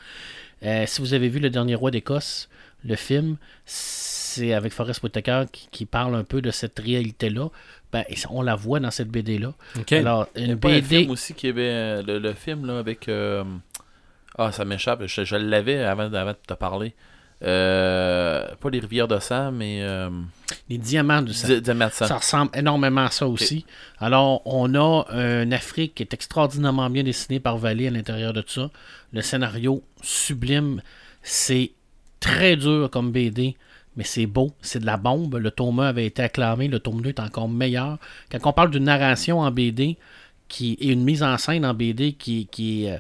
Euh, si vous avez vu Le Dernier Roi d'Écosse, le film, c'est avec Forrest Whitaker qui parle un peu de cette réalité-là. Ben, on la voit dans cette BD-là. Alors, Il y a une un BD. film aussi qui avait euh, le, le film là avec euh, ah ça m'échappe je, je l'avais avant, avant de te parler Euh, pas les rivières de sang mais euh, Les diamants du sang. Di- Diamants de sang. Ça ressemble énormément à ça aussi. Alors, on a une Afrique qui est extraordinairement bien dessinée par Vallée à l'intérieur de ça. Le scénario sublime. C'est très dur comme BD, mais c'est beau. C'est de la bombe. Le tome 1 avait été acclamé. Le tome 2 est encore meilleur. Quand on parle d'une narration en BD qui, et une mise en scène en BD qui, qui, est, euh,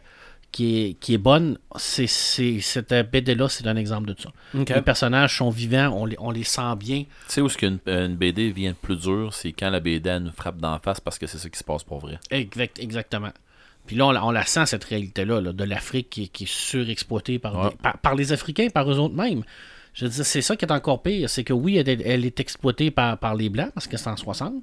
qui, est, qui est bonne, c'est, c'est, cette BD-là, c'est un exemple de ça. Les personnages sont vivants, on les, on les sent bien. Tu sais où est-ce qu'une une BD vient plus dur, c'est quand la BD elle nous frappe d'en face parce que c'est ça qui se passe pour vrai. Exact, exactement. Puis là, on, la- on la sent, cette réalité-là, là, de l'Afrique qui, qui est surexploitée par, Ouais. des- par, par les Africains, par eux autres mêmes. Je veux dire, c'est ça qui est encore pire. C'est que oui, elle, est- elle est exploitée par, par les Blancs, parce que c'est en 60.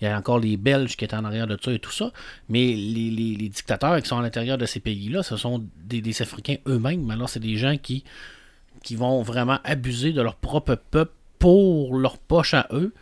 Il y a encore les Belges qui étaient en arrière de ça et tout ça. Mais les, les- les dictateurs qui sont à l'intérieur de ces pays-là, ce sont des, des Africains eux-mêmes. Alors, c'est des gens qui, qui vont vraiment abuser de leur propre peuple pour leur poche à eux.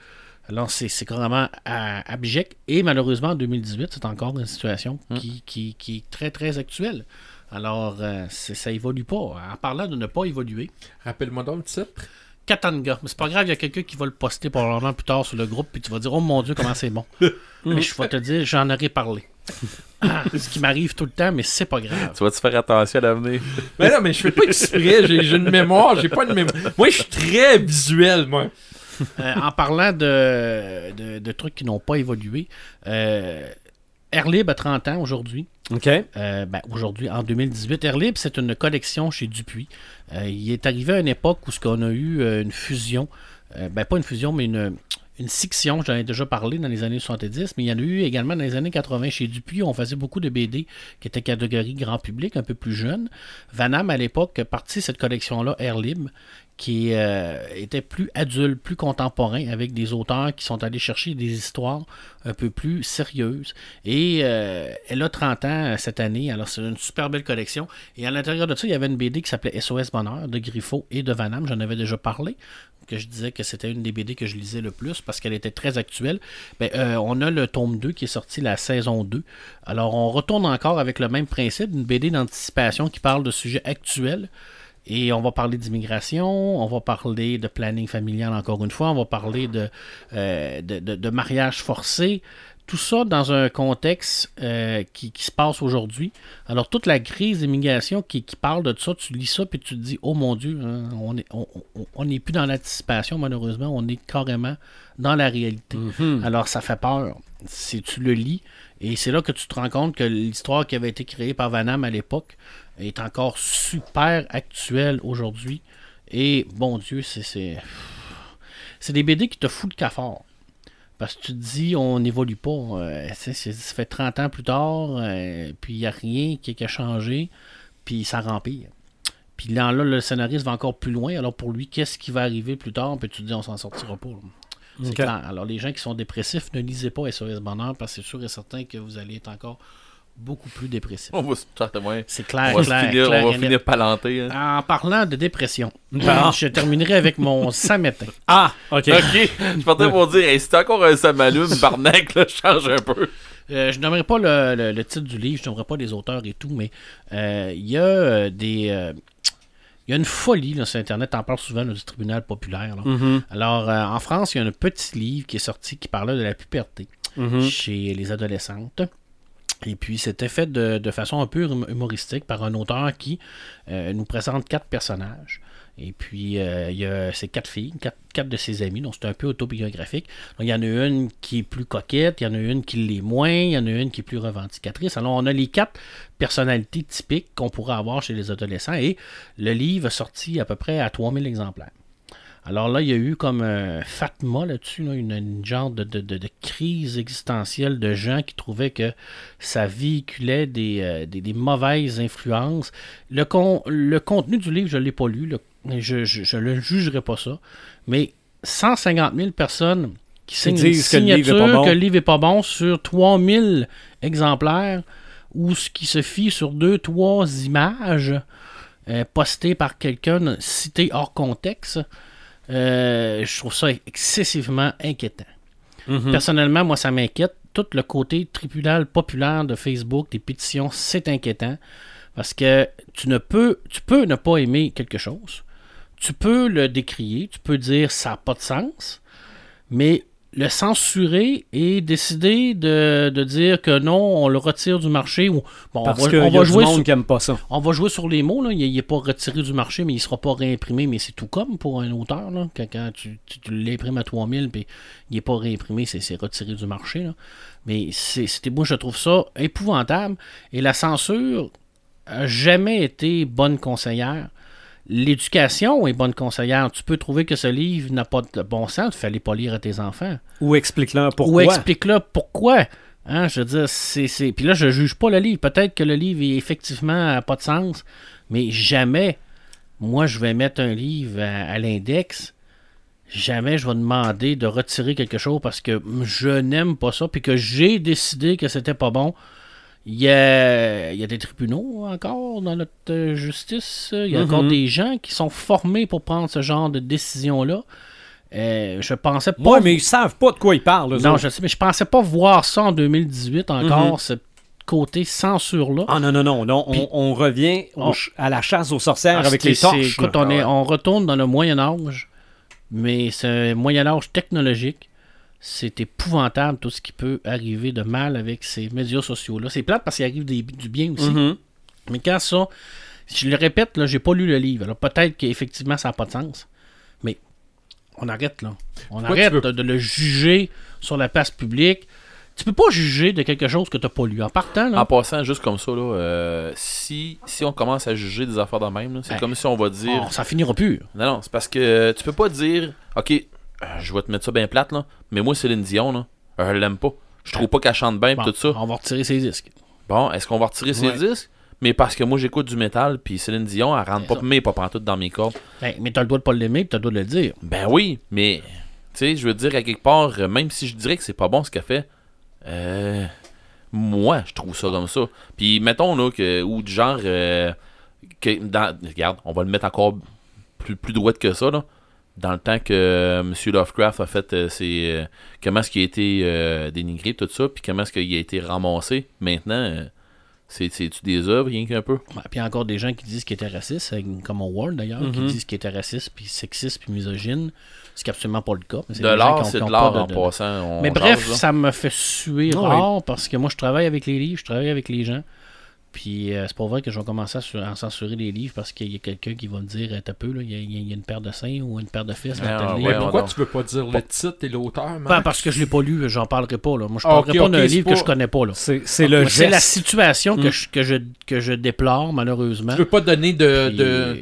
Alors, c'est c'est carrément euh, abject. Et malheureusement, en 2018, c'est encore une situation qui, qui- qui est très, très actuelle. Alors, euh, ça évolue pas. En parlant de ne pas évoluer, Rappelle-moi donc le titre. Katanga. Mais c'est pas grave, il y a quelqu'un qui va le poster probablement plus tard sur le groupe, puis tu vas dire Oh mon Dieu, comment c'est bon. mais je vais te dire, j'en aurais parlé. Ah, ce qui m'arrive tout le temps, mais c'est pas grave. Tu vas-tu faire attention à l'avenir? Mais non, mais je fais pas exprès. J'ai j'ai une mémoire. J'ai pas une mémoire. Moi, je suis très visuel, moi. Euh, en parlant de, de, de trucs qui n'ont pas évolué, euh, Air Libre a 30 ans aujourd'hui. OK. Euh, ben, aujourd'hui, en 2018, Air Libre, c'est une collection chez Dupuis. Euh, il est arrivé à une époque où ce qu'on a eu euh, une fusion, euh, ben pas une fusion, mais une, une sciction, j'en ai déjà parlé dans les années 70, mais il y en a eu également dans les années 80 chez Dupuis. On faisait beaucoup de BD qui étaient catégorie grand public, un peu plus jeune. Vanam, à l'époque, partit cette collection-là, Air Libre, qui euh, était plus adulte, plus contemporain, avec des auteurs qui sont allés chercher des histoires un peu plus sérieuses. Et euh, elle a 30 ans euh, cette année, alors c'est une super belle collection. Et à l'intérieur de ça, il y avait une BD qui s'appelait SOS Bonheur de Griffo et de Vanam, j'en avais déjà parlé que je disais que c'était une des BD que je lisais le plus parce qu'elle était très actuelle. Ben, on a le tome 2 qui est sorti la saison 2. Alors on retourne encore avec le même principe, une BD d'anticipation qui parle de sujets actuels. Et on va parler d'immigration, on va parler de planning familial encore une fois, on va parler de, euh, de, de- de mariage forcé. Tout ça dans un contexte euh, qui, qui se passe aujourd'hui. Alors, toute la crise d'immigration qui, qui parle de ça, tu lis ça puis tu te dis, oh mon Dieu, hein, on n'est on, n'est plus dans l'anticipation, malheureusement, on est carrément dans la réalité. Alors, ça fait peur si tu le lis. Et c'est là que tu te rends compte que l'histoire qui avait été créée par Vanham à l'époque est encore super actuelle aujourd'hui. Et bon Dieu, c'est. C'est des BD qui te foutent le cafard. Parce que tu te dis, on n'évolue pas. euh, ça fait 30 ans plus tard, euh, puis il n'y a rien qui, qui a changé, puis ça rempire. Puis là, là, le scénariste va encore plus loin. Alors pour lui, qu'est-ce qui va arriver plus tard? Puis tu te dis, on s'en sortira pas. là. C'est Ok. clair. Alors les gens qui sont dépressifs, ne lisez pas SOS Bonheur parce que c'est sûr et certain que vous allez être encore beaucoup plus dépressif. On va se ouais. C'est clair, On va, clair, finir, clair on et va net. finir palanté. Hein. En parlant de dépression, Bon. je terminerai avec mon samétain. Ah, OK. Ok, je partais pour dire, hey, si t'as encore un samalume, barnac, là, change un peu. Euh, je nommerai pas le, le- le titre du livre, je nommerai pas les auteurs et tout, mais euh, il y a euh, des. euh, il y a une folie là, sur Internet, on parle souvent là, du tribunal populaire. là. Mhm, Alors, euh, en France, il y a un petit livre qui est sorti qui parlait de la puberté mhm. chez les adolescentes. Et puis, c'était fait de, façon un peu hum- humoristique par un auteur qui euh, nous présente quatre personnages. Et puis, euh, il y a ces quatre filles, quatre, de ses amis, donc c'est un peu autobiographique. Donc, il y en a une qui est plus coquette, il y en a une qui l'est moins, il y en a une qui est plus revendicatrice. Alors, on a les quatre personnalités typiques qu'on pourrait avoir chez les adolescents et le livre est sorti à peu près à 3000 exemplaires. Alors là, il y a eu comme un Fatma là-dessus, là, une, une genre de, de- de- de crise existentielle de gens qui trouvaient que ça véhiculait des, euh, des- des mauvaises influences. Le, con- le contenu du livre, je ne l'ai pas lu, le- je ne le jugerai pas ça, mais 150 000 personnes qui signent une que le livre est pas bon. que le livre n'est pas bon sur 3000 exemplaires ou ce qui se fie sur deux, trois images euh, postées par quelqu'un citées hors contexte, euh, je trouve ça excessivement inquiétant. Mhm. Personnellement, moi, ça m'inquiète. Tout le côté tribunal populaire de Facebook, des pétitions, c'est inquiétant. Parce que tu ne peux, tu peux ne pas aimer quelque chose. Tu peux le décrier, tu peux dire ça n'a pas de sens, mais le censurer et décider de, de dire que non, on le retire du marché ou bon, Parce on va, on du jouer monde sur, qui aime pas ça. on va jouer sur les mots, là. il n'est pas retiré du marché, mais il ne sera pas réimprimé, mais c'est tout comme pour un auteur. Là. Quand, quand tu, tu, tu l'imprimes à 3000 puis il n'est pas réimprimé, c'est, c'est retiré du marché. Là. Mais c'était, moi, je trouve ça épouvantable. Et la censure a jamais été bonne conseillère. L'éducation est bonne conseillère. Tu peux trouver que ce livre n'a pas de bon sens, il fallait pas lire à tes enfants. Ou explique-leur pourquoi. Ou explique-le pourquoi. Hein, je veux dire, c'est. Puis là, je juge pas le livre. Peut-être que le livre est effectivement a pas de sens, mais jamais, moi, je vais mettre un livre à, à l'index. Jamais je vais demander de retirer quelque chose parce que je n'aime pas ça, puis que j'ai décidé que c'était pas bon. Il y a, il y a des tribunaux encore dans notre euh, justice. Il y a encore Mhm. des gens qui sont formés pour prendre ce genre de décision-là. Euh, je pensais pas Ouais, mais ils savent pas de quoi ils parlent. non, autres. je sais, mais je pensais pas voir ça en 2018 encore, ce côté censure-là. Ah non, non, non, non. On, revient on- à la chasse aux sorcières Ah, avec les torches. écoute, on, est, Ah on retourne dans le Moyen Âge, mais c'est un Moyen Âge technologique. C'est épouvantable tout ce qui peut arriver de mal avec ces médias sociaux-là. C'est plate parce qu'il arrive des- du bien aussi. Mhm. Mais quand ça, je le répète, là, j'ai pas lu le livre. Alors peut-être qu'effectivement ça n'a pas de sens. Mais on arrête là. On Pourquoi arrête de, de le juger sur la place publique. Tu peux pas juger de quelque chose que tu n'as pas lu. En partant, là, En passant, juste comme ça, là, euh, si, si on commence à juger des affaires de même, c'est Ben, comme si on va dire. oh, ça finira plus. Non, non, c'est parce que euh, tu peux pas dire, ok, je vais te mettre ça bien plate, là, mais moi, Céline Dion, là, euh, je l'aime pas. Je trouve pas qu'elle chante bien, Bon, tout ça. On va retirer ses disques. Bon, est-ce qu'on va retirer ses disques? Mais parce que moi, j'écoute du métal, puis Céline Dion, elle rentre pas, mais pas pantoute dans mes cordes. Ben, mais t'as le droit de pas l'aimer, puis t'as le droit de le dire. Ben oui, mais, tu sais, je veux dire, à quelque part, euh, même si je dirais que c'est pas bon ce qu'elle fait, euh, moi, je trouve ça comme ça. Puis, mettons, là, que, ou du genre, euh, que, dans, regarde, on va le mettre encore plus, plus droite que ça, là. Dans le temps que euh, M. Lovecraft a fait euh, ses. euh, comment est-ce qu'il a été euh, dénigré, tout ça, puis comment est-ce qu'il a été ramassé. Maintenant, euh, c'est- c'est-tu des œuvres, rien qu'un peu? Ouais, puis il y a encore des gens qui disent qu'il était raciste, comme Howard d'ailleurs, qui Mhm. disent qu'il était raciste, puis sexiste, puis misogyne. Ce qui n'est absolument pas le cas. mais De l'art, c'est de l'art en passant. on Mais bref, ça me fait suer oui. rare parce que moi je travaille avec les livres, je travaille avec les gens. Puis euh, c'est pas vrai que je vais commencer à, su- à censurer les livres parce qu'il y a quelqu'un qui va me dire euh, T'as peu, là, il y, a- y une paire de seins ou une paire de fesses dans Ah, ouais, livre. Mais pourquoi tu veux pas dire le titre et l'auteur? Ben, parce que je l'ai pas lu, j'en parlerai pas. Là. Moi, je Ah, parlerai pas d'un livre pas- que je connais pas. Là. C'est c'est le Moi, C'est la situation que, Mm. je, que, je, que je déplore, malheureusement. Tu veux pas donner de. Puis, de... euh,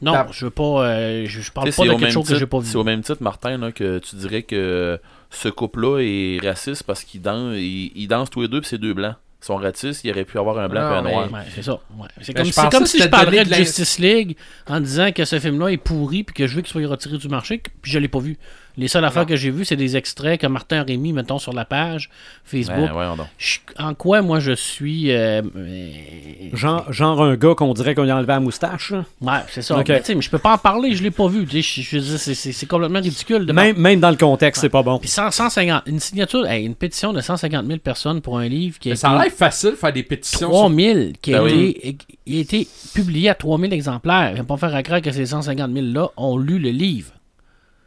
Non, Ta- je veux pas. euh, je, je parle pas c'est de au quelque même chose que titre- j'ai pas vu. C'est au même titre, Martin, là, que tu dirais que ce couple-là est raciste parce qu'ils dansent, ils, ils dansent tous les deux puis c'est deux blancs. Ils sont racistes, il aurait pu avoir un blanc et un mais- noir. Ouais, c'est ça. ouais. C'est Ben, comme, si je parlerais donné de Justice League en disant que ce film-là est pourri puis que je veux qu'il soit retiré du marché, puis je l'ai pas vu. Les seules affaires que j'ai vues, c'est des extraits que Martin remis, mettons, sur la page Facebook. Ben. Je- en quoi, moi, je suis... euh, euh, Genre, genre un gars qu'on dirait qu'on lui a enlevé la moustache. Ouais, c'est ça. Ok. Mais, je peux pas en parler, je l'ai pas vu. Je, je c'est- complètement ridicule. De Même, même dans le contexte, c'est pas bon. Puis 100 150, une signature, hey, une pétition de 150 000 personnes pour un livre qui a Mais ça a l'air facile de faire des pétitions. sur- 3000, qui a, Ben été, a été publié à 3000 exemplaires. Il va pas faire à croire que ces 150 000-là ont lu le livre.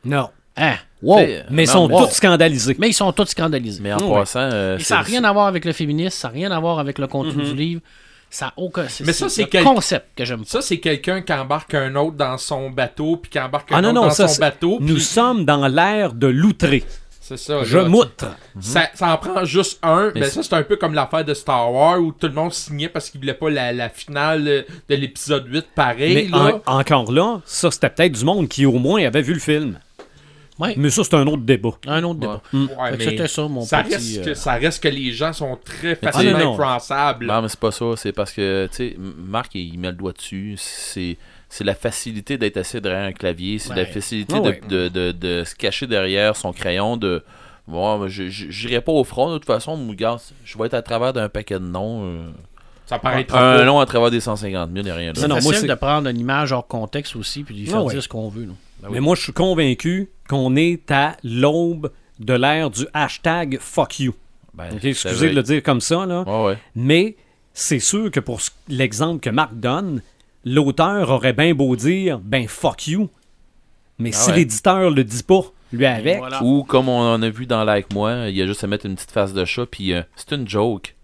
Non. Hein? Wow! Mais ils sont tous scandalisés. Mais ils sont tous scandalisés. Mais en passant, euh, ça n'a rien à voir avec le féminisme, ça n'a rien à voir avec le contenu Mhm. du livre. Ça a aucun. Mais ça, c'est le quel- concept que j'aime. Ça, c'est quelqu'un qui embarque un autre dans son bateau, puis qui embarque Ah un non, autre non, dans ça, son c'est- bateau. Nous sommes dans l'ère de l'outré. C'est ça. Je là, moutre. Ça, ça en prend juste un. Mais ça, c'est un peu comme l'affaire de Star Wars où tout le monde signait parce qu'il voulait pas la, la finale de l'épisode 8 pareil. Mais là. en- encore là, ça, c'était peut-être du monde qui, au moins, avait vu le film. Ouais. Mais ça, c'est un autre débat. Un autre débat. Ouais, C'était ça, mon ça, petit. reste euh, que, ça reste que les gens sont très facilement sais- influençables. Non, mais c'est pas ça. C'est parce que, tu sais, Marc, il met le doigt dessus. C'est. C'est la facilité d'être assis derrière un clavier, c'est la facilité Ah de, ouais. de, de, de se cacher derrière son crayon, de bon, mais je je- j'irai pas au front de toute façon, je vais être à travers d'un paquet de noms. euh, Ça paraît trop un beau. nom à travers des 150 000, il n'y a rien C'est. Non, non, moi, facile de prendre une image hors contexte aussi puis faire Ah ouais. dire ce qu'on veut. là. Ben Mais moi, je suis convaincu qu'on est à l'aube de l'ère du hashtag fuck you. Ben, excusez vrai. de le dire comme ça, là. Ouais, ouais. Mais c'est sûr que pour l'exemple que Marc donne, l'auteur aurait bien beau dire ben fuck you. Mais Ah si ouais. l'éditeur le dit pas, lui avec, Voilà. Ou comme on en a vu dans Like Moi, il y a juste à mettre une petite face de chat, puis euh, c'est une joke.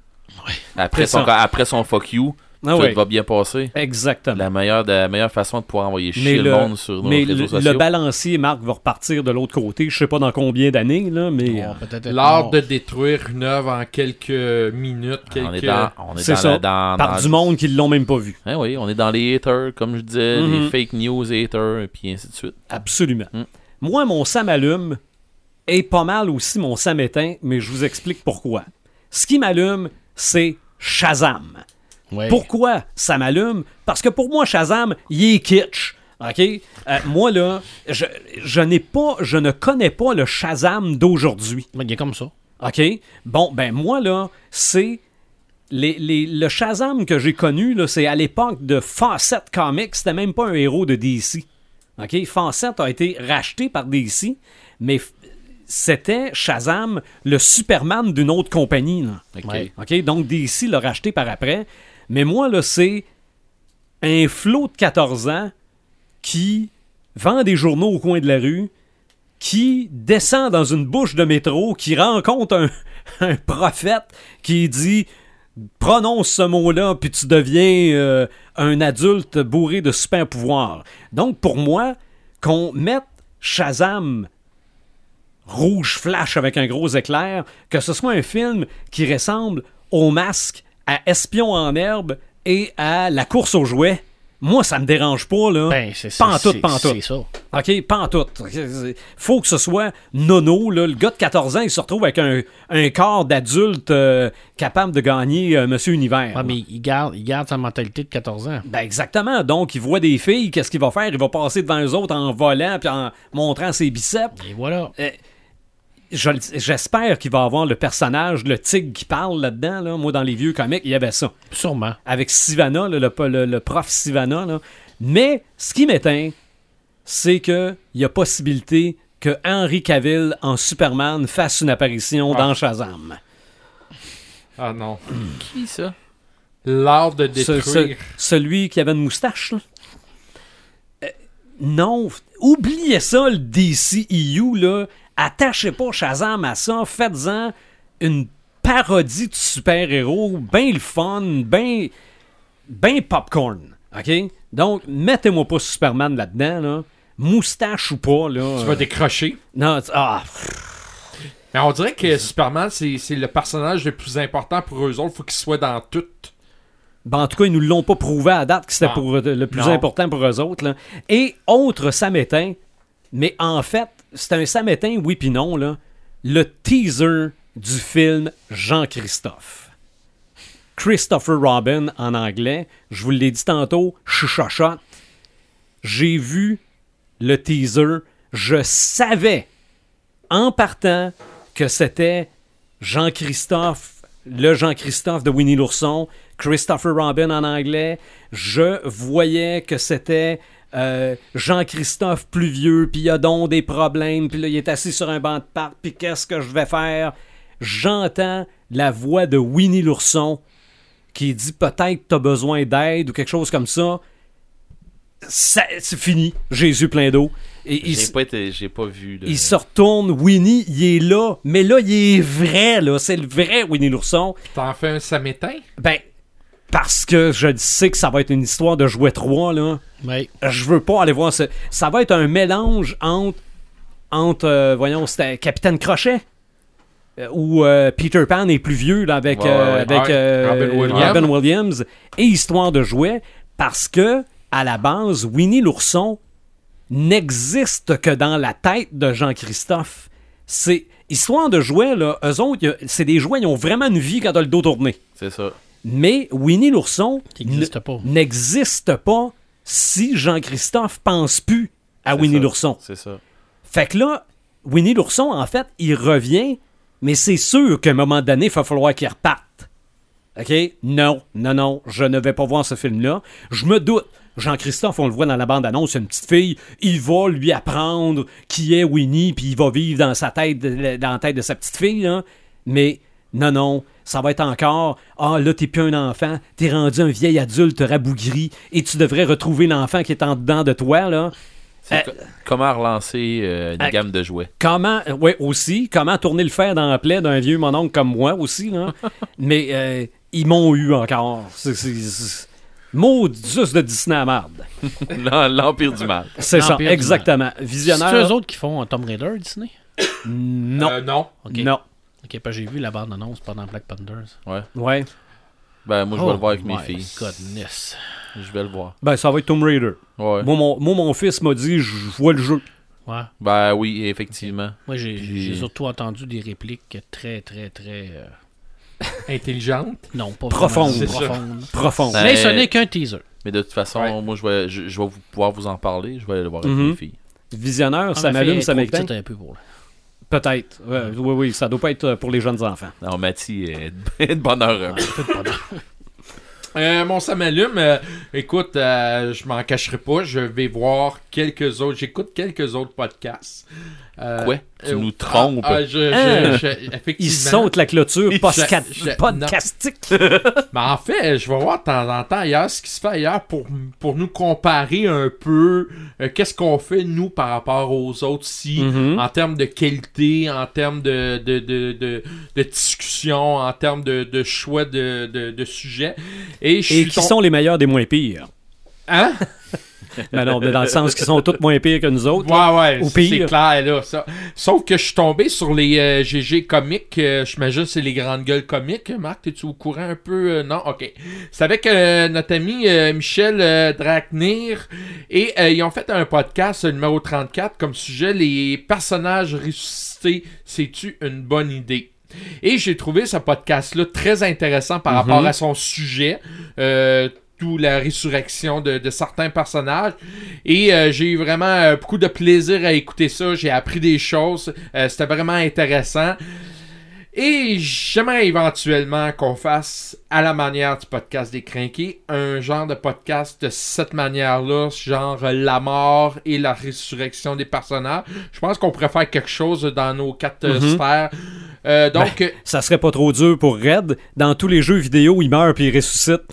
Après, son, après son fuck you, Ah tout ouais, va bien passer. exactement. La meilleure, de- la meilleure façon de pouvoir envoyer chier le, le, monde sur nos mais réseaux le, sociaux. le balancier, Marc, va repartir de l'autre côté. Je sais pas dans combien d'années, là, mais être L'art de détruire une œuvre en quelques minutes, quelques... on est dans, on est c'est dans, ça, la- dans, par dans- du monde qui l'ont même pas vu. Hein, oui, on est dans les haters, comme je disais, Mhm. les fake news haters, et puis ainsi de suite. Absolument. Mm. Moi, mon Sam allume est pas mal aussi mon Sam éteint, mais je vous explique pourquoi. Ce qui m'allume, c'est Shazam. Ouais. Pourquoi ça m'allume? Parce que pour moi, Shazam, il est kitsch. OK? Euh, moi, là, je, je n'ai pas, je ne connais pas le Shazam d'aujourd'hui. Il est comme ça. OK? Bon, ben moi, là, c'est. Les, les- le Shazam que j'ai connu, là, c'est à l'époque de Fawcett Comics. C'était même pas un héros de DC. OK? Fawcett a été racheté par DC, mais c'était Shazam, le Superman d'une autre compagnie. Là. Donc DC l'a racheté par après. Mais moi, là, c'est un flot de 14 ans qui vend des journaux au coin de la rue, qui descend dans une bouche de métro, qui rencontre un, prophète qui dit prononce ce mot-là, puis tu deviens euh, un adulte bourré de super pouvoirs. Donc, pour moi, qu'on mette Shazam rouge flash avec un gros éclair, que ce soit un film qui ressemble au masque, à Espion en herbe et à La course aux jouets, moi, ça me dérange pas, là. Ben, c'est tout, pas en c'est- ça. OK, tout. Faut que ce soit nono. Là. Le gars de 14 ans, il se retrouve avec un, un corps d'adulte euh, capable de gagner euh, Monsieur Univers. Ouais, mais il garde, il garde sa mentalité de 14 ans. Ben exactement. Donc, il voit des filles, qu'est-ce qu'il va faire? Il va passer devant eux autres en volant puis en montrant ses biceps. Et voilà. Le- J'espère qu'il va avoir le personnage, le tigre qui parle là-dedans. Là. Moi, dans les vieux comics, il y avait ça. Sûrement. avec Sivana, là, le, le- le prof Sivana. là. Mais ce qui m'éteint, c'est qu'il y a possibilité que Henry Cavill en Superman fasse une apparition Ah. dans Shazam. Ah non. Qui ça? L'art de Ce- détruire. ce- celui qui avait une moustache. là. Euh, non, oubliez ça, le DCEU. Là. Attachez pas Shazam à ça. Faites-en une parodie de super-héros, bien le fun, bien ben popcorn. OK? Donc, mettez-moi pas Superman là-dedans. Là. Moustache ou pas. Là, Tu vas euh, décrocher. non, tu- ah, Mais on dirait que Superman, c'est le personnage le plus important pour eux autres. Faut qu'il soit dans tout. Ben, en tout cas, ils nous l'ont pas prouvé à date que c'était pour euh, le plus Non. important pour eux autres. là. Et autre samétain, mais en fait, c'est un samétain, oui puis non, là, le teaser du film Jean-Christophe. Christopher Robin en anglais, je vous l'ai dit tantôt, chuchochote. J'ai vu le teaser, je savais en partant que c'était Jean-Christophe, le Jean-Christophe de Winnie l'ourson, Christopher Robin en anglais. Je voyais que c'était euh, Jean-Christophe plus vieux, puis il a donc des problèmes, puis là, il est assis sur un banc de parc, puis qu'est-ce que je vais faire? J'entends la voix de Winnie l'ourson qui dit peut-être t'as besoin d'aide ou quelque chose comme ça. Ça- C'est fini. Jésus plein d'eau. Et il, J'ai pas, été- j'ai pas vu. de- il se retourne, Winnie, il est là, mais là, il est vrai, là. C'est le vrai Winnie l'ourson. T'en fais un samétain? Ben, parce que je sais que ça va être une histoire de jouet 3, là. Ouais. Je veux pas aller voir ça. Ça va être un mélange entre, entre euh, voyons, c'était Capitaine Crochet. euh, Où euh, Peter Pan est plus vieux là, avec, Ouais, ouais, euh, ouais. avec Ouais, euh, Robin Williams. Robin Williams et Histoire de jouets parce que à la base Winnie l'ourson n'existe que dans la tête de Jean-Christophe. C'est Histoire de jouets là, eux autres, c'est des jouets, ils ont vraiment une vie quand t'as le dos tourné. C'est ça. Mais Winnie l'ourson n'existe ne- pas. si Jean-Christophe pense plus à Winnie l'ourson. C'est ça. Fait que là, Winnie l'ourson, en fait, il revient, mais c'est sûr qu'à un moment donné, il va falloir qu'il reparte. OK? Non, non, non, je ne vais pas voir ce film-là. Je me doute. Jean-Christophe, on le voit dans la bande-annonce, une petite fille, il va lui apprendre qui est Winnie, puis il va vivre dans sa tête, dans la tête de sa petite fille, là. Mais non, non, ça va être encore Ah, là, t'es plus un enfant, t'es rendu un vieil adulte rabougri, et tu devrais retrouver l'enfant qui est en dedans de toi, là. C'est Euh, co- comment relancer euh, une euh, gamme de jouets? Comment, oui, aussi, comment tourner le fer dans la plaie d'un vieux mononcle comme moi aussi, là. Mais euh, ils m'ont eu encore. C'est, c'est, c'est- Maudus de Disney à marde. L'em- L'Empire du Mal. C'est ça, exactement. C'est Visionnaire. eux autres qui font un Tomb Raider, Disney? Non, Euh, non. Ok. non. Ok, que j'ai vu la bande-annonce pendant Black Panthers. Ouais. Ben, moi, je vais le voir avec mes Oh my filles. Goodness. Je vais le voir. Ben, ça va être Tomb Raider. Ouais. Moi, mon, moi, mon fils m'a dit, je vois le jeu. Ouais. Ben oui, effectivement. Moi, j'ai Puis- surtout entendu des répliques très, très, très. euh, Intelligente. Non, pas Profondes. profondes. Profond. Ben, Mais ce n'est qu'un teaser. Mais de toute façon, Ouais. moi, je vais, je, je vais pouvoir vous en parler. Je vais aller le voir avec Mhm. mes filles. Visionnaire, Ah, ça ma m'allume, ça petite un peu pour Peut-être. Oui, oui, ça doit pas être euh, pour les jeunes enfants. Non, Mathie est de bonne heure. Euh, mon ça m'allume. euh, écoute, euh, je m'en cacherai pas. Je vais voir quelques autres. J'écoute quelques autres podcasts. Euh, Quoi? Tu euh, nous trompes? ah, ah, je, je- Hein? je- Ils sautent la clôture podcastique. Mais en fait, je vais voir de temps en temps ailleurs ce qui se fait ailleurs pour, pour nous comparer un peu euh, qu'est-ce qu'on fait nous par rapport aux autres si Mhm. en termes de qualité, en termes de, de, de, de, de discussion, en termes de, de choix de, de, de sujets. Et, qui sont les meilleurs des moins pires? Hein? Ben non, mais dans le sens qu'ils sont tous moins pires que nous autres. là. Ouais, ouais, Au c'est clair, là, ça. Sauf que je suis tombé sur les euh, GG comiques. euh, je m'imagine que c'est les grandes gueules comiques. Marc, t'es-tu au courant un peu? Euh, non? OK. C'est avec euh, notre ami euh, Michel euh, Dracnir. Et euh, ils ont fait un podcast, euh, numéro 34, comme sujet Les personnages ressuscités, c'est-tu une bonne idée? Et j'ai trouvé ce podcast-là très intéressant par rapport à son sujet. Euh, la résurrection de, de certains personnages. Et euh, j'ai eu vraiment euh, beaucoup de plaisir à écouter ça. J'ai appris des choses. Euh, C'était vraiment intéressant. Et j'aimerais éventuellement qu'on fasse, à la manière du podcast des crinqués, un genre de podcast de cette manière-là, genre la mort et la résurrection des personnages. Je pense qu'on pourrait faire quelque chose dans nos quatre Mhm. sphères. Euh, donc, euh, Ça serait pas trop dur pour Red. Dans tous les jeux vidéo, il meurt puis il ressuscite.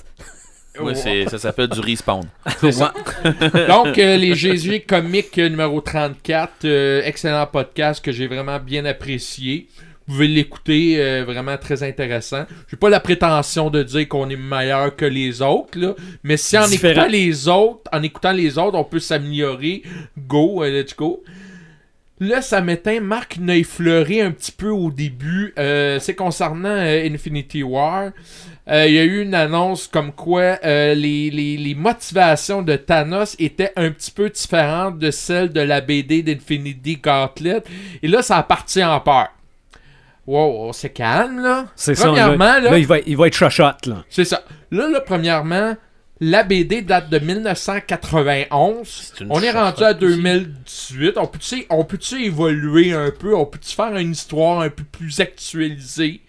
Oui, c'est- ça s'appelle du respawn. Donc, euh, les Jésus comiques numéro 34, euh, excellent podcast que j'ai vraiment bien apprécié. Vous pouvez l'écouter, euh, vraiment très intéressant. J'ai pas la prétention de dire qu'on est meilleur que les autres, là, mais si en Différent. écoutant les autres, en écoutant les autres, on peut s'améliorer, go, euh, let's go. Là, ça m'éteint. Marc n'a effleuré un petit peu au début. Euh, c'est concernant euh, Infinity War. Euh, Il y a eu une annonce comme quoi euh, les, les- les motivations de Thanos étaient un petit peu différentes de celles de la BD d'Infinity Gauntlet. Et là, ça a parti en peur. Wow, on se calme, là. C'est ça. Premièrement, Là, là, là, il, va, il va être chochotte. Là. c'est ça. Là, là, premièrement, la BD date de 1991. C'est une On est rendu à aussi. 2018. On peut-tu on peut-tu évoluer un peu? On peut-tu faire une histoire un peu plus actualisée?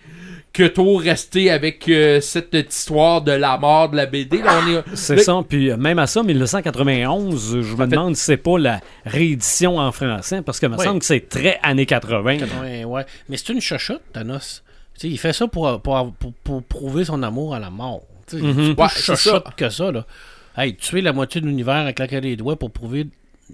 Que trop rester avec euh, cette histoire de la mort de la BD. Là, on est... C'est Là- ça. Puis euh, même à ça, 1991, euh, je me demande si c'est pas la réédition en français parce que me Oui. semble que c'est très années 80. là. Ouais, ouais. Mais c'est une chochotte, Thanos. Il fait ça pour, pour, pour, pour prouver son amour à la mort. Mhm. C'est Ouais, ça. que ça, là. Hey, tuer la moitié de l'univers avec claquer des doigts pour prouver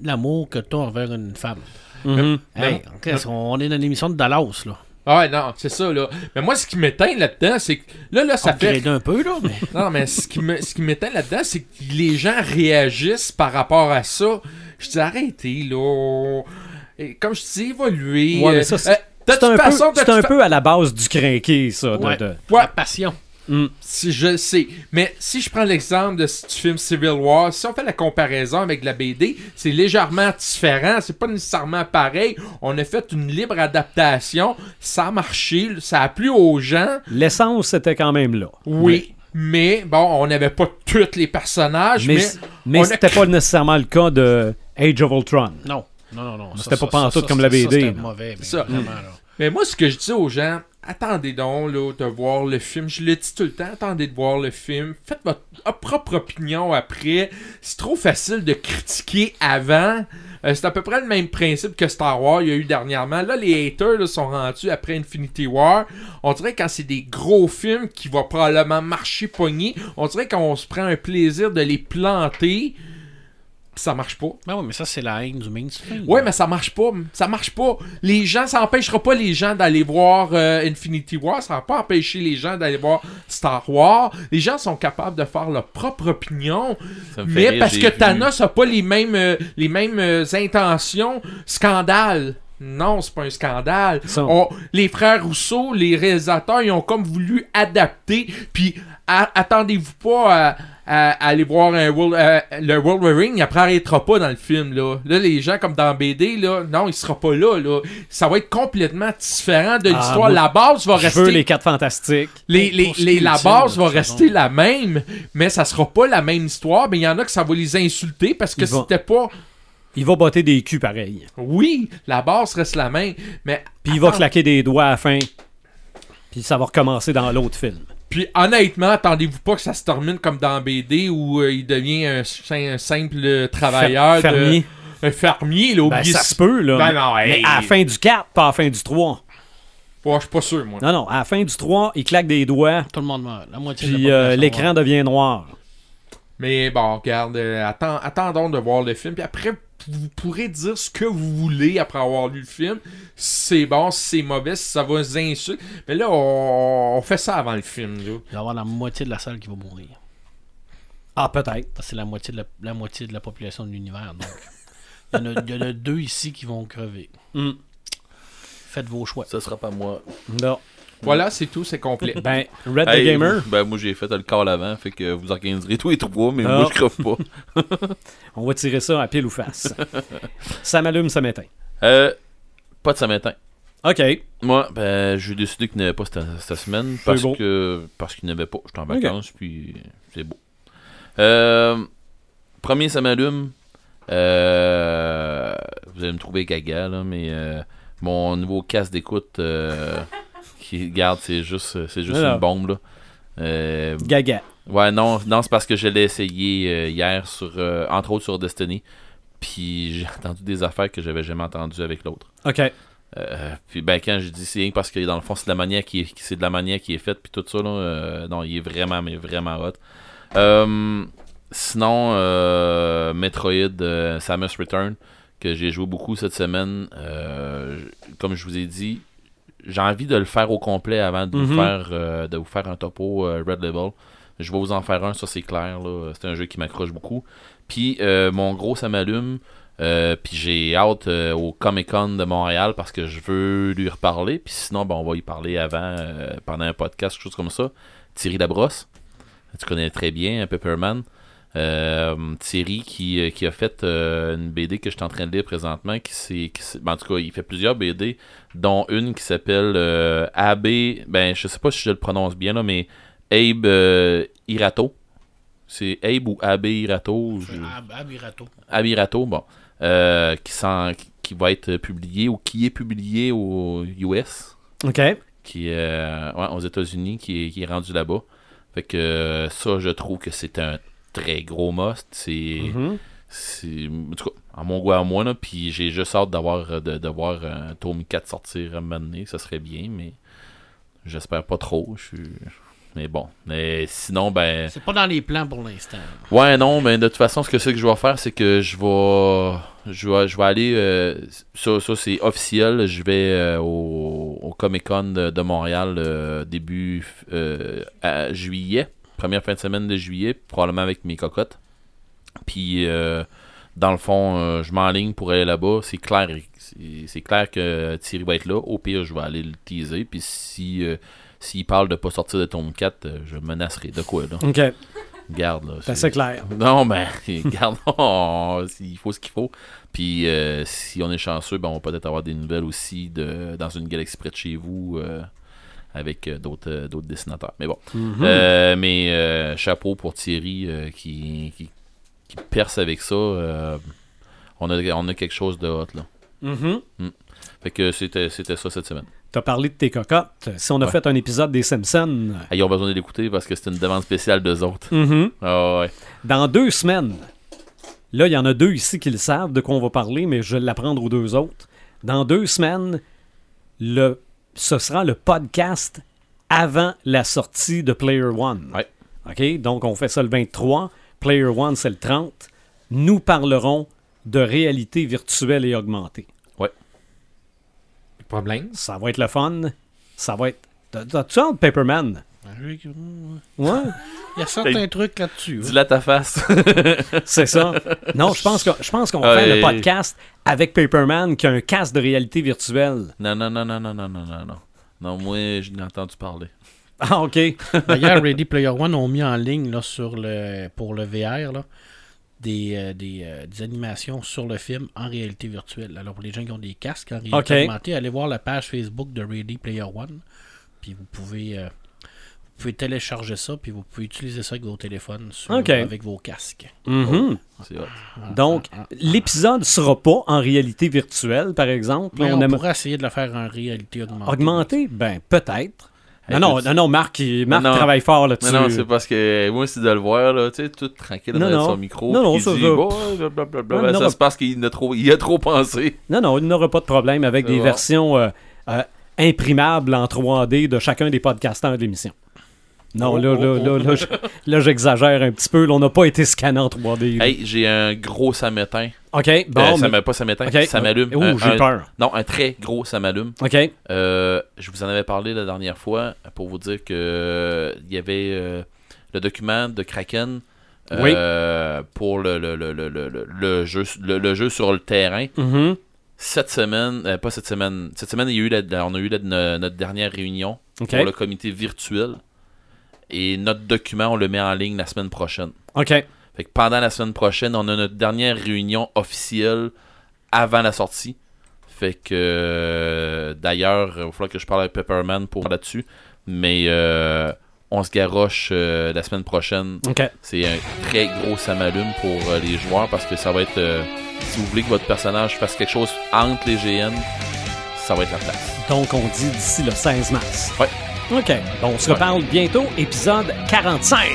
l'amour que tu as envers une femme. Mhm. Hey, ok, on est dans l'émission de Dallas, là. Ah ouais, non, c'est ça, là. Mais moi, ce qui m'éteint là-dedans, c'est que. Là, là, ça fait. Upgrade un peu, là, mais... Non, mais ce qui me- ce qui m'éteint là-dedans, c'est que les gens réagissent par rapport à ça. Je dis, arrêtez, là. Et comme je dis, évoluer. Ouais, mais ça, c'est- euh, de C'est un, toute peu, façon, de c'est toute un fa- peu à la base du crinqué, ça. de- Ouais. de- Ouais, La passion. Si je le sais. Mais si je prends l'exemple de ce- du film Civil War, si on fait la comparaison avec la BD, c'est légèrement différent. C'est pas nécessairement pareil. On a fait une libre adaptation. Ça a marché. Ça a plu aux gens. L'essence, c'était quand même là. Oui. Mais bon, on n'avait pas tous les personnages. Mais, Mais, mais on a c'était pas nécessairement le cas de Age of Ultron. Non, non, non, non. C'était Ça, pas pantoute comme ça, la BD, C'était mauvais, mais Ça. vraiment, là. Mais moi, ce que je dis aux gens, attendez donc là, de voir le film. Je le dis tout le temps, attendez de voir le film. Faites votre propre opinion après. C'est trop facile de critiquer avant. Euh, c'est à peu près le même principe que Star Wars il y a eu dernièrement. Là, les haters là, sont rendus après Infinity War. On dirait quand c'est des gros films qui vont probablement marcher pogner, on dirait qu'on se prend un plaisir de les planter. Ça marche pas. Ben oui, mais ça, c'est la haine du mainstream. Ouais, mais ça marche pas. Ça marche pas. Les gens, ça empêchera pas les gens d'aller voir euh, Infinity War. Ça va pas empêcher les gens d'aller voir Star Wars. Les gens sont capables de faire leur propre opinion. Ça me fait Mais rire, parce que vu- Thanos a pas les mêmes, euh, les mêmes euh, intentions, scandale. Non, c'est pas un scandale. On- les frères Rousseau, les réalisateurs, ils ont comme voulu adapter. Puis attendez-vous pas à, à- à aller voir un Wol- euh, le Wolverine, il après arrêtera pas dans le film. Là. là, les gens comme dans BD, là, non, il sera pas là. là. Ça va être complètement différent de Ah, l'histoire. la base va rester. veux les quatre fantastiques. Les, les, les- la base va rester la même, mais ça sera pas la même histoire. Mais il y en a que ça va les insulter parce que c'était pas. Il va botter des culs pareil. Oui, la base reste la même, mais. Puis il va claquer des doigts à la fin. Puis ça va recommencer dans l'autre film. Puis honnêtement, attendez-vous pas que ça se termine comme dans BD où euh, il devient un, sim- un simple travailleur. Fer- de- fermier. un fermier, là, Ben, ça se peut, là. Ben non, mais à la fin du 4, pas à la fin du 3. Ouais, je suis pas sûr, moi. Non, non, à la fin du 3, il claque des doigts, Tout le monde meurt. La moitié de puis la euh, l'écran devient noir. Mais bon, regarde, euh, attends- attendons de voir le film. Puis après, vous pourrez dire ce que vous voulez après avoir lu le film. Si c'est bon, si c'est mauvais, si ça va vous insulter. Mais là, on, on fait ça avant le film, là. Il va y avoir la moitié de la salle qui va mourir. Ah, peut-être. Parce que c'est la moitié de la, la moitié de la population de l'univers. Donc, il y, en a, il y en a deux ici qui vont crever. Hmm. Faites vos choix. Ça sera pas moi. Non. Voilà, c'est tout, c'est complet. Ben, Red Hey, the Gamer, moi- Ben, moi, j'ai fait le call avant, fait que vous organiserez tous les trois, mais Ah. moi, je creve pas. on va tirer ça à pile ou face. ça m'allume, ça m'éteint. Euh, pas de samedi. OK. Moi, ben, j'ai décidé qu'il n'y avait pas cette, cette semaine parce beau. que parce qu'il n'y avait pas. J'étais en vacances, puis c'est beau. Euh, premier, ça m'allume. Euh, vous allez me trouver gaga, là, mais euh, mon nouveau casque d'écoute euh, qui garde, c'est juste, c'est juste Alors. une bombe, là. Euh, Gaga. Ouais, non, non c'est parce que je l'ai essayé euh, hier, sur, euh, entre autres sur Destiny. Puis j'ai entendu des affaires que j'avais jamais entendues avec l'autre. OK. Euh, puis ben quand je dis c'est parce que dans le fond c'est de la manière qui est, c'est de la manière qui est faite puis tout ça là, euh, non il est vraiment mais vraiment hot. Euh, sinon euh, Metroid euh, Samus Return que j'ai joué beaucoup cette semaine. euh, comme je vous ai dit, j'ai envie de le faire au complet avant de vous Mhm. faire euh, de vous faire un topo euh, Red Level. Je vais vous en faire un, ça c'est clair. C'est un jeu qui m'accroche beaucoup. Puis euh, mon gros ça m'allume. Puis j'ai hâte au Comic Con de Montréal parce que je veux lui reparler. Puis sinon, ben, on va y parler avant, pendant un podcast, quelque chose comme ça. Thierry Labrosse, tu connais très bien, Pepperman. Euh, Thierry qui, euh, qui a fait euh, une BD que je suis en train de lire présentement. Qui, qui ben, en tout cas, il fait plusieurs BD, dont une qui s'appelle euh, AB. Ben, je sais pas si je le prononce bien là, mais Abe euh, Irato. C'est Abe ou AB Irato. je- Ah, ah, Mirato. Abirato, bon, euh, qui, s'en- qui va être publié ou qui est publié aux US, OK. qui est euh, ouais, aux États-Unis, qui est, qui est rendu là-bas. Fait que ça, je trouve que c'est un très gros must. C'est, Mhm. c'est en tout cas, à mon goût à moi, là, puis j'ai juste hâte d'avoir euh, de, de voir un tome 4 sortir à un moment donné, ça serait bien, mais j'espère pas trop. Je suis. Mais bon. Mais sinon, ben. C'est pas dans les plans pour l'instant. Ouais, non, mais de toute façon, ce que c'est que je vais faire, c'est que je vais, je vais, je vais aller, euh, ça, ça c'est officiel, je vais euh, au, au Comic Con de, de Montréal euh, début à juillet, première fin de semaine de juillet, probablement avec mes cocottes. Puis euh, dans le fond, euh, je m'enligne pour aller là-bas. C'est clair, c'est clair que Thierry va être là. Au pire, je vais aller le teaser. Puis si euh, s'il parle de pas sortir de Tome 4, euh, je menacerai de quoi là? OK. Garde là. C'est assez clair. Non, mais garde, on- il faut ce qu'il faut. Puis si on est chanceux, ben, on va peut-être avoir des nouvelles aussi de, dans une galaxie près de chez vous avec euh, d'autres euh, d'autres dessinateurs. Mais bon. Mhm. Euh, mais chapeau pour Thierry qui, qui, qui perce avec ça. on, a, on a quelque chose de hot là. Mhm. Fait que c'était c'était ça cette semaine. T'as parlé de tes cocottes. Si on a Ouais. fait un épisode des Simpsons, Ah, ils ont besoin de l'écouter parce que c'était une demande spéciale d'eux autres. mhm, Ah ouais. dans deux semaines, là, il y en a deux ici qui le savent de quoi on va parler, mais je vais l'apprendre aux deux autres. Dans deux semaines, le, ce sera le podcast avant la sortie de Player One. Ouais. OK? Donc, on fait ça le 23. Player One, c'est le 30. Nous parlerons de réalité virtuelle et augmentée. Problème. Ça va être le fun. Ça va être. T'as- T'as-tu Paperman? Ouais. Il y a certains ben, trucs là-dessus. Hein. Dis-la ta face. c'est ça. Non, je pense, que, je pense qu'on fait le podcast avec Paperman qui a un casque de réalité virtuelle. Non, non, non, non, non, non, non, non. Non, moi, je entendu parler. Ah, OK. D'ailleurs, Ready Player One ont mis en ligne là, sur le, pour le VR là, des, euh, euh, des, animations sur le film en réalité virtuelle. Alors, pour les gens qui ont des casques en réalité augmentée, allez voir la page Facebook de Ready Player One. Puis vous pouvez. Euh, pouvez télécharger ça, puis vous pouvez utiliser ça avec vos téléphones sur- avec vos casques. Mhm. C'est hot. Donc, l'épisode sera pas en réalité virtuelle, par exemple. Mais on on, aime pourrait essayer de le faire en réalité augmentée. augmenter? Ben, peut-être. Non, non, non, non, Marc, il- Marc Non, travaille fort là-dessus. Non, non, c'est parce que moi, c'est de le voir, là, tu sais, tout tranquille Non, derrière son micro. Non, non, ça, dit, ça- bon, blablabla, Non, ben, non, ça se passe qu'il a trop, il a trop pensé. Non, non, il n'aura pas de problème avec des bon. versions euh, euh, imprimables en 3D de chacun des podcasteurs de l'émission. Non, Oh, là, oh, là, oh. là, là, je- là, j'exagère un petit peu. Là, on n'a pas été scanné en 3D. là. Hey, j'ai un gros samétain. OK, Euh, ça mais- m'a pas samétain, OK. ça m'allume. Un- j'ai peur. Non, un très gros ça m'allume. OK. Euh, je vous en avais parlé la dernière fois pour vous dire que euh, il y avait euh, le document de Kraken euh, pour le, le, le, le, le, le jeu, le, jeu sur le terrain. Mhm. Cette semaine, euh, pas cette semaine, cette semaine, il y a eu la- on a eu la- notre dernière réunion pour le comité virtuel. Et notre document, on le met en ligne la semaine prochaine. OK. Fait que pendant la semaine prochaine, on a notre dernière réunion officielle avant la sortie. Fait que euh, d'ailleurs, il va falloir que je parle avec Pepperman pour là-dessus. Mais euh, on se garoche euh, la semaine prochaine. OK. C'est un très gros samalume pour les joueurs parce que ça va être. si vous voulez que votre personnage fasse quelque chose entre les GN, ça va être la place. Donc, on dit d'ici le 16 mars. Ouais. OK. Bon, on se reparle bientôt, épisode 45.